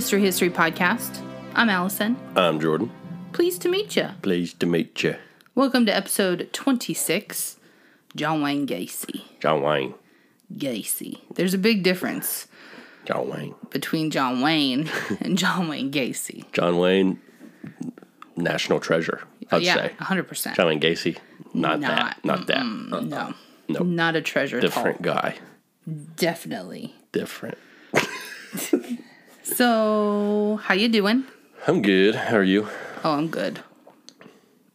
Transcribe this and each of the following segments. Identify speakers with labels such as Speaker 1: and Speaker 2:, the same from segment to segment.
Speaker 1: Mystery History Podcast. I'm Allison.
Speaker 2: I'm Jordan.
Speaker 1: Pleased to meet you.
Speaker 2: Pleased to meet you.
Speaker 1: Welcome to episode 26 John Wayne Gacy.
Speaker 2: John Wayne.
Speaker 1: Gacy. There's a big difference
Speaker 2: John Wayne.
Speaker 1: between John Wayne and John Wayne Gacy.
Speaker 2: John Wayne, national treasure, I'd
Speaker 1: yeah,
Speaker 2: say.
Speaker 1: 100%.
Speaker 2: John Wayne Gacy, not, that.
Speaker 1: Not-
Speaker 2: Not that. Uh-uh.
Speaker 1: no.
Speaker 2: No.
Speaker 1: Not a treasure at all.
Speaker 2: Different guy.
Speaker 1: Definitely.
Speaker 2: Different.
Speaker 1: So, how you doing?
Speaker 2: I'm good. How are you?
Speaker 1: Oh, I'm good.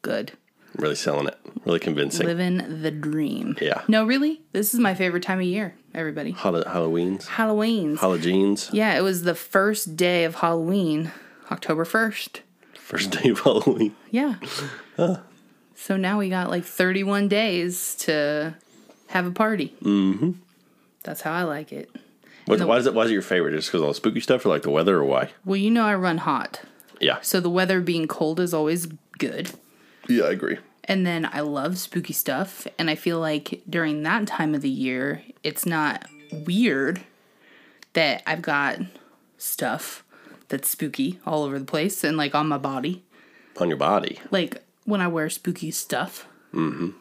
Speaker 1: Good.
Speaker 2: Really selling it. Really convincing.
Speaker 1: Living the dream.
Speaker 2: Yeah.
Speaker 1: No, really? This is my favorite time of year, everybody.
Speaker 2: Hall- Halloween's.
Speaker 1: Halloween's.
Speaker 2: Halogenes.
Speaker 1: yeah, it was the first day of Halloween, October 1st.
Speaker 2: First day of Halloween.
Speaker 1: Yeah. huh. So now we got like 31 days to have a party. Mm-hmm. That's how I like it.
Speaker 2: What,
Speaker 1: the-
Speaker 2: why, is it, why is it your favorite? Just because all the spooky stuff or like the weather or why?
Speaker 1: Well, you know I run hot.
Speaker 2: Yeah.
Speaker 1: So the weather being cold is always good.
Speaker 2: Yeah, I agree.
Speaker 1: And then I love spooky stuff. And I feel like during that time of the year, it's not weird that I've got stuff that's spooky all over the place and like on my body.
Speaker 2: On your body.
Speaker 1: Like when I wear spooky stuff. Mm-hmm.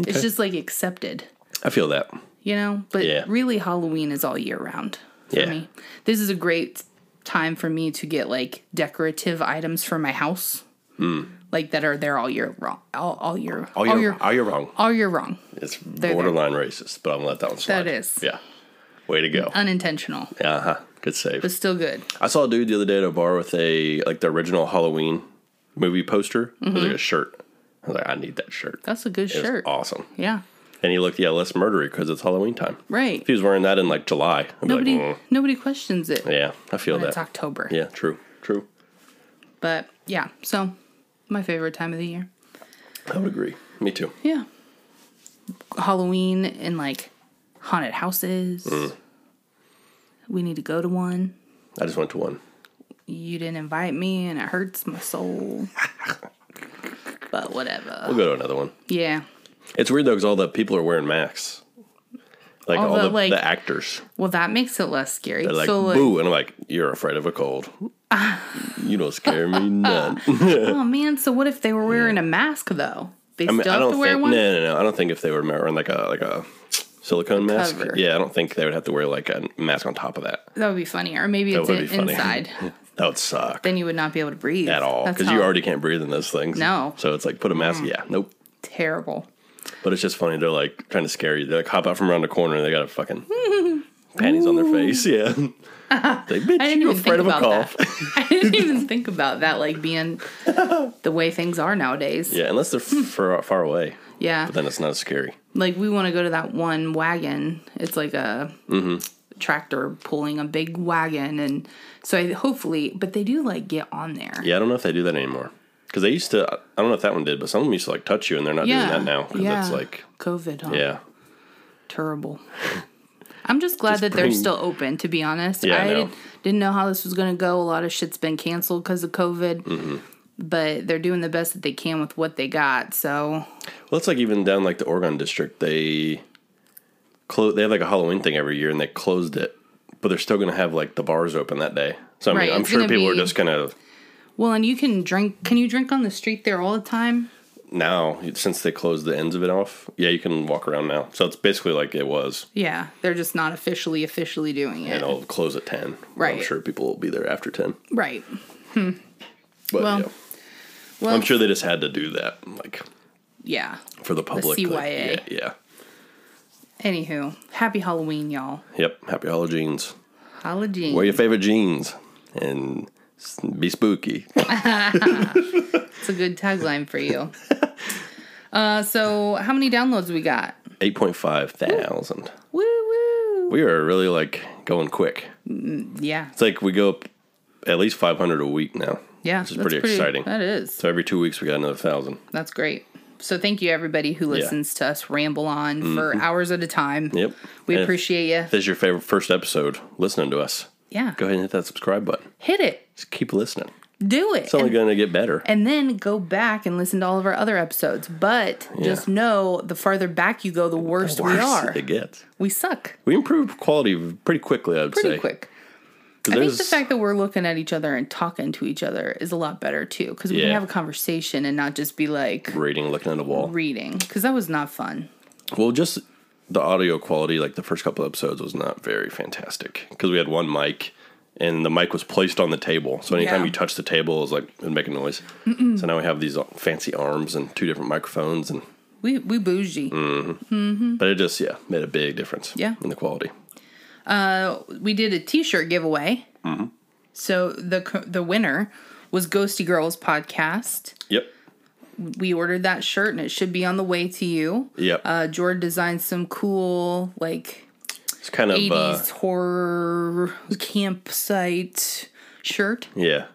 Speaker 1: It's just like accepted,
Speaker 2: I feel that.
Speaker 1: You know? But
Speaker 2: Yeah.
Speaker 1: really, Halloween is all year round for
Speaker 2: Yeah.
Speaker 1: me. This is a great time for me to get like decorative items for my house. Like that are there all year wrong, all, all year,
Speaker 2: All you're, all you're wrong.
Speaker 1: all year wrong.
Speaker 2: It's
Speaker 1: there.
Speaker 2: borderline racist, but I'm gonna let that one slide.
Speaker 1: That is.
Speaker 2: Yeah. Way to go.
Speaker 1: unintentional,
Speaker 2: Uh huh. Good save.
Speaker 1: but still good.
Speaker 2: I saw a dude the other day at a bar with a like the original Halloween movie poster. It was like a shirt. I was like, I need that shirt.
Speaker 1: That's a good
Speaker 2: It
Speaker 1: Mm-hmm. shirt.
Speaker 2: awesome.
Speaker 1: Yeah,
Speaker 2: And he looked, yeah, less murdery because it's Halloween time.
Speaker 1: right.
Speaker 2: If he was wearing that in like July, I'd
Speaker 1: Nobody,
Speaker 2: be like, mm,
Speaker 1: nobody questions it.
Speaker 2: yeah, I feel
Speaker 1: when It's. October.
Speaker 2: Yeah, true, true.
Speaker 1: But yeah, so my favorite time of the year.
Speaker 2: I would agree. Me too.
Speaker 1: Yeah, Halloween and like haunted houses.
Speaker 2: Mm.
Speaker 1: We need to go to one.
Speaker 2: I just went to one.
Speaker 1: You didn't invite me, and it hurts my soul. but whatever.
Speaker 2: We'll go to another one.
Speaker 1: Yeah.
Speaker 2: It's weird though because all the people are wearing masks. Like
Speaker 1: All
Speaker 2: all,
Speaker 1: the,
Speaker 2: the,
Speaker 1: like-
Speaker 2: the actors.
Speaker 1: Well, that makes it less scary.
Speaker 2: They're like,
Speaker 1: so like,
Speaker 2: boo. And I'm like, you're afraid of a cold. you don't scare me none.
Speaker 1: oh man. So what if they were wearing a mask though? They
Speaker 2: I mean,
Speaker 1: still
Speaker 2: I
Speaker 1: have
Speaker 2: don't
Speaker 1: to wear
Speaker 2: think.
Speaker 1: one.
Speaker 2: No, no, no. I don't think if they were wearing like a like a silicone mask.
Speaker 1: cover.
Speaker 2: Yeah, I don't think they would have to wear like a mask on top of that.
Speaker 1: That would be funny. Or maybe
Speaker 2: That
Speaker 1: it's
Speaker 2: would be funny.
Speaker 1: inside.
Speaker 2: That would suck
Speaker 1: then you would not be able to breathe
Speaker 2: at all because you already can't breathe in those things.
Speaker 1: No.
Speaker 2: So it's like put a mask. Mm. Yeah, nope.
Speaker 1: terrible.
Speaker 2: But it's just funny. They're like trying to scare you. They like hop out from around the corner and they got a fucking panties on their face. Yeah. They bitch,
Speaker 1: I didn't
Speaker 2: you
Speaker 1: even
Speaker 2: afraid
Speaker 1: think
Speaker 2: of a
Speaker 1: about
Speaker 2: cough.
Speaker 1: that. I didn't even think about that, like being the way things are nowadays.
Speaker 2: yeah, unless they're far, far away.
Speaker 1: Yeah.
Speaker 2: But then it's not as scary.
Speaker 1: Like we want to go to that one wagon. It's like a
Speaker 2: Mm-hmm.
Speaker 1: tractor pulling a big wagon, and so I hopefully, but they do like get on there.
Speaker 2: Yeah, I don't know if they do that anymore. Because they used to, I don't know if that one did, but some of them used to like touch you and they're not doing that now. Because
Speaker 1: yeah.
Speaker 2: it's like,
Speaker 1: COVID. Huh?
Speaker 2: yeah.
Speaker 1: terrible. I'm just glad
Speaker 2: Just
Speaker 1: that they're still open. To be honest,
Speaker 2: Yeah, I know.
Speaker 1: didn't, didn't know how this was going to go. A lot of shit's been canceled because of COVID,
Speaker 2: Mm-hmm.
Speaker 1: but they're doing the best that they can with what they got. So
Speaker 2: Well, it's like even down like the Oregon district, they close. They have like a Halloween thing every year, and they closed it, but they're still going to have like the bars open that day. So I mean,
Speaker 1: Right,
Speaker 2: I'm sure people are just going to
Speaker 1: well, and you can drink. Can you drink on the street there all the time?
Speaker 2: now since they closed the ends of it off. Yeah, you can walk around now. So it's basically like it was,
Speaker 1: Yeah, they're just not officially officially doing it.
Speaker 2: and it'll close at ten.
Speaker 1: Right.
Speaker 2: I'm sure people will be there after ten.
Speaker 1: Right. Hmm.
Speaker 2: But
Speaker 1: Well,
Speaker 2: yeah,
Speaker 1: Well,
Speaker 2: I'm sure they just had to do that, like
Speaker 1: Yeah.
Speaker 2: for the public. like,
Speaker 1: CYA.
Speaker 2: yeah, yeah.
Speaker 1: Anywho, happy Halloween, y'all.
Speaker 2: Yep. Happy Halloween.
Speaker 1: Halloween.
Speaker 2: Wear your favorite jeans and be spooky.
Speaker 1: It's a good tagline for you. uh, so how many downloads we got?
Speaker 2: 8.5 thousand.
Speaker 1: Woo woo.
Speaker 2: We are really like going quick.
Speaker 1: Yeah.
Speaker 2: It's like we go up at least 500 a week now.
Speaker 1: Yeah.
Speaker 2: Which is
Speaker 1: that's
Speaker 2: pretty, exciting.
Speaker 1: That is.
Speaker 2: So every two weeks we got another thousand.
Speaker 1: That's great. So thank you everybody who listens to us ramble on for hours at a time.
Speaker 2: Mm-hmm. Yep.
Speaker 1: We
Speaker 2: And if
Speaker 1: appreciate you.
Speaker 2: This is your favorite first episode listening to us.
Speaker 1: Yeah.
Speaker 2: Go ahead and hit that subscribe button.
Speaker 1: Hit it.
Speaker 2: Just keep listening.
Speaker 1: Do it.
Speaker 2: It's only going to get better.
Speaker 1: and then go back and listen to all of our other episodes. But just know the farther back you go, the worse we
Speaker 2: Worse
Speaker 1: are.
Speaker 2: It gets.
Speaker 1: We suck
Speaker 2: We improved quality pretty quickly, I would say.
Speaker 1: pretty
Speaker 2: say.
Speaker 1: quick.
Speaker 2: 'Cause
Speaker 1: I think the fact that we're looking at each other and talking to each other is a lot better too, because we can have a conversation and not just be like
Speaker 2: Reading, looking at a wall.
Speaker 1: reading, because that was not fun.
Speaker 2: Well, just the audio quality, like the first couple episodes, was not very fantastic because we had one mic and the mic was placed on the table. So anytime
Speaker 1: Yeah.
Speaker 2: you touch the table, it was like it make a noise. So now we have these fancy arms and two different microphones, and
Speaker 1: We we bougie.
Speaker 2: but it just yeah made a big difference.
Speaker 1: Mm-hmm. Yeah.
Speaker 2: in the quality.
Speaker 1: we did a T-shirt giveaway.
Speaker 2: Mm-hmm.
Speaker 1: So the the winner was Ghosty Girls podcast.
Speaker 2: Yep.
Speaker 1: We ordered that shirt and it should be on the way to you.
Speaker 2: Yep.
Speaker 1: Uh, Jordan designed some cool like
Speaker 2: It's kind of uh,
Speaker 1: '80s horror campsite shirt.
Speaker 2: yeah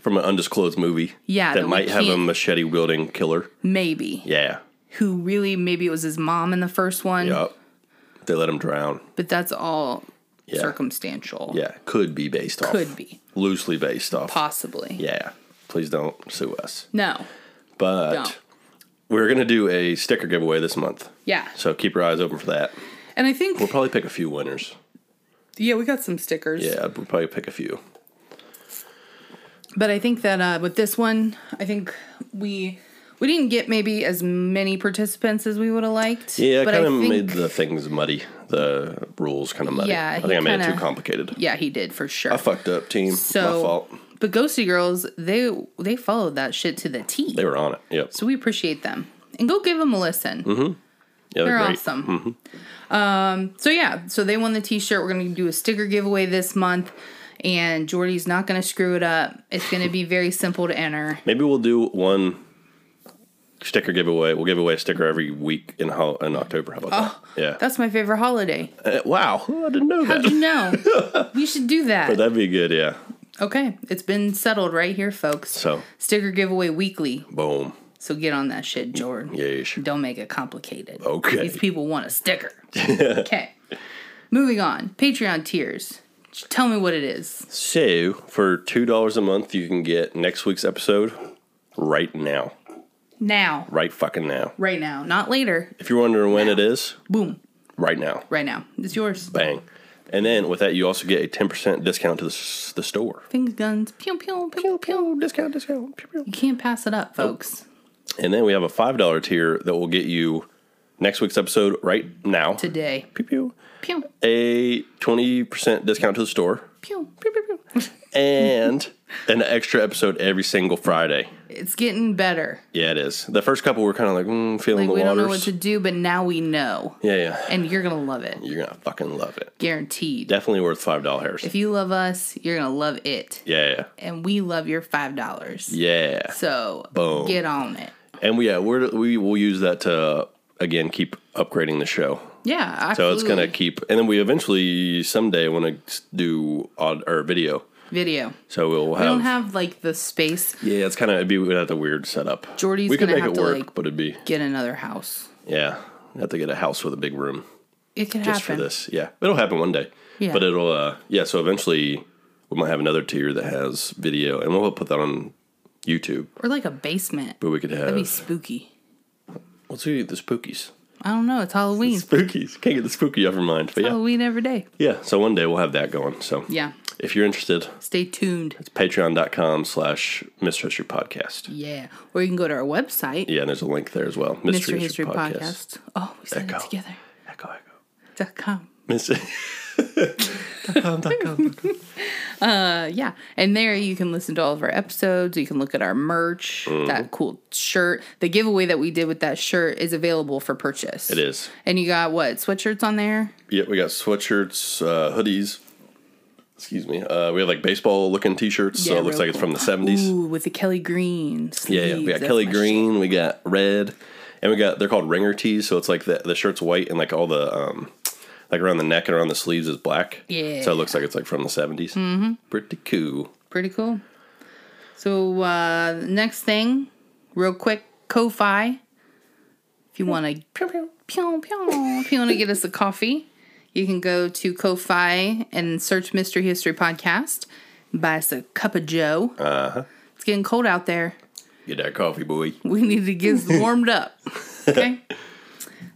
Speaker 2: from an undisclosed movie.
Speaker 1: Yeah,
Speaker 2: that,
Speaker 1: that
Speaker 2: might have a machete wielding killer.
Speaker 1: Maybe
Speaker 2: Yeah.
Speaker 1: who really maybe it was his mom in the first one,
Speaker 2: Yep. They let him drown.
Speaker 1: but that's all
Speaker 2: Yeah.
Speaker 1: circumstantial.
Speaker 2: Yeah, could be based off.
Speaker 1: Could be
Speaker 2: loosely based off.
Speaker 1: possibly.
Speaker 2: Yeah. Please don't sue us.
Speaker 1: No.
Speaker 2: But
Speaker 1: Don't.
Speaker 2: we're gonna do a sticker giveaway this month,
Speaker 1: Yeah.
Speaker 2: so keep your eyes open for that.
Speaker 1: And I think
Speaker 2: We'll probably pick a few winners.
Speaker 1: yeah, we got some stickers.
Speaker 2: Yeah, we'll probably pick a few.
Speaker 1: But I think that uh, with this one, I think we we didn't get maybe as many participants as we would have liked.
Speaker 2: Yeah,
Speaker 1: but
Speaker 2: kind of made the things muddy. The rules kind of muddy.
Speaker 1: Yeah,
Speaker 2: I think I made it
Speaker 1: kinda-
Speaker 2: too complicated.
Speaker 1: Yeah, he did for sure.
Speaker 2: I fucked up, team. My
Speaker 1: so,
Speaker 2: fault.
Speaker 1: But Ghosty Girls, they they followed that shit to the T.
Speaker 2: They were on it. Yep.
Speaker 1: so we appreciate them, and go give them a listen.
Speaker 2: Yeah, they're,
Speaker 1: They're awesome. Um, so yeah, so they won the T-shirt. We're gonna do a sticker giveaway this month, and Jordy's not gonna screw it up. It's gonna be very simple to enter.
Speaker 2: Maybe we'll do one sticker giveaway. We'll give away a sticker every week in ho- in October. How about that? Yeah.
Speaker 1: That's my favorite holiday.
Speaker 2: Uh, wow, I didn't know
Speaker 1: How'd
Speaker 2: that.
Speaker 1: you know? we should do that.
Speaker 2: That'd be good. Yeah.
Speaker 1: Okay, it's been settled right here, folks.
Speaker 2: So,
Speaker 1: Sticker giveaway weekly.
Speaker 2: boom.
Speaker 1: So get on that shit, Jordan.
Speaker 2: Yeesh.
Speaker 1: Don't make it complicated.
Speaker 2: Okay.
Speaker 1: These people want a sticker. okay. Moving on. Patreon tiers. Tell me what it is.
Speaker 2: So, for two dollars a month, you can get next week's episode right now.
Speaker 1: Now.
Speaker 2: Right fucking now.
Speaker 1: Right now. Not later.
Speaker 2: If you're wondering when it is,
Speaker 1: Boom.
Speaker 2: right now.
Speaker 1: Right now. It's yours.
Speaker 2: Bang. And then with that, you also get a ten percent discount to the, the store.
Speaker 1: Things, guns. Pew, pew, pew, pew.
Speaker 2: Discount, discount. Pew, pew.
Speaker 1: You can't pass it up, folks.
Speaker 2: And then we have a five dollar tier that will get you next week's episode right now.
Speaker 1: Today.
Speaker 2: Pew pew.
Speaker 1: Pew.
Speaker 2: A twenty percent discount to the store
Speaker 1: Pew. Pew, pew, pew.
Speaker 2: and an extra episode every single Friday.
Speaker 1: It's getting better.
Speaker 2: Yeah, it is. The first couple were kind of like mm, feeling
Speaker 1: Like, we
Speaker 2: the
Speaker 1: don't know what to do, but now we know.
Speaker 2: yeah, yeah.
Speaker 1: And you're going to love it.
Speaker 2: You're gonna fucking love it.
Speaker 1: Guaranteed.
Speaker 2: Definitely worth five dollars.
Speaker 1: If you love us, you're going to love it.
Speaker 2: Yeah,
Speaker 1: And we love your $5.
Speaker 2: yeah.
Speaker 1: So
Speaker 2: Boom.
Speaker 1: get on it.
Speaker 2: And we yeah we're we will use that to again keep upgrading the show.
Speaker 1: Yeah, absolutely.
Speaker 2: So it's gonna keep, and then we eventually someday want to do odd or video.
Speaker 1: Video.
Speaker 2: So we'll have,
Speaker 1: We don't have like the space.
Speaker 2: yeah, it's kind of it'd be we'd have the weird setup.
Speaker 1: Jordy's
Speaker 2: we could
Speaker 1: gonna
Speaker 2: make
Speaker 1: have
Speaker 2: it
Speaker 1: to,
Speaker 2: work,
Speaker 1: like-
Speaker 2: but it'd be
Speaker 1: Get another house.
Speaker 2: yeah, have to get a house with a big room
Speaker 1: It could
Speaker 2: just
Speaker 1: happen.
Speaker 2: for this. Yeah, it'll happen one day.
Speaker 1: Yeah.
Speaker 2: but it'll uh yeah. So eventually we might have another tier that has video, and we'll put that on YouTube.
Speaker 1: Or like a basement.
Speaker 2: But we could have
Speaker 1: That'd be spooky.
Speaker 2: let's see the spookies.
Speaker 1: I don't know. It's Halloween.
Speaker 2: Spookies can't get the spooky off your mind, but yeah,
Speaker 1: Halloween every day.
Speaker 2: yeah. So one day we'll have that going. So
Speaker 1: Yeah.
Speaker 2: if you're interested,
Speaker 1: Stay tuned.
Speaker 2: It's patreon.com slash mystery history podcast
Speaker 1: Yeah. Or you can go to our website,
Speaker 2: yeah and there's a link there as well
Speaker 1: Mystery History Podcast. Oh, we said
Speaker 2: Echo.
Speaker 1: it together.
Speaker 2: echo echo
Speaker 1: Dot com.
Speaker 2: mystery
Speaker 1: Uh, yeah. And there you can listen to all of our episodes. You can look at our merch,
Speaker 2: Mm-hmm.
Speaker 1: that cool shirt. The giveaway that we did with that shirt is available for purchase.
Speaker 2: it is
Speaker 1: And you got what? Sweatshirts on there?
Speaker 2: yeah we got sweatshirts uh, hoodies excuse me uh, we have like baseball looking t-shirts so it looks
Speaker 1: real
Speaker 2: like it's from the 70s
Speaker 1: Ooh, with the Kelly Green.
Speaker 2: yeah, yeah we got
Speaker 1: That's
Speaker 2: kelly
Speaker 1: my
Speaker 2: green we got red and we got they're called ringer tees so it's like the, the shirt's white and like all the um like around the neck and around the sleeves is black
Speaker 1: Yeah.
Speaker 2: so it looks like it's like from the 70s mm-hmm. pretty cool
Speaker 1: Pretty cool. So uh next thing, real quick, Ko-Fi. If you want to pew pew pew if you want to get us a coffee, you can go to Ko-Fi and search Mystery History Podcast. Buy us a cup of Joe.
Speaker 2: uh-huh
Speaker 1: It's getting cold out there.
Speaker 2: get that coffee boy
Speaker 1: We need to get warmed up. Okay.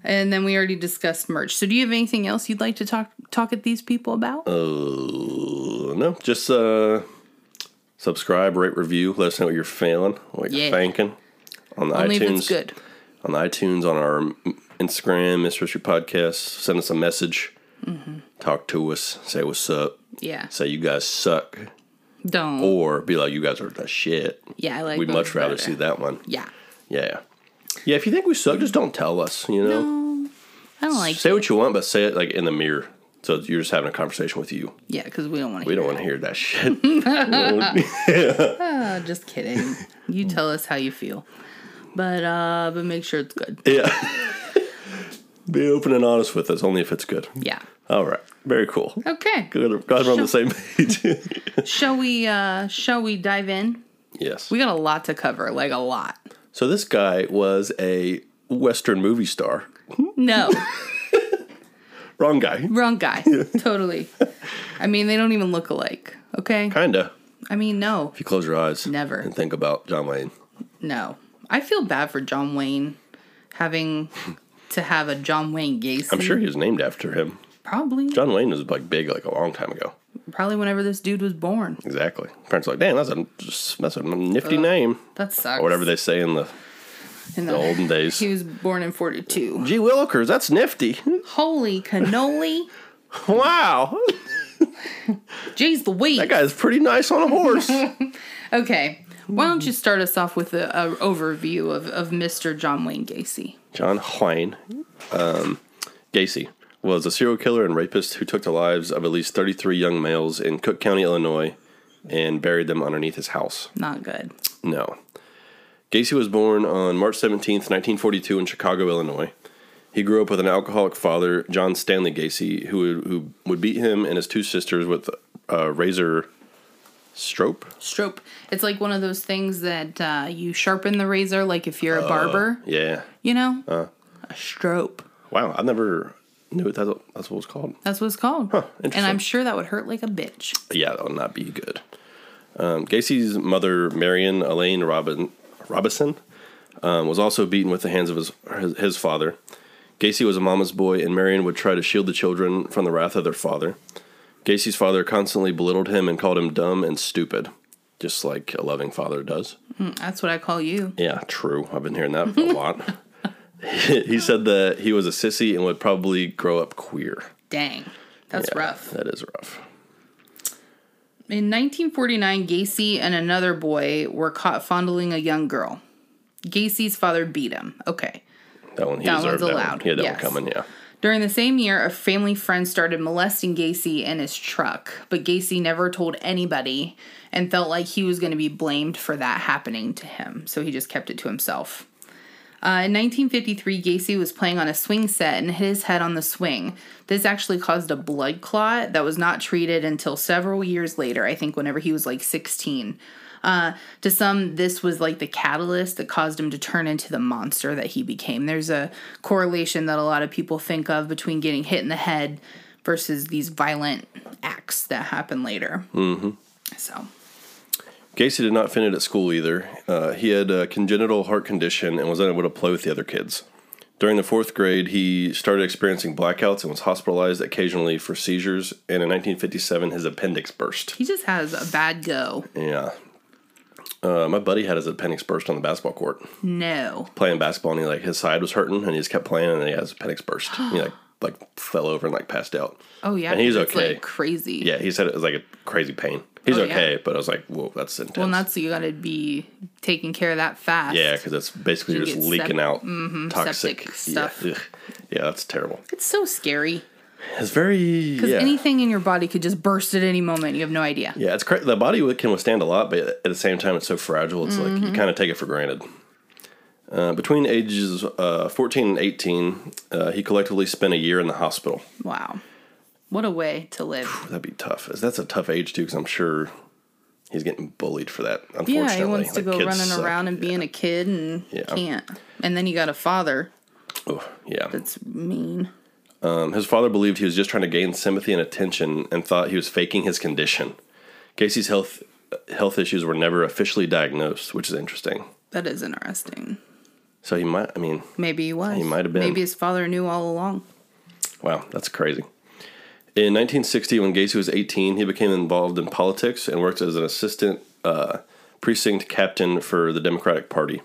Speaker 1: And then we already discussed merch. So do you have anything else you'd like to talk talk at these people about?
Speaker 2: uh, no, just uh, subscribe, rate, review. Let us know what you're feeling, what you're thinking on the
Speaker 1: Only
Speaker 2: iTunes.
Speaker 1: good.
Speaker 2: On the iTunes, on our Instagram, Mystery History Podcast. Send us a message.
Speaker 1: Mm-hmm.
Speaker 2: Talk to us. Say what's up.
Speaker 1: Yeah.
Speaker 2: Say you guys suck,
Speaker 1: Don't.
Speaker 2: or be like you guys are the shit.
Speaker 1: yeah, I like.
Speaker 2: We'd much rather
Speaker 1: better.
Speaker 2: see that one.
Speaker 1: Yeah.
Speaker 2: Yeah. Yeah, if you think we suck, just don't tell us, you know?
Speaker 1: No, I don't like.
Speaker 2: say
Speaker 1: it.
Speaker 2: what you want, but say it like in the mirror. So you're just having a conversation with you.
Speaker 1: Yeah, because we don't want to.
Speaker 2: We don't want to hear that shit.
Speaker 1: Uh, just kidding. You tell us how you feel, but uh, but make sure it's good.
Speaker 2: yeah. Be open and honest with us, only if it's good.
Speaker 1: Yeah.
Speaker 2: All right. Very cool.
Speaker 1: Okay.
Speaker 2: Good. Glad we're on the same page.
Speaker 1: Shall we? uh Shall we dive in?
Speaker 2: yes.
Speaker 1: We got a lot to cover, like a lot.
Speaker 2: So this guy was a Western movie star.
Speaker 1: No,
Speaker 2: Wrong guy.
Speaker 1: wrong guy. Totally. I mean, they don't even look alike. Okay.
Speaker 2: Kinda.
Speaker 1: I mean, no,
Speaker 2: If you close your eyes.
Speaker 1: Never.
Speaker 2: And think about John Wayne.
Speaker 1: no. I feel bad for John Wayne having to have a John Wayne Gacy.
Speaker 2: I'm sure he was named after him.
Speaker 1: Probably.
Speaker 2: John Wayne was like big like a long time ago.
Speaker 1: Probably whenever this dude was born.
Speaker 2: Exactly. Parents are like, damn, that's a that's a nifty name.
Speaker 1: That sucks.
Speaker 2: Or whatever they say in the,
Speaker 1: In
Speaker 2: the olden days.
Speaker 1: He was born in 42.
Speaker 2: Gee Willikers, that's nifty.
Speaker 1: Holy cannoli.
Speaker 2: wow.
Speaker 1: Jeez Louise.
Speaker 2: That guy's pretty nice on a horse.
Speaker 1: Okay. Why don't you start us off with a, a overview of, of Mr. John Wayne Gacy?
Speaker 2: John Wayne um, Gacy was a serial killer and rapist who took the lives of at least 33 young males in Cook County, Illinois, and buried them underneath his house.
Speaker 1: Not good.
Speaker 2: No. Gacy was born on March 17th, 1942, in Chicago, Illinois. He grew up with an alcoholic father, John Stanley Gacy, who would, who would beat him and his two sisters with a razor strope.
Speaker 1: Strope. It's like one of those things that uh, you sharpen the razor, like if you're a barber,
Speaker 2: Yeah.
Speaker 1: you know? Uh, a strope.
Speaker 2: Wow, I never that that's what it was called.
Speaker 1: That's what it's called. and
Speaker 2: interesting.
Speaker 1: I'm sure that would hurt like a bitch.
Speaker 2: Yeah, that would not be good. Um, Gacy's mother, Marion Elaine Robin, Robison, um, was also beaten with the hands of his, his his father. Gacy was a mama's boy, and Marion would try to shield the children from the wrath of their father. Gacy's father constantly belittled him and called him dumb and stupid, just like a loving father does.
Speaker 1: That's what I call you.
Speaker 2: Yeah, true. I've been hearing that a lot. he said that he was a sissy and would probably grow up queer.
Speaker 1: Dang. That's
Speaker 2: Yeah,
Speaker 1: rough.
Speaker 2: That is rough.
Speaker 1: In 1949, Gacy and another boy were caught fondling a young girl. Gacy's father beat him. Okay.
Speaker 2: That one he
Speaker 1: That
Speaker 2: deserved
Speaker 1: one's
Speaker 2: that
Speaker 1: allowed,
Speaker 2: one. He had that
Speaker 1: yes.
Speaker 2: one coming, yeah.
Speaker 1: During the same year, a family friend started molesting Gacy in his truck, but Gacy never told anybody and felt like he was going to be blamed for that happening to him, so he just kept it to himself. Uh, in 1953, Gacy was playing on a swing set and hit his head on the swing. This actually caused a blood clot that was not treated until several years later, I think, whenever he was like 16. Uh, to some, this was like the catalyst that caused him to turn into the monster that he became. There's a correlation that a lot of people think of between getting hit in the head versus these violent acts that happen later. Mm-hmm. So,
Speaker 2: Gacy did not finish at school either. Uh, he had a congenital heart condition and was unable to play with the other kids. During the fourth grade, he started experiencing blackouts and was hospitalized occasionally for seizures. And in 1957, his appendix burst.
Speaker 1: he just has a bad go.
Speaker 2: Yeah. Uh, my buddy had his appendix burst on the basketball court
Speaker 1: No.
Speaker 2: playing basketball, and he like his side was hurting, and he just kept playing, and he has appendix burst. he like like fell over and like passed out.
Speaker 1: Oh, yeah.
Speaker 2: And he's okay.
Speaker 1: like crazy.
Speaker 2: Yeah, he said it was like a crazy pain. He's
Speaker 1: Oh, yeah.
Speaker 2: okay, but I was like, whoa, that's intense.
Speaker 1: Well, that's you got to be taking care of that fast.
Speaker 2: Yeah, because it's basically
Speaker 1: You
Speaker 2: just leaking out
Speaker 1: mm-hmm,
Speaker 2: toxic
Speaker 1: stuff.
Speaker 2: Yeah, yeah, that's terrible.
Speaker 1: It's so scary
Speaker 2: It's very
Speaker 1: because
Speaker 2: yeah.
Speaker 1: anything in your body could just burst at any moment. You have no idea.
Speaker 2: yeah, it's cra- the body can withstand a lot, but at the same time, it's so fragile. It's
Speaker 1: Mm-hmm.
Speaker 2: like you kind of take it for granted. Uh, between ages uh, 14 and 18, uh, he collectively spent a year in the hospital.
Speaker 1: Wow. What a way to live.
Speaker 2: That'd be tough. That's a tough age too, because I'm sure he's getting bullied for that. Unfortunately,
Speaker 1: Yeah, he wants to
Speaker 2: Like,
Speaker 1: go running
Speaker 2: suck.
Speaker 1: around and being a kid and
Speaker 2: Yeah.
Speaker 1: can't. And then you got a father
Speaker 2: Oh, yeah.
Speaker 1: that's mean.
Speaker 2: Um, his father believed he was just trying to gain sympathy and attention, and thought he was faking his condition. Gacy's health health issues were never officially diagnosed, which is interesting.
Speaker 1: That is interesting.
Speaker 2: So he might. I mean,
Speaker 1: Maybe he was.
Speaker 2: He might have been.
Speaker 1: Maybe his father knew all along.
Speaker 2: wow, that's crazy. In 1960, when Gacy was 18, he became involved in politics and worked as an assistant uh, precinct captain for the Democratic Party.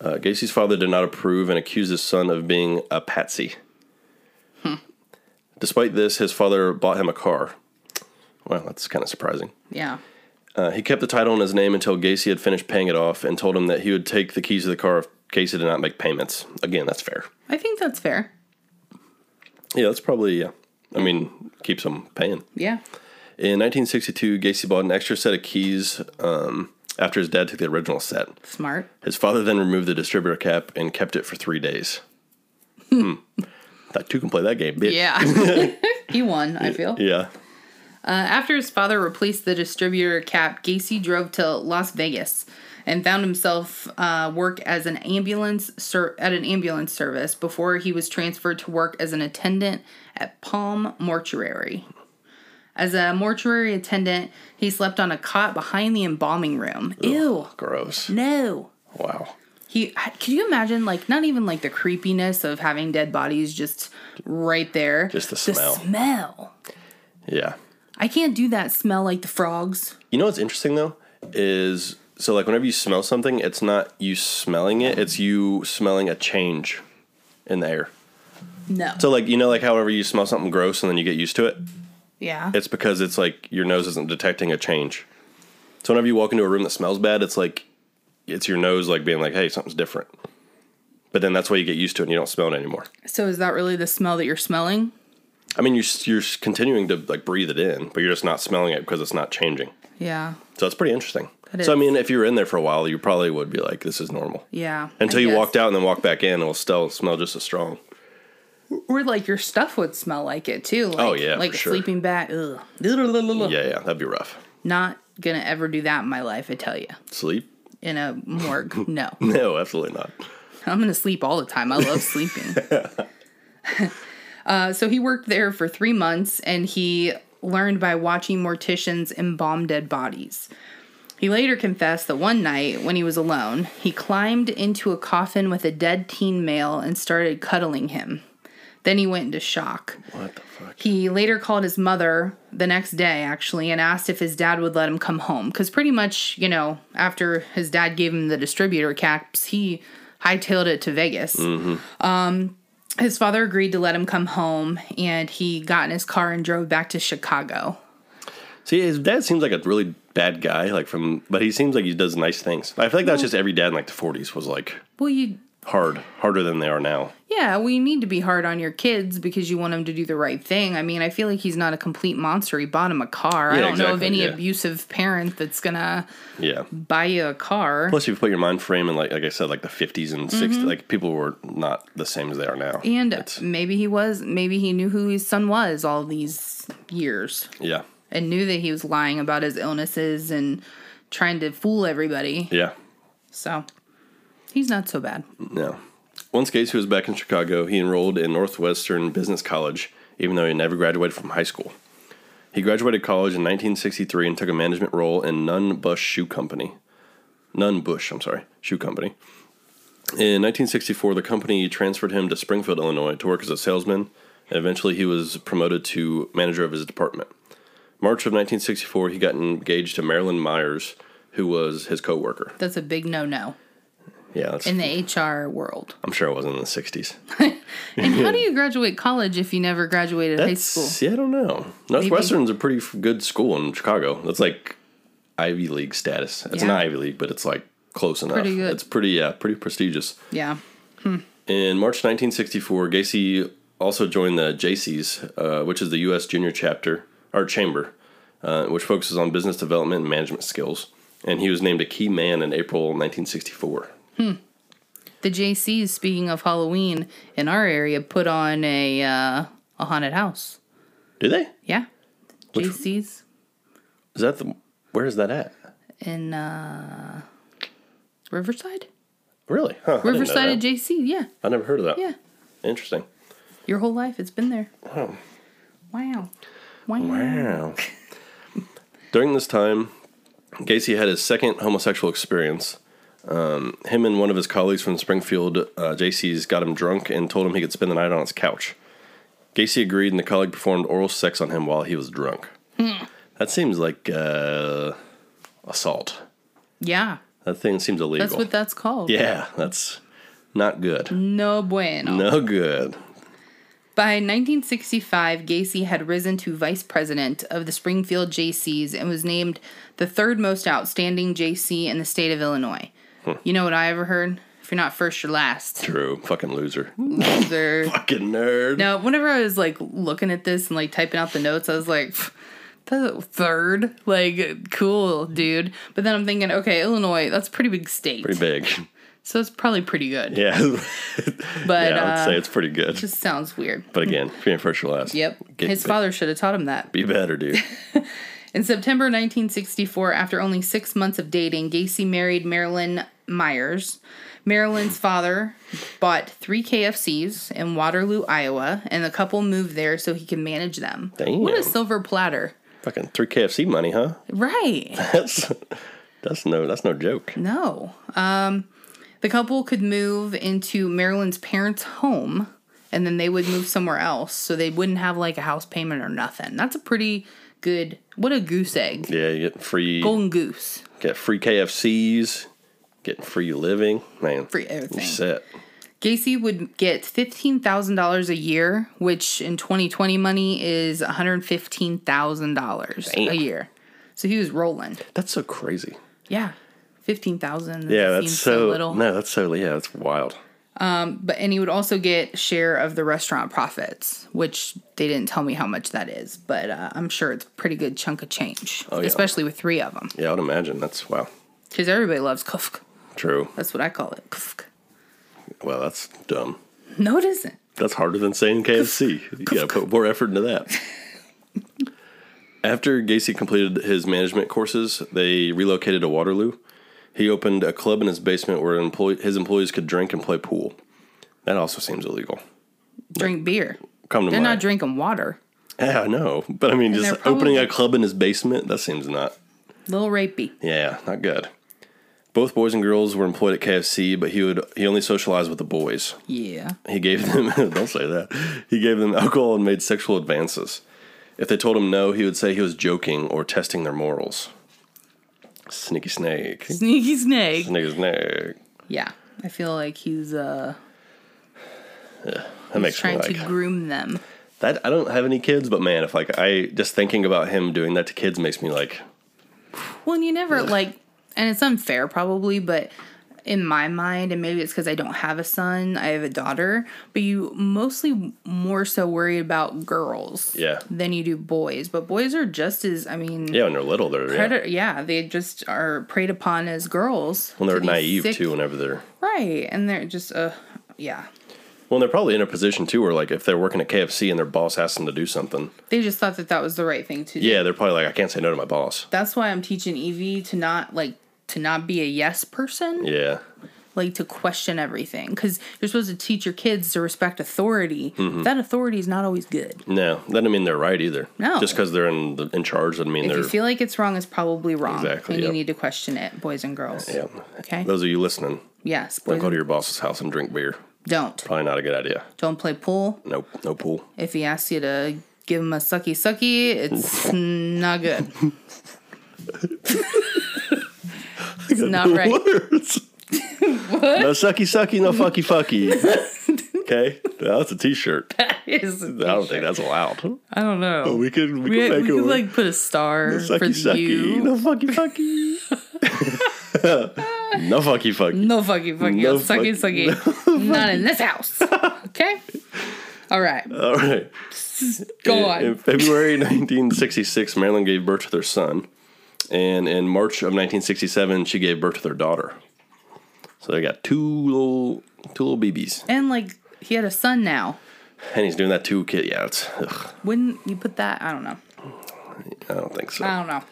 Speaker 2: Uh, Gacy's father did not approve and accused his son of being a patsy. Despite this, his father bought him a car. Well, that's kind of surprising.
Speaker 1: Yeah.
Speaker 2: Uh, he kept the title in his name until Gacy had finished paying it off and told him that he would take the keys to the car if Gacy did not make payments. Again, that's fair.
Speaker 1: I think that's fair.
Speaker 2: Yeah, that's probably, yeah. I mean, keeps them paying.
Speaker 1: Yeah.
Speaker 2: In 1962, Gacy bought an extra set of keys um, after his dad took the original set.
Speaker 1: Smart.
Speaker 2: His father then removed the distributor cap and kept it for three days. hmm. Thought two can play that game, bitch.
Speaker 1: Yeah. he won, I feel.
Speaker 2: Yeah.
Speaker 1: Uh, after his father replaced the distributor cap, Gacy drove to Las Vegas and found himself uh, work as an ambulance ser- at an ambulance service before he was transferred to work as an attendant at Palm Mortuary. As a mortuary attendant, he slept on a cot behind the embalming room. Ew.
Speaker 2: Gross.
Speaker 1: No.
Speaker 2: Wow.
Speaker 1: He can you imagine like not even like the creepiness of having dead bodies just right there.
Speaker 2: Just the smell.
Speaker 1: The smell.
Speaker 2: Yeah.
Speaker 1: I can't do that smell like the frogs.
Speaker 2: You know what's interesting though is so like whenever you smell something, it's not you smelling it; it's you smelling a change in the air.
Speaker 1: No.
Speaker 2: So like you know like however you smell something gross and then you get used to it,
Speaker 1: yeah.
Speaker 2: it's because it's like your nose isn't detecting a change. So whenever you walk into a room that smells bad, it's like it's your nose like being like, "Hey, something's different." But then that's why you get used to it and you don't smell it anymore.
Speaker 1: so is that really the smell that you're smelling?
Speaker 2: I mean, you're you're continuing to like breathe it in, but you're just not smelling it because it's not changing.
Speaker 1: Yeah.
Speaker 2: So it's pretty interesting.
Speaker 1: That
Speaker 2: So I mean, if you were in there for a while, you probably would be like, "This is normal."
Speaker 1: Yeah.
Speaker 2: Until
Speaker 1: I
Speaker 2: you
Speaker 1: guess.
Speaker 2: walked out and then walked back in, it'll still smell just as strong.
Speaker 1: Or like your stuff would smell like it too. Like,
Speaker 2: Oh, yeah,
Speaker 1: Like
Speaker 2: sure.
Speaker 1: sleeping bag. Ugh.
Speaker 2: Yeah, yeah, that'd be rough.
Speaker 1: Not gonna ever do that in my life, I tell you.
Speaker 2: Sleep?
Speaker 1: In a morgue. no.
Speaker 2: No, absolutely not.
Speaker 1: I'm gonna sleep all the time. I love sleeping. uh, so he worked there for three months, and he learned by watching morticians embalm dead bodies. He later confessed that one night, when he was alone, he climbed into a coffin with a dead teen male and started cuddling him. Then he went into shock.
Speaker 2: What the fuck?
Speaker 1: He later called his mother the next day, actually, and asked if his dad would let him come home. Because pretty much, you know, after his dad gave him the distributor caps, he hightailed it to Vegas. Um, his father agreed to let him come home, and he got in his car and drove back to Chicago.
Speaker 2: See, his dad seems like a really bad guy, like from, but he seems like he does nice things. I feel like that's just every dad in like the 40s was like
Speaker 1: Well, you,
Speaker 2: hard, harder than they are now.
Speaker 1: yeah, we need to be hard on your kids because you want them to do the right thing. I mean, I feel like he's not a complete monster. He bought him a car. I
Speaker 2: Yeah,
Speaker 1: don't know of
Speaker 2: exactly,
Speaker 1: any
Speaker 2: yeah.
Speaker 1: abusive parent that's gonna
Speaker 2: Yeah.
Speaker 1: buy you a car.
Speaker 2: Plus, if you put your mind frame in like, like I said, like the 50s and 60s,
Speaker 1: Mm-hmm.
Speaker 2: like people were not the same as they are now.
Speaker 1: And
Speaker 2: It's-
Speaker 1: maybe he was, maybe he knew who his son was all these years
Speaker 2: yeah,
Speaker 1: and knew that he was lying about his illnesses and trying to fool everybody.
Speaker 2: yeah,
Speaker 1: So he's not so bad.
Speaker 2: no. Once Gacy was back in Chicago, he enrolled in Northwestern Business College, even though he never graduated from high school. He graduated college in 1963 and took a management role in Nunn Bush Shoe Company. Nunn Bush, I'm sorry, Shoe Company. In 1964, the company transferred him to Springfield, Illinois, to work as a salesman, and eventually he was promoted to manager of his department. March of 1964, he got engaged to Marilyn Myers, who was his coworker.
Speaker 1: That's a big no no
Speaker 2: Yeah,
Speaker 1: in the HR world.
Speaker 2: I'm sure it wasn't in the 60s.
Speaker 1: And how do you graduate college if you never graduated high
Speaker 2: That's,
Speaker 1: school?
Speaker 2: yeah, I don't know. Northwestern's a pretty good school in Chicago. That's like Ivy League status. It's
Speaker 1: Yeah.
Speaker 2: not Ivy League, but it's like close enough.
Speaker 1: Pretty good.
Speaker 2: It's pretty, yeah, pretty prestigious.
Speaker 1: Yeah.
Speaker 2: In March 1964, Gacy also joined the JCs, uh, which is the U.S. Junior Chapter or Chamber, uh, which focuses on business development and management skills. And he was named a key man in April 1964.
Speaker 1: The JCs, speaking of Halloween, in our area put on a uh, a haunted house.
Speaker 2: Do they?
Speaker 1: Yeah.
Speaker 2: Which-
Speaker 1: JCs
Speaker 2: Is that the? Where is that at?
Speaker 1: in uh, Riverside?
Speaker 2: Really? Huh, I didn't know
Speaker 1: Riverside at. JC, yeah.
Speaker 2: I never heard of that.
Speaker 1: Yeah.
Speaker 2: Interesting.
Speaker 1: Your whole life it's been there.
Speaker 2: Wow.
Speaker 1: Wow. Wow.
Speaker 2: Wow. During this time, Gacy had his second homosexual experience. Um, him and one of his colleagues from Springfield, uh, JC's, got him drunk and told him he could spend the night on his couch. Gacy agreed, and the colleague performed oral sex on him while he was drunk. That seems like uh, assault.
Speaker 1: Yeah,
Speaker 2: That thing seems illegal.
Speaker 1: that's what that's called.
Speaker 2: yeah, that's not good.
Speaker 1: No bueno.
Speaker 2: No good.
Speaker 1: By 1965, Gacy had risen to vice president of the Springfield JCs and was named the third most outstanding JC in the state of Illinois. You know what I ever heard? If you're not first, you're last.
Speaker 2: True. Fucking loser.
Speaker 1: Loser.
Speaker 2: Fucking nerd.
Speaker 1: Now, whenever I was like looking at this and like typing out the notes, I was like, "Pff, that's a third. Like, cool, dude. But then I'm thinking, okay, Illinois, that's a pretty big state.
Speaker 2: Pretty big.
Speaker 1: So it's probably pretty good.
Speaker 2: Yeah.
Speaker 1: But
Speaker 2: yeah, I would
Speaker 1: uh,
Speaker 2: say it's pretty good.
Speaker 1: It just sounds weird.
Speaker 2: but again, being first or last.
Speaker 1: Yep.
Speaker 2: Get,
Speaker 1: His father should have taught him that.
Speaker 2: Be better, dude.
Speaker 1: In September 1964, after only six months of dating, Gacy married Marilyn Myers. Marilyn's father bought three KFCs in Waterloo, Iowa, and the couple moved there so he could manage them.
Speaker 2: Damn.
Speaker 1: What a silver platter.
Speaker 2: Fucking three KFC money, huh?
Speaker 1: Right.
Speaker 2: That's that's no that's no joke.
Speaker 1: No. Um, the couple could move into Marilyn's parents' home and then they would move somewhere else so they wouldn't have like a house payment or nothing. That's a pretty good, what a goose egg.
Speaker 2: Yeah, you get free
Speaker 1: Golden goose.
Speaker 2: get free KFCs, getting free living. Man,
Speaker 1: Free everything.
Speaker 2: set.
Speaker 1: Gacy would get $15,000 a year, which in 2020 money is $115,000 a year. So he was rolling.
Speaker 2: That's so crazy.
Speaker 1: Yeah. 15,000
Speaker 2: Yeah, that's
Speaker 1: seems
Speaker 2: so,
Speaker 1: little.
Speaker 2: no, that's so yeah, that's wild.
Speaker 1: Um, But and he would also get share of the restaurant profits, which they didn't tell me how much that is, but uh, I'm sure it's a pretty good chunk of change,
Speaker 2: Oh, yeah.
Speaker 1: especially with three of them,
Speaker 2: Yeah, I would imagine that's wow.
Speaker 1: because everybody loves kufk.
Speaker 2: True.
Speaker 1: That's what I call it, kufk.
Speaker 2: Well, that's dumb.
Speaker 1: No, it isn't.
Speaker 2: That's harder than saying KFC. You gotta put more effort into that. After Gacy completed his management courses, they relocated to Waterloo. He opened a club in his basement where employ- his employees could drink and play pool. That also seems illegal.
Speaker 1: Drink beer.
Speaker 2: Come to
Speaker 1: They're
Speaker 2: mind.
Speaker 1: not drinking water.
Speaker 2: Yeah, I know. But I mean,
Speaker 1: they're
Speaker 2: just opening
Speaker 1: probably-
Speaker 2: a club in his basement, that seems not,
Speaker 1: Little rapey.
Speaker 2: yeah, not good. Both boys and girls were employed at KFC, but he would he only socialized with the boys.
Speaker 1: Yeah.
Speaker 2: He gave them don't say that. He gave them alcohol and made sexual advances. If they told him no, he would say he was joking or testing their morals. Sneaky snake.
Speaker 1: Sneaky snake.
Speaker 2: Sneaky snake.
Speaker 1: Yeah. I feel like he's uh
Speaker 2: That makes me
Speaker 1: trying
Speaker 2: like
Speaker 1: to groom them.
Speaker 2: that. I don't have any kids, but man, if like I just thinking about him doing that to kids makes me like
Speaker 1: Well, and you never like, and it's unfair probably, but in my mind, and maybe it's because I don't have a son, I have a daughter, but you mostly more so worry about girls
Speaker 2: Yeah.
Speaker 1: than you do boys. But boys are just as, I mean,
Speaker 2: yeah, when they're little, they're yeah.
Speaker 1: predator, yeah, they just are preyed upon as girls.
Speaker 2: when they're naive
Speaker 1: sick-
Speaker 2: too. Whenever they're
Speaker 1: Right. And they're just, uh, yeah.
Speaker 2: well, they're probably in a position too where like if they're working at KFC and their boss asks them to do something,
Speaker 1: They just thought that that was the right thing to do.
Speaker 2: yeah, they're probably like I can't say no to my boss.
Speaker 1: That's why I'm teaching Evie to not like, to not be a yes person.
Speaker 2: Yeah,
Speaker 1: like to question everything because you're supposed to teach your kids to respect authority.
Speaker 2: Mm-hmm.
Speaker 1: That authority is not always good.
Speaker 2: no, that doesn't mean they're right either.
Speaker 1: No.
Speaker 2: just because they're in the, in charge doesn't mean
Speaker 1: If
Speaker 2: they're If
Speaker 1: you feel like it's wrong, it's probably wrong,
Speaker 2: Exactly,
Speaker 1: and you need to question it, boys and girls.
Speaker 2: yeah.
Speaker 1: Okay.
Speaker 2: Those of you listening,
Speaker 1: Yes,
Speaker 2: don't go to your boss's house and drink beer.
Speaker 1: don't
Speaker 2: Probably not a good idea.
Speaker 1: don't play pool.
Speaker 2: Nope, no pool.
Speaker 1: If he asks you to give him a sucky sucky, it's not good. not right.
Speaker 2: Words. No sucky sucky, no fucky fucky. okay, that's a T-shirt. I
Speaker 1: It's a
Speaker 2: don't think that's allowed.
Speaker 1: I don't know.
Speaker 2: We could we,
Speaker 1: we
Speaker 2: could
Speaker 1: we
Speaker 2: make
Speaker 1: could
Speaker 2: it
Speaker 1: like put a star
Speaker 2: sucky
Speaker 1: for
Speaker 2: sucky,
Speaker 1: you.
Speaker 2: no fucky fucky. no fucky fucky.
Speaker 1: No fucky fucky.
Speaker 2: No
Speaker 1: sucky sucky. Not in this house. Okay? All right.
Speaker 2: All right.
Speaker 1: Go
Speaker 2: in,
Speaker 1: on.
Speaker 2: In February 1966, Marilyn gave birth to their son, and in March of 1967, she gave birth to their daughter. So they got two little two little babies,
Speaker 1: and like he had a son now.
Speaker 2: and he's doing that too. Kid, yeah, it's ugh,
Speaker 1: Wouldn't you put that? I don't know.
Speaker 2: I don't think so.
Speaker 1: I don't know.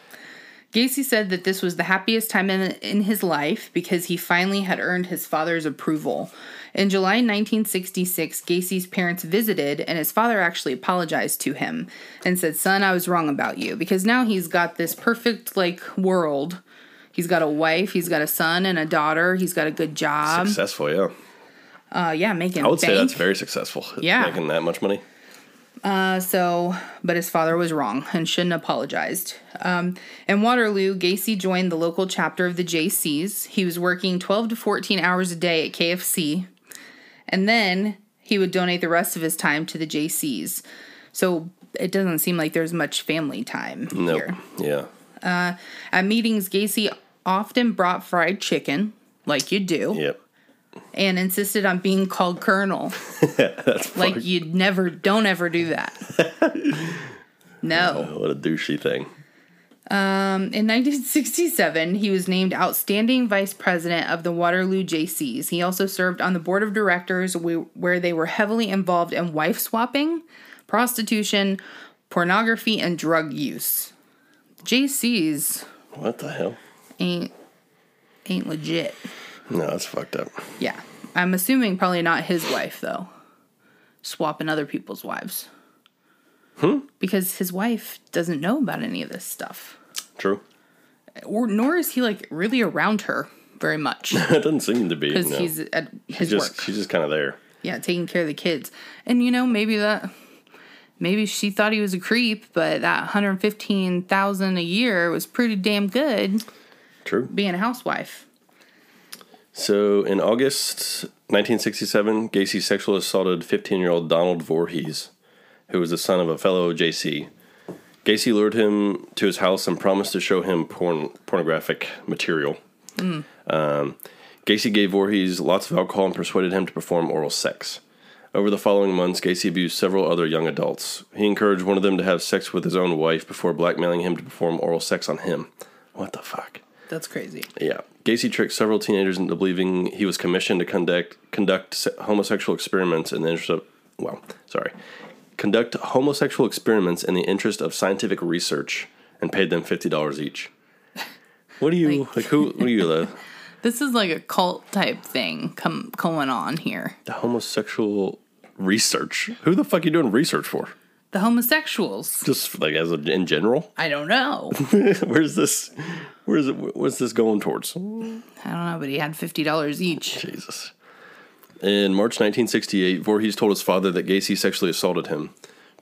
Speaker 1: Gacy said that this was the happiest time in, in his life because he finally had earned his father's approval. In July 1966, Gacy's parents visited, and his father actually apologized to him and said, Son, I was wrong about you. Because now he's got this perfect, like, world. He's got a wife, he's got a son and a daughter, he's got a good job.
Speaker 2: Successful, yeah.
Speaker 1: Uh, yeah, making
Speaker 2: I would say that's very successful.
Speaker 1: Yeah.
Speaker 2: making that much money.
Speaker 1: Uh, so, but his father was wrong and shouldn't have apologized. Um, in Waterloo, Gacy joined the local chapter of the JCs. He was working 12 to 14 hours a day at KFC, and then he would donate the rest of his time to the JCs. So it doesn't seem like there's much family time
Speaker 2: Nope.
Speaker 1: here.
Speaker 2: Yeah.
Speaker 1: Uh, at meetings, Gacy often brought fried chicken, like you do,
Speaker 2: Yep.
Speaker 1: and insisted on being called Colonel.
Speaker 2: That's
Speaker 1: like you'd never, don't ever do that. no.
Speaker 2: what a douchey thing.
Speaker 1: In 1967, he was named Outstanding Vice President of the Waterloo JCs. He also served on the board of directors wh- where they were heavily involved in wife swapping, prostitution, pornography, and drug use. JCs
Speaker 2: What the hell?
Speaker 1: ain't ain't legit.
Speaker 2: No, that's fucked up.
Speaker 1: Yeah. I'm assuming probably not his wife though. Swapping other people's wives. Hmm? Because his wife doesn't know about any of this stuff.
Speaker 2: True.
Speaker 1: Or nor is he like really around her very much.
Speaker 2: it doesn't seem to be.
Speaker 1: because
Speaker 2: no.
Speaker 1: he's at his
Speaker 2: just
Speaker 1: work.
Speaker 2: she's just kind of there.
Speaker 1: Yeah, taking care of the kids. And you know, maybe that maybe she thought he was a creep, but that 115,000 a year was pretty damn good
Speaker 2: True.
Speaker 1: being a housewife.
Speaker 2: So in August 1967, Gacy sexually assaulted 15-year-old Donald Voorhees, who was the son of a fellow JC. Gacy lured him to his house and promised to show him porn, pornographic material. Um, Gacy gave Voorhees lots of alcohol and persuaded him to perform oral sex. Over the following months, Gacy abused several other young adults. He encouraged one of them to have sex with his own wife before blackmailing him to perform oral sex on him. What the fuck?
Speaker 1: That's crazy.
Speaker 2: Yeah. Gacy tricked several teenagers into believing he was commissioned to conduct conduct homosexual experiments in the interest of well, sorry, conduct homosexual experiments in the interest of scientific research, and paid them fifty dollars each. What do you like? who? What are you the uh,
Speaker 1: This is like a cult type thing come going on here.
Speaker 2: the homosexual research? Who the fuck are you doing research for?
Speaker 1: The homosexuals.
Speaker 2: Just like as a, in general?
Speaker 1: I don't know.
Speaker 2: Where's this? Where's it? What's this going towards?
Speaker 1: I don't know, but he had fifty dollars each.
Speaker 2: Jesus. In March 1968, Voorhees told his father that Gacy sexually assaulted him.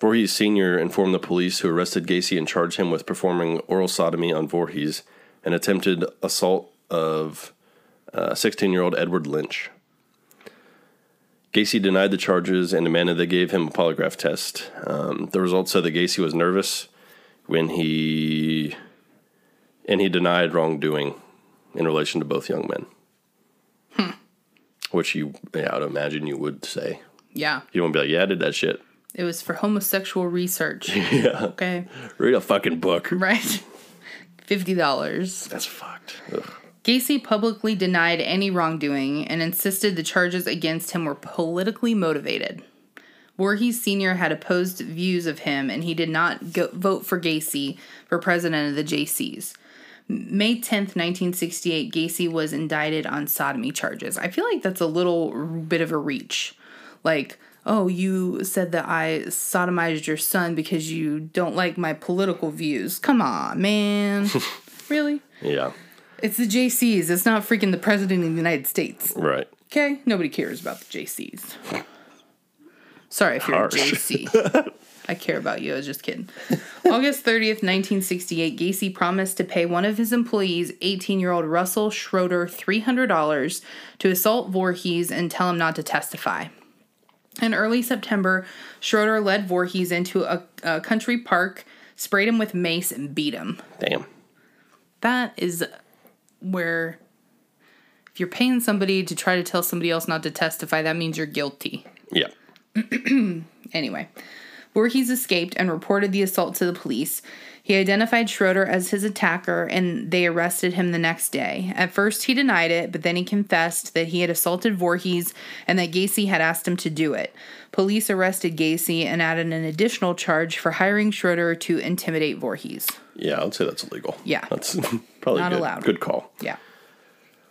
Speaker 2: Voorhees Sr. informed the police, who arrested Gacy and charged him with performing oral sodomy on Voorhees and attempted assault of 16 year old Edward Lynch. Gacy denied the charges and demanded they gave him a polygraph test. Um, the results said that Gacy was nervous when he. and he denied wrongdoing in relation to both young men. Which you, yeah, I would imagine you would say.
Speaker 1: Yeah,
Speaker 2: You don't be like, yeah, I did that shit.
Speaker 1: it was for homosexual research.
Speaker 2: Yeah.
Speaker 1: Okay,
Speaker 2: Read a fucking book.
Speaker 1: right. Fifty dollars.
Speaker 2: That's fucked. Ugh.
Speaker 1: Gacy publicly denied any wrongdoing and insisted the charges against him were politically motivated. Voorhees Sr. had opposed views of him and he did not go- vote for Gacy for president of the JCs. May 10th, 1968, Gacy was indicted on sodomy charges. I feel like that's a little bit of a reach. Like, oh, you said that I sodomized your son because you don't like my political views. Come on, man. really?
Speaker 2: Yeah.
Speaker 1: It's the JCs. It's not freaking the president of the United States.
Speaker 2: Right.
Speaker 1: Okay? Nobody cares about the JCs. Sorry if you're
Speaker 2: Harsh.
Speaker 1: a JC. I care about you. I was just kidding. August 30th, 1968, Gacy promised to pay one of his employees, 18 year old Russell Schroeder, $300 to assault Voorhees and tell him not to testify. In early September, Schroeder led Voorhees into a, a country park, sprayed him with mace, and beat him.
Speaker 2: Damn.
Speaker 1: That is where if you're paying somebody to try to tell somebody else not to testify, that means you're guilty.
Speaker 2: Yeah.
Speaker 1: Anyway, Voorhees escaped and reported the assault to the police. He identified Schroeder as his attacker and they arrested him the next day. At first, he denied it, but then he confessed that he had assaulted Voorhees and that Gacy had asked him to do it. Police arrested Gacy and added an additional charge for hiring Schroeder to intimidate Voorhees.
Speaker 2: Yeah, I'd say that's illegal.
Speaker 1: Yeah.
Speaker 2: That's probably
Speaker 1: Not
Speaker 2: good.
Speaker 1: allowed.
Speaker 2: Good call.
Speaker 1: Yeah.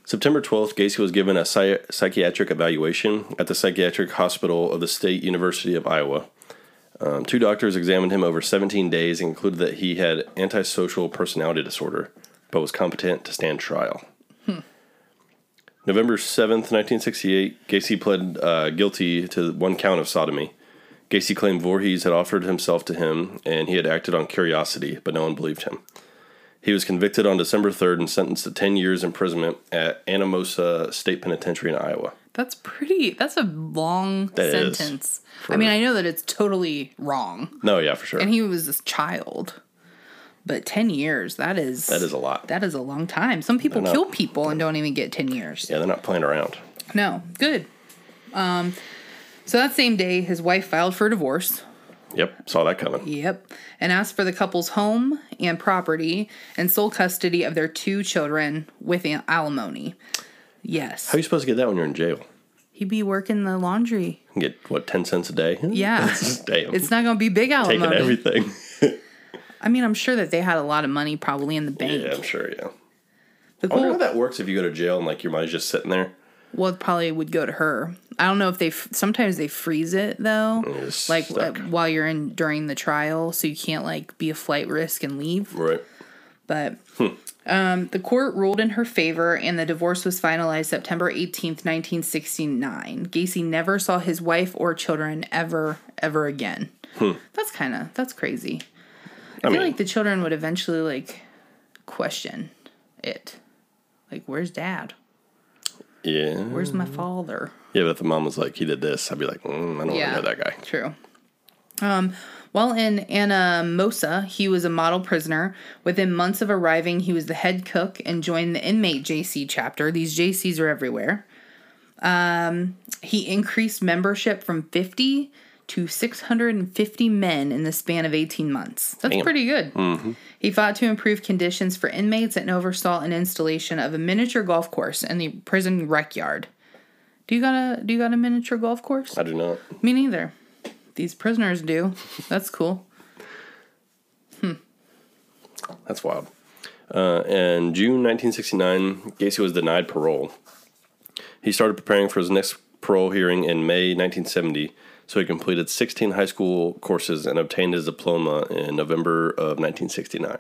Speaker 2: September 12th, Gacy was given a psychiatric evaluation at the Psychiatric Hospital of the State University of Iowa. Um, two doctors examined him over 17 days and concluded that he had antisocial personality disorder, but was competent to stand trial. November 7th, 1968, Gacy pled uh, guilty to one count of sodomy. Gacy claimed Voorhees had offered himself to him and he had acted on curiosity, but no one believed him. He was convicted on December 3rd and sentenced to 10 years imprisonment at Anamosa State Penitentiary in Iowa.
Speaker 1: That's pretty. That's a long
Speaker 2: That
Speaker 1: sentence. I mean, I know that it's totally wrong,
Speaker 2: No, yeah, for sure.
Speaker 1: and he was a child. But ten years. That is.
Speaker 2: that is a lot.
Speaker 1: That is a long time. Some people
Speaker 2: know.
Speaker 1: kill people and don't even get ten years.
Speaker 2: Yeah, they're not playing around.
Speaker 1: No, good. Um, so that same day, his wife filed for divorce.
Speaker 2: Yep, saw that coming.
Speaker 1: Yep. And asked for the couple's home and property and sole custody of their two children with alimony. Yes.
Speaker 2: How are you supposed to get that when you're in jail?
Speaker 1: He'd be working the laundry.
Speaker 2: Get, what, 10 cents a day?
Speaker 1: Yeah.
Speaker 2: Damn.
Speaker 1: It's not going to be big
Speaker 2: out.
Speaker 1: taking
Speaker 2: everything.
Speaker 1: I mean, I'm sure that they had a lot of money probably in the bank.
Speaker 2: yeah, I'm sure, yeah.
Speaker 1: The
Speaker 2: I wonder how that works if you go to jail and, like, your money's just sitting there.
Speaker 1: well, it probably would go to her. I don't know if they, sometimes they freeze it though.
Speaker 2: it's
Speaker 1: Like uh,
Speaker 2: stuck.
Speaker 1: while you're in during the trial, so you can't like be a flight risk and leave.
Speaker 2: Right.
Speaker 1: But
Speaker 2: Hmm.
Speaker 1: Um, the court ruled in her favor, and the divorce was finalized September 18th, 1969. Gacy never saw his wife or children ever, ever again. That's kind of that's crazy. I,
Speaker 2: Hmm. I
Speaker 1: feel
Speaker 2: mean-
Speaker 1: like the children would eventually like question it, like, "Where's Dad?
Speaker 2: Yeah.
Speaker 1: Where's my father?"
Speaker 2: Yeah, but if the mom was like, he did this, I'd be like, mm, I don't
Speaker 1: Yeah.
Speaker 2: want to know that guy.
Speaker 1: True. Um, while in Anamosa, he was a model prisoner. Within months of arriving, he was the head cook and joined the inmate Jaycee chapter. These Jaycees are everywhere. Um, he increased membership from 50 to 650 men in the span of 18 months. That's
Speaker 2: Damn.
Speaker 1: pretty good. He fought to improve conditions for inmates and oversaw an installation of a miniature golf course in the prison rec yard. Do you got a do you got a miniature golf course?
Speaker 2: I do not.
Speaker 1: Me neither. These prisoners do. That's cool.
Speaker 2: That's wild. Uh, in June 1969, Gacy was denied parole. He started preparing for his next parole hearing in May 1970, so he completed 16 high school courses and obtained his diploma in November of 1969.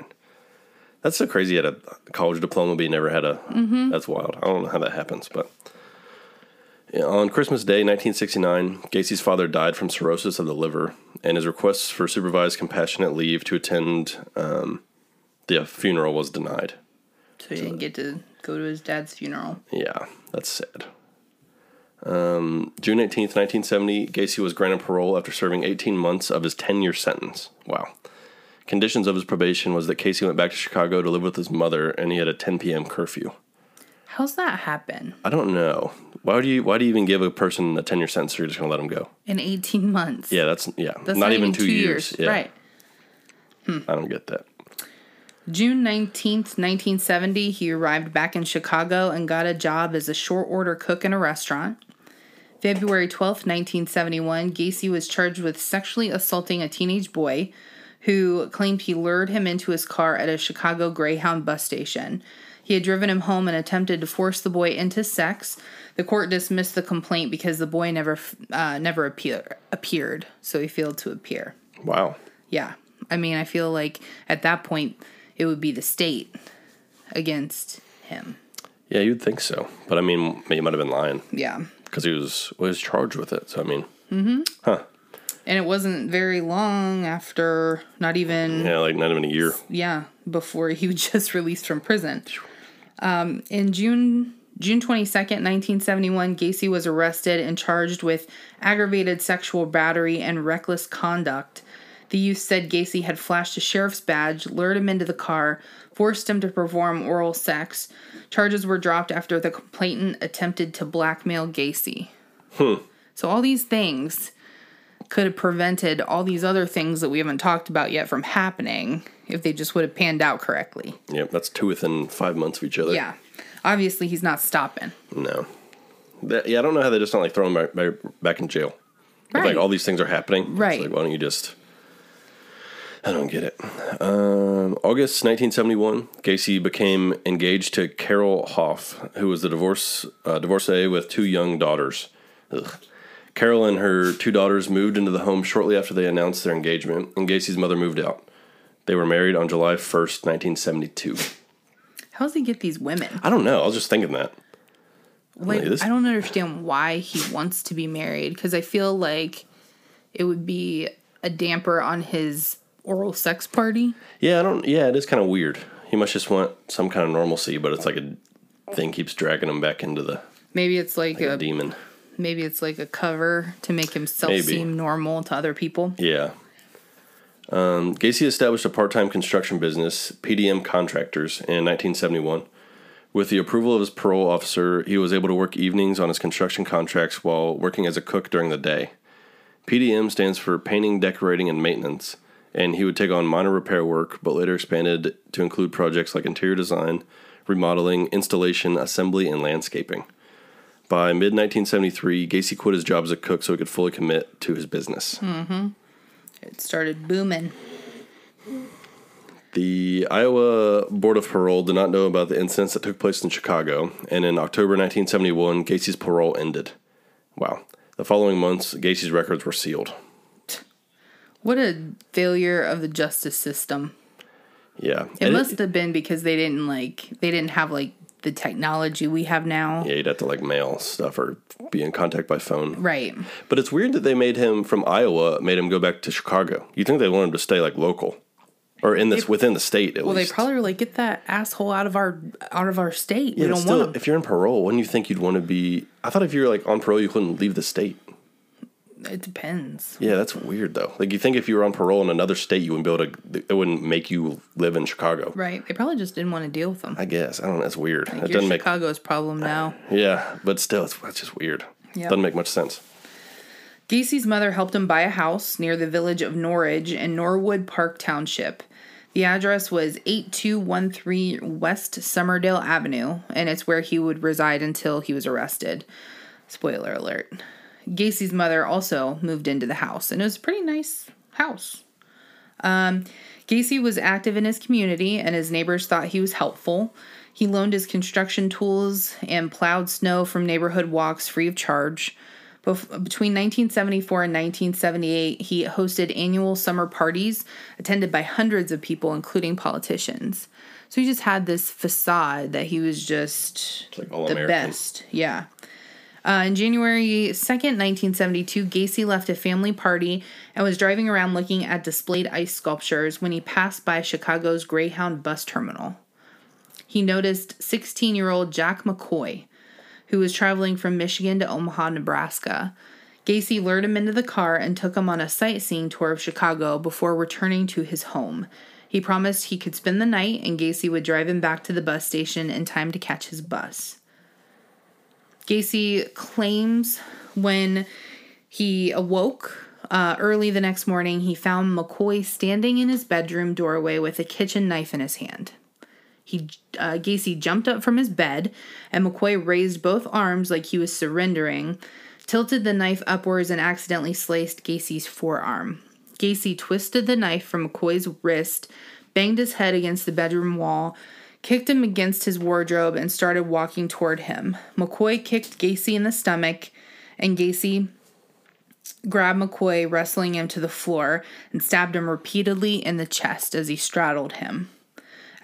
Speaker 2: That's so crazy. He had a college diploma, but he never had a. That's wild. I don't know how that happens, but. On Christmas Day, 1969, Gacy's father died from cirrhosis of the liver, and his request for supervised compassionate leave to attend um, the funeral was denied.
Speaker 1: So he didn't get to go to his dad's funeral.
Speaker 2: Yeah, that's sad. Um, June 18th, 1970, Gacy was granted parole after serving 18 months of his 10 year sentence. Wow. Conditions of his probation was that Gacy went back to Chicago to live with his mother and he had a 10 p.m. curfew.
Speaker 1: How's that happen
Speaker 2: I don't know. Why do you why do you even give a person a 10 year sentence you're just going to let them go?
Speaker 1: in 18 months?
Speaker 2: Yeah, that's yeah,
Speaker 1: That's
Speaker 2: not, even 2 years. Yeah,
Speaker 1: Right. Hmm.
Speaker 2: I don't get that.
Speaker 1: June 19th, 1970, he arrived back in Chicago and got a job as a short order cook in a restaurant. February 12th, 1971, Gacy was charged with sexually assaulting a teenage boy who claimed he lured him into his car at a Chicago Greyhound bus station. He had driven him home and attempted to force the boy into sex. The court dismissed the complaint because the boy never uh, never appear, appeared, so he failed to appear.
Speaker 2: Wow.
Speaker 1: Yeah. I mean, I feel like at that point it would be the state against him.
Speaker 2: Yeah, you'd think so. But I mean, he might have been lying
Speaker 1: Yeah.
Speaker 2: because he was was charged with it. So I mean, Mm-hmm. Huh.
Speaker 1: And it wasn't very long after, not even, yeah,
Speaker 2: yeah, like not even a year.
Speaker 1: Yeah, before he was just released from prison. Um, in June June 22nd, 1971, Gacy was arrested and charged with aggravated sexual battery and reckless conduct. The youth said Gacy had flashed a sheriff's badge, lured him into the car, forced him to perform oral sex. Charges were dropped after the complainant attempted to blackmail Gacy. So all these things could have prevented all these other things that we haven't talked about yet from happening if they just would have panned out correctly.
Speaker 2: Yep, that's two within five months of each other.
Speaker 1: Yeah. Obviously, he's not stopping.
Speaker 2: No. That, yeah, I don't know how they just don't like throw him back, back, in jail. If, like all these things are happening.
Speaker 1: Right.
Speaker 2: like, why don't you just? I don't get it. Um, August 1971, Gacy became engaged to Carol Hoff, who was the divorce uh, divorcee with two young daughters. Ugh. Carol and her two daughters moved into the home shortly after they announced their engagement, and Gacy's mother moved out. They were married on July 1st, 1972.
Speaker 1: How does he get these women?
Speaker 2: I don't know. I was just thinking that.
Speaker 1: Like,
Speaker 2: this-
Speaker 1: I don't understand why he wants to be married because I feel like it would be a damper on his oral sex party.
Speaker 2: Yeah, I don't. Yeah, it is kind of weird. He must just want some kind of normalcy, but it's like a thing keeps dragging him back into the
Speaker 1: Maybe it's like,
Speaker 2: a
Speaker 1: a
Speaker 2: demon.
Speaker 1: Maybe it's like a cover to make himself
Speaker 2: Maybe.
Speaker 1: seem normal to other people.
Speaker 2: Yeah. Um, Gacy established a part-time construction business, PDM Contractors, in 1971. With the approval of his parole officer, he was able to work evenings on his construction contracts while working as a cook during the day. PDM stands for painting, decorating, and maintenance, and he would take on minor repair work, but later expanded to include projects like interior design, remodeling, installation, assembly, and landscaping. By mid 1973, Gacy quit his job as a cook so he could fully commit to his business. Mm-hmm.
Speaker 1: It started booming.
Speaker 2: The Iowa Board of Parole did not know about the incidents that took place in Chicago, and in October 1971, Gacy's parole ended. Wow. The following months, Gacy's records were sealed.
Speaker 1: What a failure of the justice system.
Speaker 2: Yeah.
Speaker 1: It
Speaker 2: And
Speaker 1: must have been because they didn't like they didn't have like the technology we have now.
Speaker 2: yeah, you'd have to like mail stuff or be in contact by phone.
Speaker 1: Right.
Speaker 2: But it's weird that they made him from Iowa, made him go back to Chicago. You think they want him to stay like local, or in this within the state at
Speaker 1: Well, they probably were like, get that asshole out of our out of our state.
Speaker 2: Yeah,
Speaker 1: we don't
Speaker 2: still,
Speaker 1: want him.
Speaker 2: if you're in parole, wouldn't you think you'd want to be? I thought if you're like on parole, you couldn't leave the state.
Speaker 1: It depends.
Speaker 2: Yeah, that's weird though. Like you think if you were on parole in another state, you wouldn't be able to. It wouldn't make you live in Chicago.
Speaker 1: Right. They probably just didn't want to deal with them.
Speaker 2: I guess I don't know. That's weird. it doesn't make.
Speaker 1: Chicago's problem now.
Speaker 2: Yeah, but still, it's that's just weird.
Speaker 1: Yep.
Speaker 2: Doesn't make much sense.
Speaker 1: Gacy's mother helped him buy a house near the village of Norridge in Norwood Park Township. The address was 8213 West Summerdale Avenue, and it's where he would reside until he was arrested. Spoiler alert. Gacy's mother also moved into the house, and it was a pretty nice house. Um, Gacy was active in his community, and his neighbors thought he was helpful. He loaned his construction tools and plowed snow from neighborhood walks free of charge. Bef- Between 1974 and 1978, he hosted annual summer parties attended by hundreds of people, including politicians. So he just had this facade that he was just
Speaker 2: like all
Speaker 1: the
Speaker 2: American.
Speaker 1: best. Yeah. Uh, on January 2nd, 1972, Gacy left a family party and was driving around looking at displayed ice sculptures when he passed by Chicago's Greyhound bus terminal. He noticed 16 year old Jack McCoy, who was traveling from Michigan to Omaha, Nebraska. Gacy lured him into the car and took him on a sightseeing tour of Chicago before returning to his home. He promised he could spend the night and Gacy would drive him back to the bus station in time to catch his bus. Gacy claims when he awoke uh, early the next morning, he found McCoy standing in his bedroom doorway with a kitchen knife in his hand. He uh, Gacy jumped up from his bed, and McCoy raised both arms like he was surrendering, tilted the knife upwards, and accidentally sliced Gacy's forearm. Gacy twisted the knife from McCoy's wrist, banged his head against the bedroom wall, kicked him against his wardrobe, and started walking toward him. McCoy kicked Gacy in the stomach, and Gacy grabbed McCoy, wrestling him to the floor, and stabbed him repeatedly in the chest as he straddled him.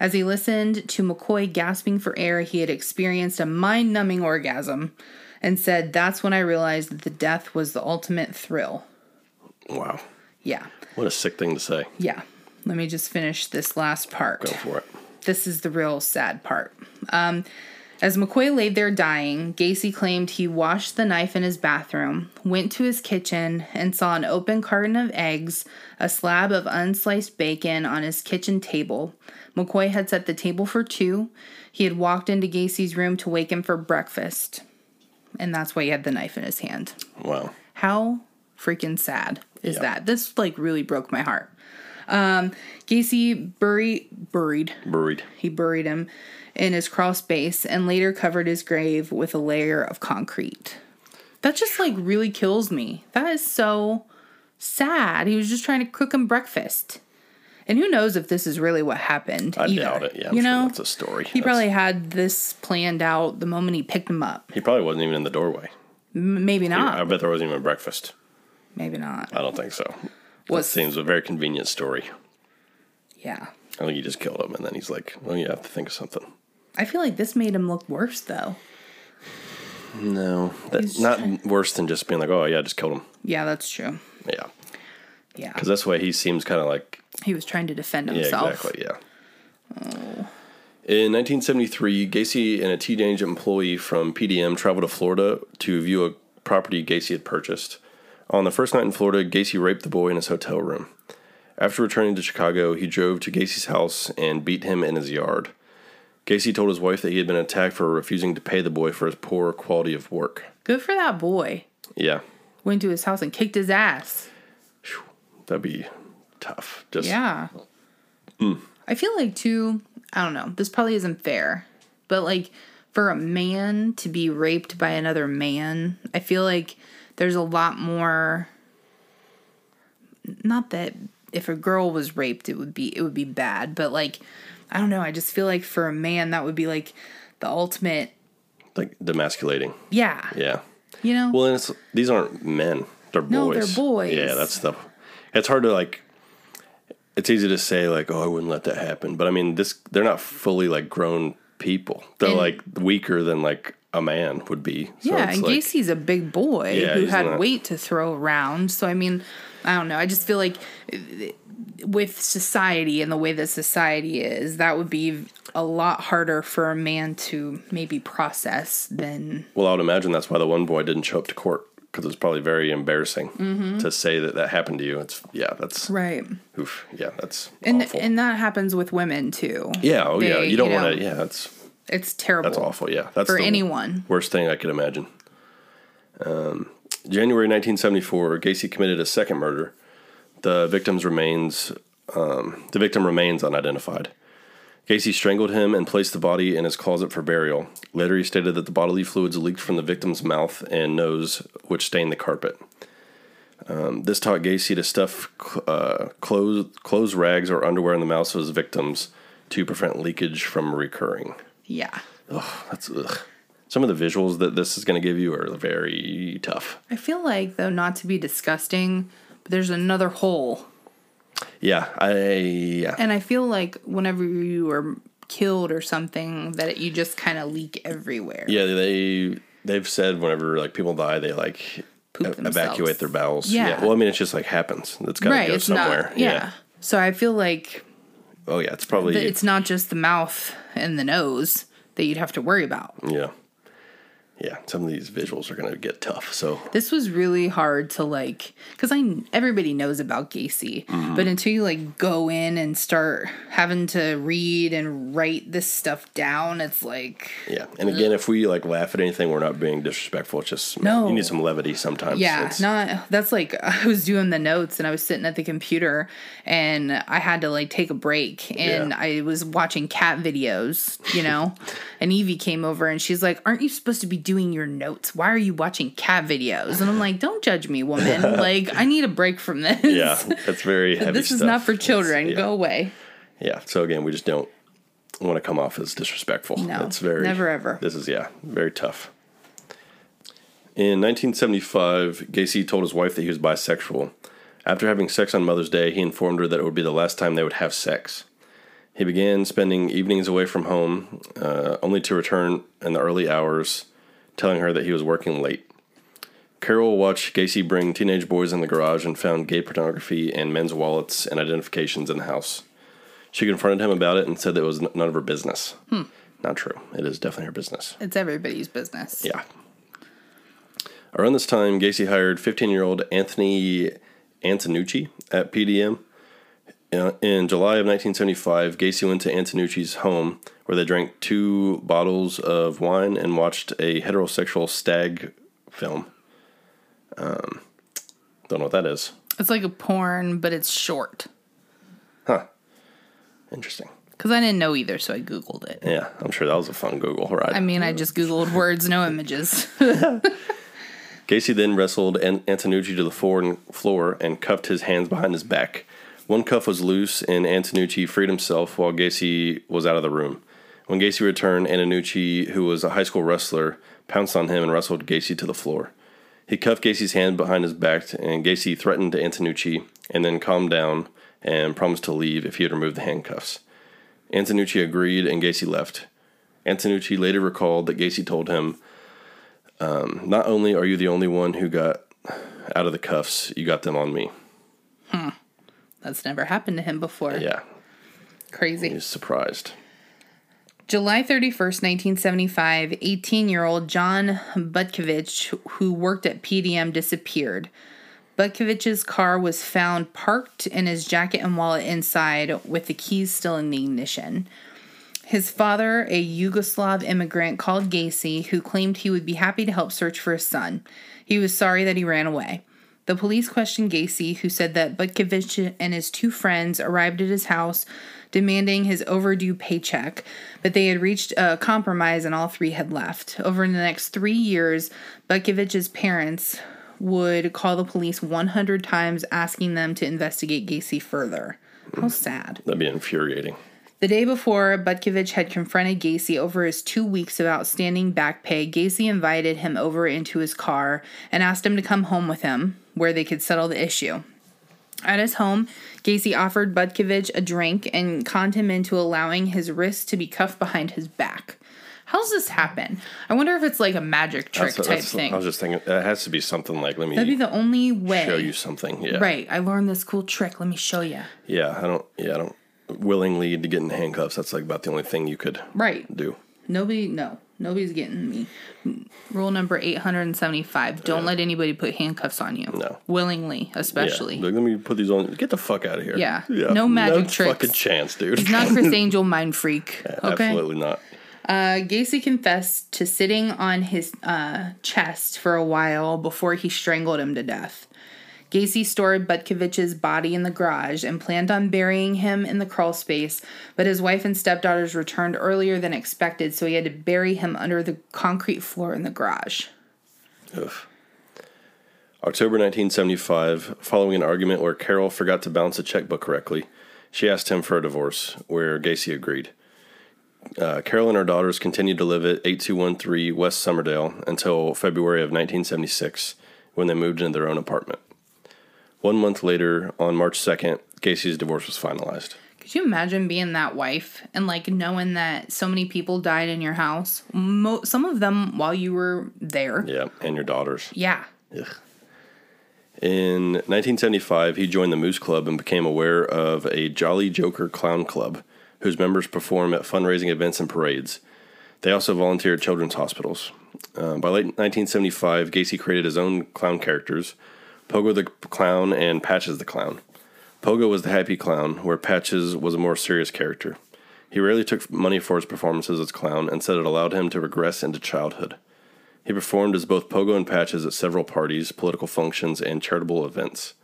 Speaker 1: As he listened to McCoy gasping for air, he had experienced a mind numbing orgasm and said, That's when I realized that the death was the ultimate thrill.
Speaker 2: Wow,
Speaker 1: Yeah.
Speaker 2: what a sick thing to say.
Speaker 1: Yeah. Let me just finish this last part.
Speaker 2: Go for it.
Speaker 1: This is the real sad part. Um, as McCoy laid there dying, Gacy claimed he washed the knife in his bathroom, went to his kitchen, and saw an open carton of eggs, a slab of unsliced bacon on his kitchen table. McCoy had set the table for two. He had walked into Gacy's room to wake him for breakfast. And that's why he had the knife in his hand.
Speaker 2: Wow.
Speaker 1: How freaking sad is
Speaker 2: Yeah.
Speaker 1: that? This like really broke my heart. Um, Gacy buried buried
Speaker 2: Buried.
Speaker 1: he buried him in his crawl space and later covered his grave with a layer of concrete. That just like really kills me. That is so sad. He was just trying to cook him breakfast. And who knows if this is really what happened?
Speaker 2: I
Speaker 1: either.
Speaker 2: doubt it. Yeah, I'm
Speaker 1: you
Speaker 2: sure
Speaker 1: know,
Speaker 2: that's a story.
Speaker 1: he
Speaker 2: That's-
Speaker 1: probably had this planned out the moment he picked him up.
Speaker 2: He probably wasn't even in the doorway.
Speaker 1: M- maybe not.
Speaker 2: I bet there wasn't even breakfast.
Speaker 1: Maybe not.
Speaker 2: I don't think so. That seems a very convenient story.
Speaker 1: Yeah.
Speaker 2: I think he just killed him, and then he's like, "Well, you have to think of something."
Speaker 1: I feel like this made him look worse though.
Speaker 2: No, that's not
Speaker 1: trying-
Speaker 2: worse than just being like, "Oh yeah, I just killed him."
Speaker 1: Yeah, that's true.
Speaker 2: Yeah. Yeah. Because this way he seems kind of like
Speaker 1: He was trying to defend
Speaker 2: yeah,
Speaker 1: himself.
Speaker 2: exactly, yeah. In 1973, Gacy and a teenage employee from PDM traveled to Florida to view a property Gacy had purchased. On the first night in Florida, Gacy raped the boy in his hotel room. After returning to Chicago, he drove to Gacy's house and beat him in his yard. Gacy told his wife that he had been attacked for refusing to pay the boy for his poor quality of work.
Speaker 1: Good for that boy.
Speaker 2: Yeah,
Speaker 1: Went to his house and kicked his ass.
Speaker 2: that'd be tough. Just
Speaker 1: Yeah. I feel like too, I don't know, this probably isn't fair, but like for a man to be raped by another man, I feel like there's a lot more not that if a girl was raped it would be it would be bad, but like I don't know, I just feel like for a man that would be like the ultimate
Speaker 2: like demasculating.
Speaker 1: yeah.
Speaker 2: Yeah.
Speaker 1: You know?
Speaker 2: Well, and it's these aren't men; they're boys.
Speaker 1: No, they're boys.
Speaker 2: Yeah, that's the. It's hard to like. It's easy to say like, "Oh, I wouldn't let that happen," but I mean, this they're not fully like grown people. They're
Speaker 1: And-
Speaker 2: like weaker than like a man would be. So
Speaker 1: yeah, and
Speaker 2: like,
Speaker 1: Gacy's a big boy
Speaker 2: Yeah,
Speaker 1: who had
Speaker 2: not-
Speaker 1: weight to throw around. So I mean, I don't know. I just feel like uh, with society and the way that society is, that would be a lot harder for a man to maybe process than
Speaker 2: Well, I would imagine that's why the one boy didn't show up to court because it's probably very embarrassing to say that that happened to you. It's yeah, that's
Speaker 1: Mm-hmm. right.
Speaker 2: oof. Yeah, that's
Speaker 1: And
Speaker 2: awful.
Speaker 1: and that happens with women too.
Speaker 2: yeah, oh yeah, you don't want to. Yeah, that's
Speaker 1: It's terrible.
Speaker 2: That's awful. Yeah, that's
Speaker 1: For
Speaker 2: the
Speaker 1: anyone.
Speaker 2: Worst thing I could imagine. Um, January 1974, Gacy committed a second murder. The victim's remains. Um, the victim remains unidentified. Gacy strangled him and placed the body in his closet for burial. Later, he stated that the bodily fluids leaked from the victim's mouth and nose, which stained the carpet. Um, this taught Gacy to stuff uh, clothes, clothes, rags, or underwear in the mouths of his victims to prevent leakage from recurring.
Speaker 1: Yeah.
Speaker 2: That's ugh. Some of the visuals that this is going to give you are very tough.
Speaker 1: I feel like though not to be disgusting, but there's another hole
Speaker 2: Yeah, I yeah.
Speaker 1: And I feel like whenever you are killed or something, that it, you just kind of leak everywhere.
Speaker 2: Yeah, they they've said whenever like people die, they like
Speaker 1: Poop
Speaker 2: e- evacuate their bowels.
Speaker 1: Yeah.
Speaker 2: Well, I mean, it's just like happens. It's got to
Speaker 1: right.
Speaker 2: go
Speaker 1: It's
Speaker 2: somewhere.
Speaker 1: not. Yeah. So I feel like
Speaker 2: Oh yeah, it's probably
Speaker 1: it's not just the mouth and the nose that you'd have to worry about.
Speaker 2: yeah. Yeah, some of these visuals are going to get tough. So
Speaker 1: This was really hard to like, because I everybody knows about Gacy,
Speaker 2: Mm-hmm.
Speaker 1: but until you like go in and start having to read and write this stuff down, it's like
Speaker 2: yeah, and again, if we like laugh at anything, we're not being disrespectful. It's just
Speaker 1: No.
Speaker 2: you need some levity sometimes.
Speaker 1: Yeah,
Speaker 2: It's-
Speaker 1: not that's like I was doing the notes and I was sitting at the computer and I had to like take a break and
Speaker 2: Yeah.
Speaker 1: I was watching cat videos, you know. and Evie came over and she's like, "Aren't you supposed to be doing your notes? Why are you watching cat videos?" And I'm like, "Don't judge me, woman. like I need a break from this.
Speaker 2: yeah, that's very heavy.
Speaker 1: this is
Speaker 2: stuff.
Speaker 1: not for children.
Speaker 2: yeah.
Speaker 1: Go away."
Speaker 2: Yeah. So again, we just don't want to come off as disrespectful.
Speaker 1: No,
Speaker 2: it's very
Speaker 1: never, ever.
Speaker 2: This is yeah, very tough. In 1975, Gacy told his wife that he was bisexual. After having sex on Mother's Day, he informed her that it would be the last time they would have sex. He began spending evenings away from home, uh, only to return in the early hours, telling her that he was working late. Carol watched Gacy bring teenage boys in the garage and found gay pornography and men's wallets and identifications in the house. She confronted him about it and said that it was none of her business. Hmm. Not true. It is definitely her business.
Speaker 1: It's everybody's business.
Speaker 2: Yeah. Around this time, Gacy hired 15 year old Anthony Antonucci at PDM. Uh, In July of 1975, Gacy went to Antonucci's home where they drank two bottles of wine and watched a heterosexual stag film. Um, don't know what that is.
Speaker 1: It's like a porn, but it's short.
Speaker 2: Huh. Interesting.
Speaker 1: Because I didn't know either, so I googled it.
Speaker 2: Yeah, I'm sure that was a fun Google ride.
Speaker 1: I mean, I just googled words, no images.
Speaker 2: Gacy then wrestled An- Antonucci to the floor, floor and cuffed his hands behind his back. One cuff was loose, and Antonucci freed himself while Gacy was out of the room. When Gacy returned, Antonucci, who was a high school wrestler, pounced on him and wrestled Gacy to the floor. He cuffed Gacy's hand behind his back, and Gacy threatened Antonucci and then calmed down and promised to leave if he had removed the handcuffs. Antonucci agreed, and Gacy left. Antonucci later recalled that Gacy told him, um, not only are you the only one who got out of the cuffs, you got them on me. Hmm.
Speaker 1: That's never happened to him before.
Speaker 2: Yeah,
Speaker 1: Crazy.
Speaker 2: he's surprised.
Speaker 1: July 31st, 1975, 18 year old John Butkovich, who worked at PDM, disappeared. Butkovich's car was found parked and his jacket and wallet inside with the keys still in the ignition. His father, a Yugoslav immigrant, called Gacy, who claimed he would be happy to help search for his son. He was sorry that he ran away. The police questioned Gacy, who said that Butkovich and his two friends arrived at his house demanding his overdue paycheck, but they had reached a compromise and all three had left. Over the next three years, Butkovich's parents would call the police 100 times asking them to investigate Gacy further. How sad.
Speaker 2: That'd be infuriating.
Speaker 1: The day before Butkovich had confronted Gacy over his two weeks of outstanding back pay, Gacy invited him over into his car and asked him to come home with him, where they could settle the issue. At his home, Gacy offered Butkovich a drink and conned him into allowing his wrists to be cuffed behind his back. How does this happen? I wonder if it's like a magic trick
Speaker 2: That's-
Speaker 1: type
Speaker 2: that's-
Speaker 1: thing.
Speaker 2: I was just thinking it has to be something like let me
Speaker 1: That'd be the only way.
Speaker 2: show you something. Yeah,
Speaker 1: Right. I learned this cool trick. Let me show you.
Speaker 2: Yeah, I don't. Yeah, I don't willingly to get in handcuffs. That's like about the only thing you could
Speaker 1: Right.
Speaker 2: do.
Speaker 1: Nobody, no, nobody's getting me. Rule number 875 don't let anybody put handcuffs on you.
Speaker 2: No.
Speaker 1: Willingly, especially.
Speaker 2: Yeah. Like, let me put these on. Get the fuck out of here.
Speaker 1: Yeah. No magic
Speaker 2: no
Speaker 1: tricks.
Speaker 2: Fucking chance, dude.
Speaker 1: He's not Criss Angel mind freak. Okay.
Speaker 2: Absolutely not.
Speaker 1: Uh, Gacy confessed to sitting on his uh, chest for a while before he strangled him to death. Gacy stored Butkovich's body in the garage and planned on burying him in the crawl space, but his wife and stepdaughters returned earlier than expected, so he had to bury him under the concrete floor in the garage.
Speaker 2: Ugh. October 1975, following an argument where Carol forgot to balance a checkbook correctly, she asked him for a divorce, where Gacy agreed. Uh, Carol and her daughters continued to live at 8213 West Summerdale until February of 1976, when they moved into their own apartment. One month later, on March 2nd, Gacy's divorce was finalized.
Speaker 1: Could you imagine being that wife and like knowing that so many people died in your house? Mo- some of them while you were there.
Speaker 2: Yeah, and your daughters.
Speaker 1: Yeah.
Speaker 2: Ugh. In 1975, he joined the Moose Club and became aware of a Jolly Joker Clown Club, whose members perform at fundraising events and parades. They also volunteer at children's hospitals. Uh, by late 1975, Gacy created his own clown characters Pogo the Clown and Patches the Clown. Pogo was the happy clown, where Patches was a more serious character. He rarely took money for his performances as clown and said it allowed him to regress into childhood. He performed as both Pogo and Patches at several parties, political functions, and charitable events.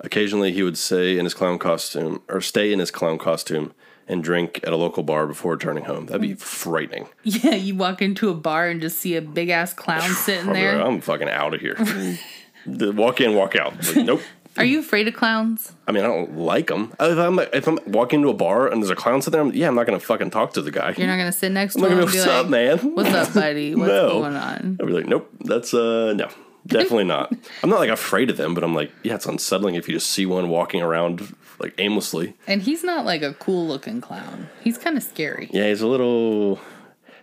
Speaker 2: Occasionally, he would stay in his clown costume or stay in his clown costume and drink at a local bar before returning home. That'd be hmm. frightening.
Speaker 1: Yeah, you walk into a bar and just see a big ass clown sitting
Speaker 2: I'd be like,
Speaker 1: there.
Speaker 2: I'm fucking out of here. The walk in, walk out. Like, nope.
Speaker 1: Are you afraid of clowns?
Speaker 2: I mean, I don't like them. If I'm if I'm walking into a bar and there's a clown sitting there, I'm, yeah, I'm not gonna fucking talk to the guy.
Speaker 1: You're not gonna sit next
Speaker 2: I'm
Speaker 1: to him
Speaker 2: gonna
Speaker 1: and
Speaker 2: be what's
Speaker 1: like,
Speaker 2: up, man?
Speaker 1: "What's up, buddy? What's
Speaker 2: No.
Speaker 1: going on?"
Speaker 2: I'd be like, nope, that's uh no, definitely not. I'm not like afraid of them, but I'm like, yeah, it's unsettling if you just see one walking around like aimlessly.
Speaker 1: And he's not like a cool looking clown. He's kind of scary.
Speaker 2: Yeah, he's a little.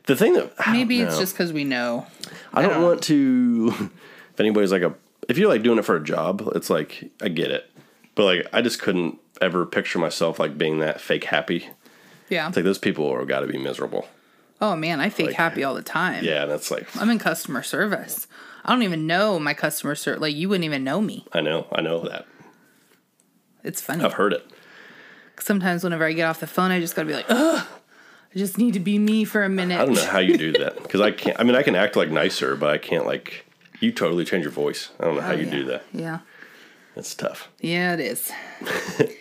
Speaker 2: The thing that
Speaker 1: Maybe it's just because we know.
Speaker 2: I don't
Speaker 1: don't-
Speaker 2: want to. If anybody's like a, if you're like doing it for a job, it's like I get it, but like I just couldn't ever picture myself like being that fake happy.
Speaker 1: Yeah.
Speaker 2: It's like those people are got to be miserable.
Speaker 1: Oh man, I fake
Speaker 2: Like-
Speaker 1: happy all the time.
Speaker 2: Yeah, and it's like
Speaker 1: I'm in customer service. I don't even know my customer service. Like you wouldn't even know me.
Speaker 2: I know, I know that.
Speaker 1: It's funny.
Speaker 2: I've heard it.
Speaker 1: Sometimes whenever I get off the phone, I just gotta be like, ugh. I just need to be me for a minute.
Speaker 2: I don't know how you do that because I can't. I mean, I can act like nicer, but I can't like. You totally change your voice. I don't know how oh, you
Speaker 1: yeah.
Speaker 2: do that.
Speaker 1: Yeah.
Speaker 2: That's tough.
Speaker 1: Yeah, it is.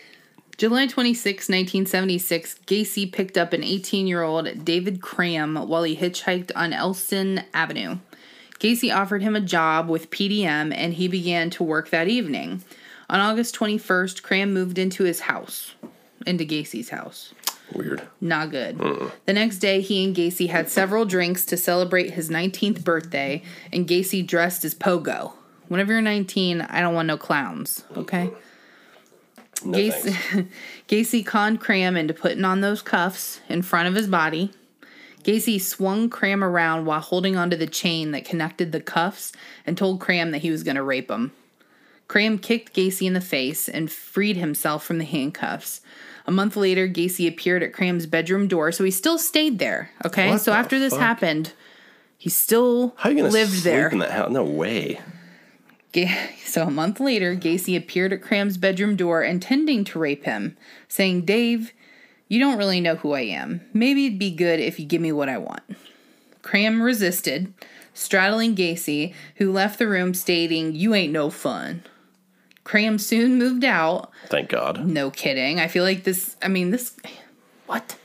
Speaker 1: July 26, 1976, Gacy picked up an 18 year old David Cram while he hitchhiked on Elston Avenue. Gacy offered him a job with PDM and he began to work that evening. On August 21st, Cram moved into his house, into Gacy's house.
Speaker 2: Weird.
Speaker 1: Not good. The next day, he and Gacy had several drinks to celebrate his 19th birthday, and Gacy dressed as Pogo. Whenever you're 19, I don't want no clowns, okay?
Speaker 2: No
Speaker 1: Gacy. Gacy conned Cram into putting on those cuffs in front of his body. Gacy swung Cram around while holding onto the chain that connected the cuffs and told Cram that he was going to rape him. Cram kicked Gacy in the face and freed himself from the handcuffs. A month later, Gacy appeared at Cram's bedroom door, so he still stayed there. Okay,
Speaker 2: What
Speaker 1: so
Speaker 2: the
Speaker 1: after this
Speaker 2: fuck?
Speaker 1: happened, he still
Speaker 2: How are you gonna
Speaker 1: lived there.
Speaker 2: in that house? No way.
Speaker 1: So a month later, Gacy appeared at Cram's bedroom door intending to rape him, saying, Dave, you don't really know who I am. Maybe it'd be good if you give me what I want. Cram resisted, straddling Gacy, who left the room stating, You ain't no fun. Cram soon moved out.
Speaker 2: Thank God.
Speaker 1: No kidding. I feel like this, I mean, this, what?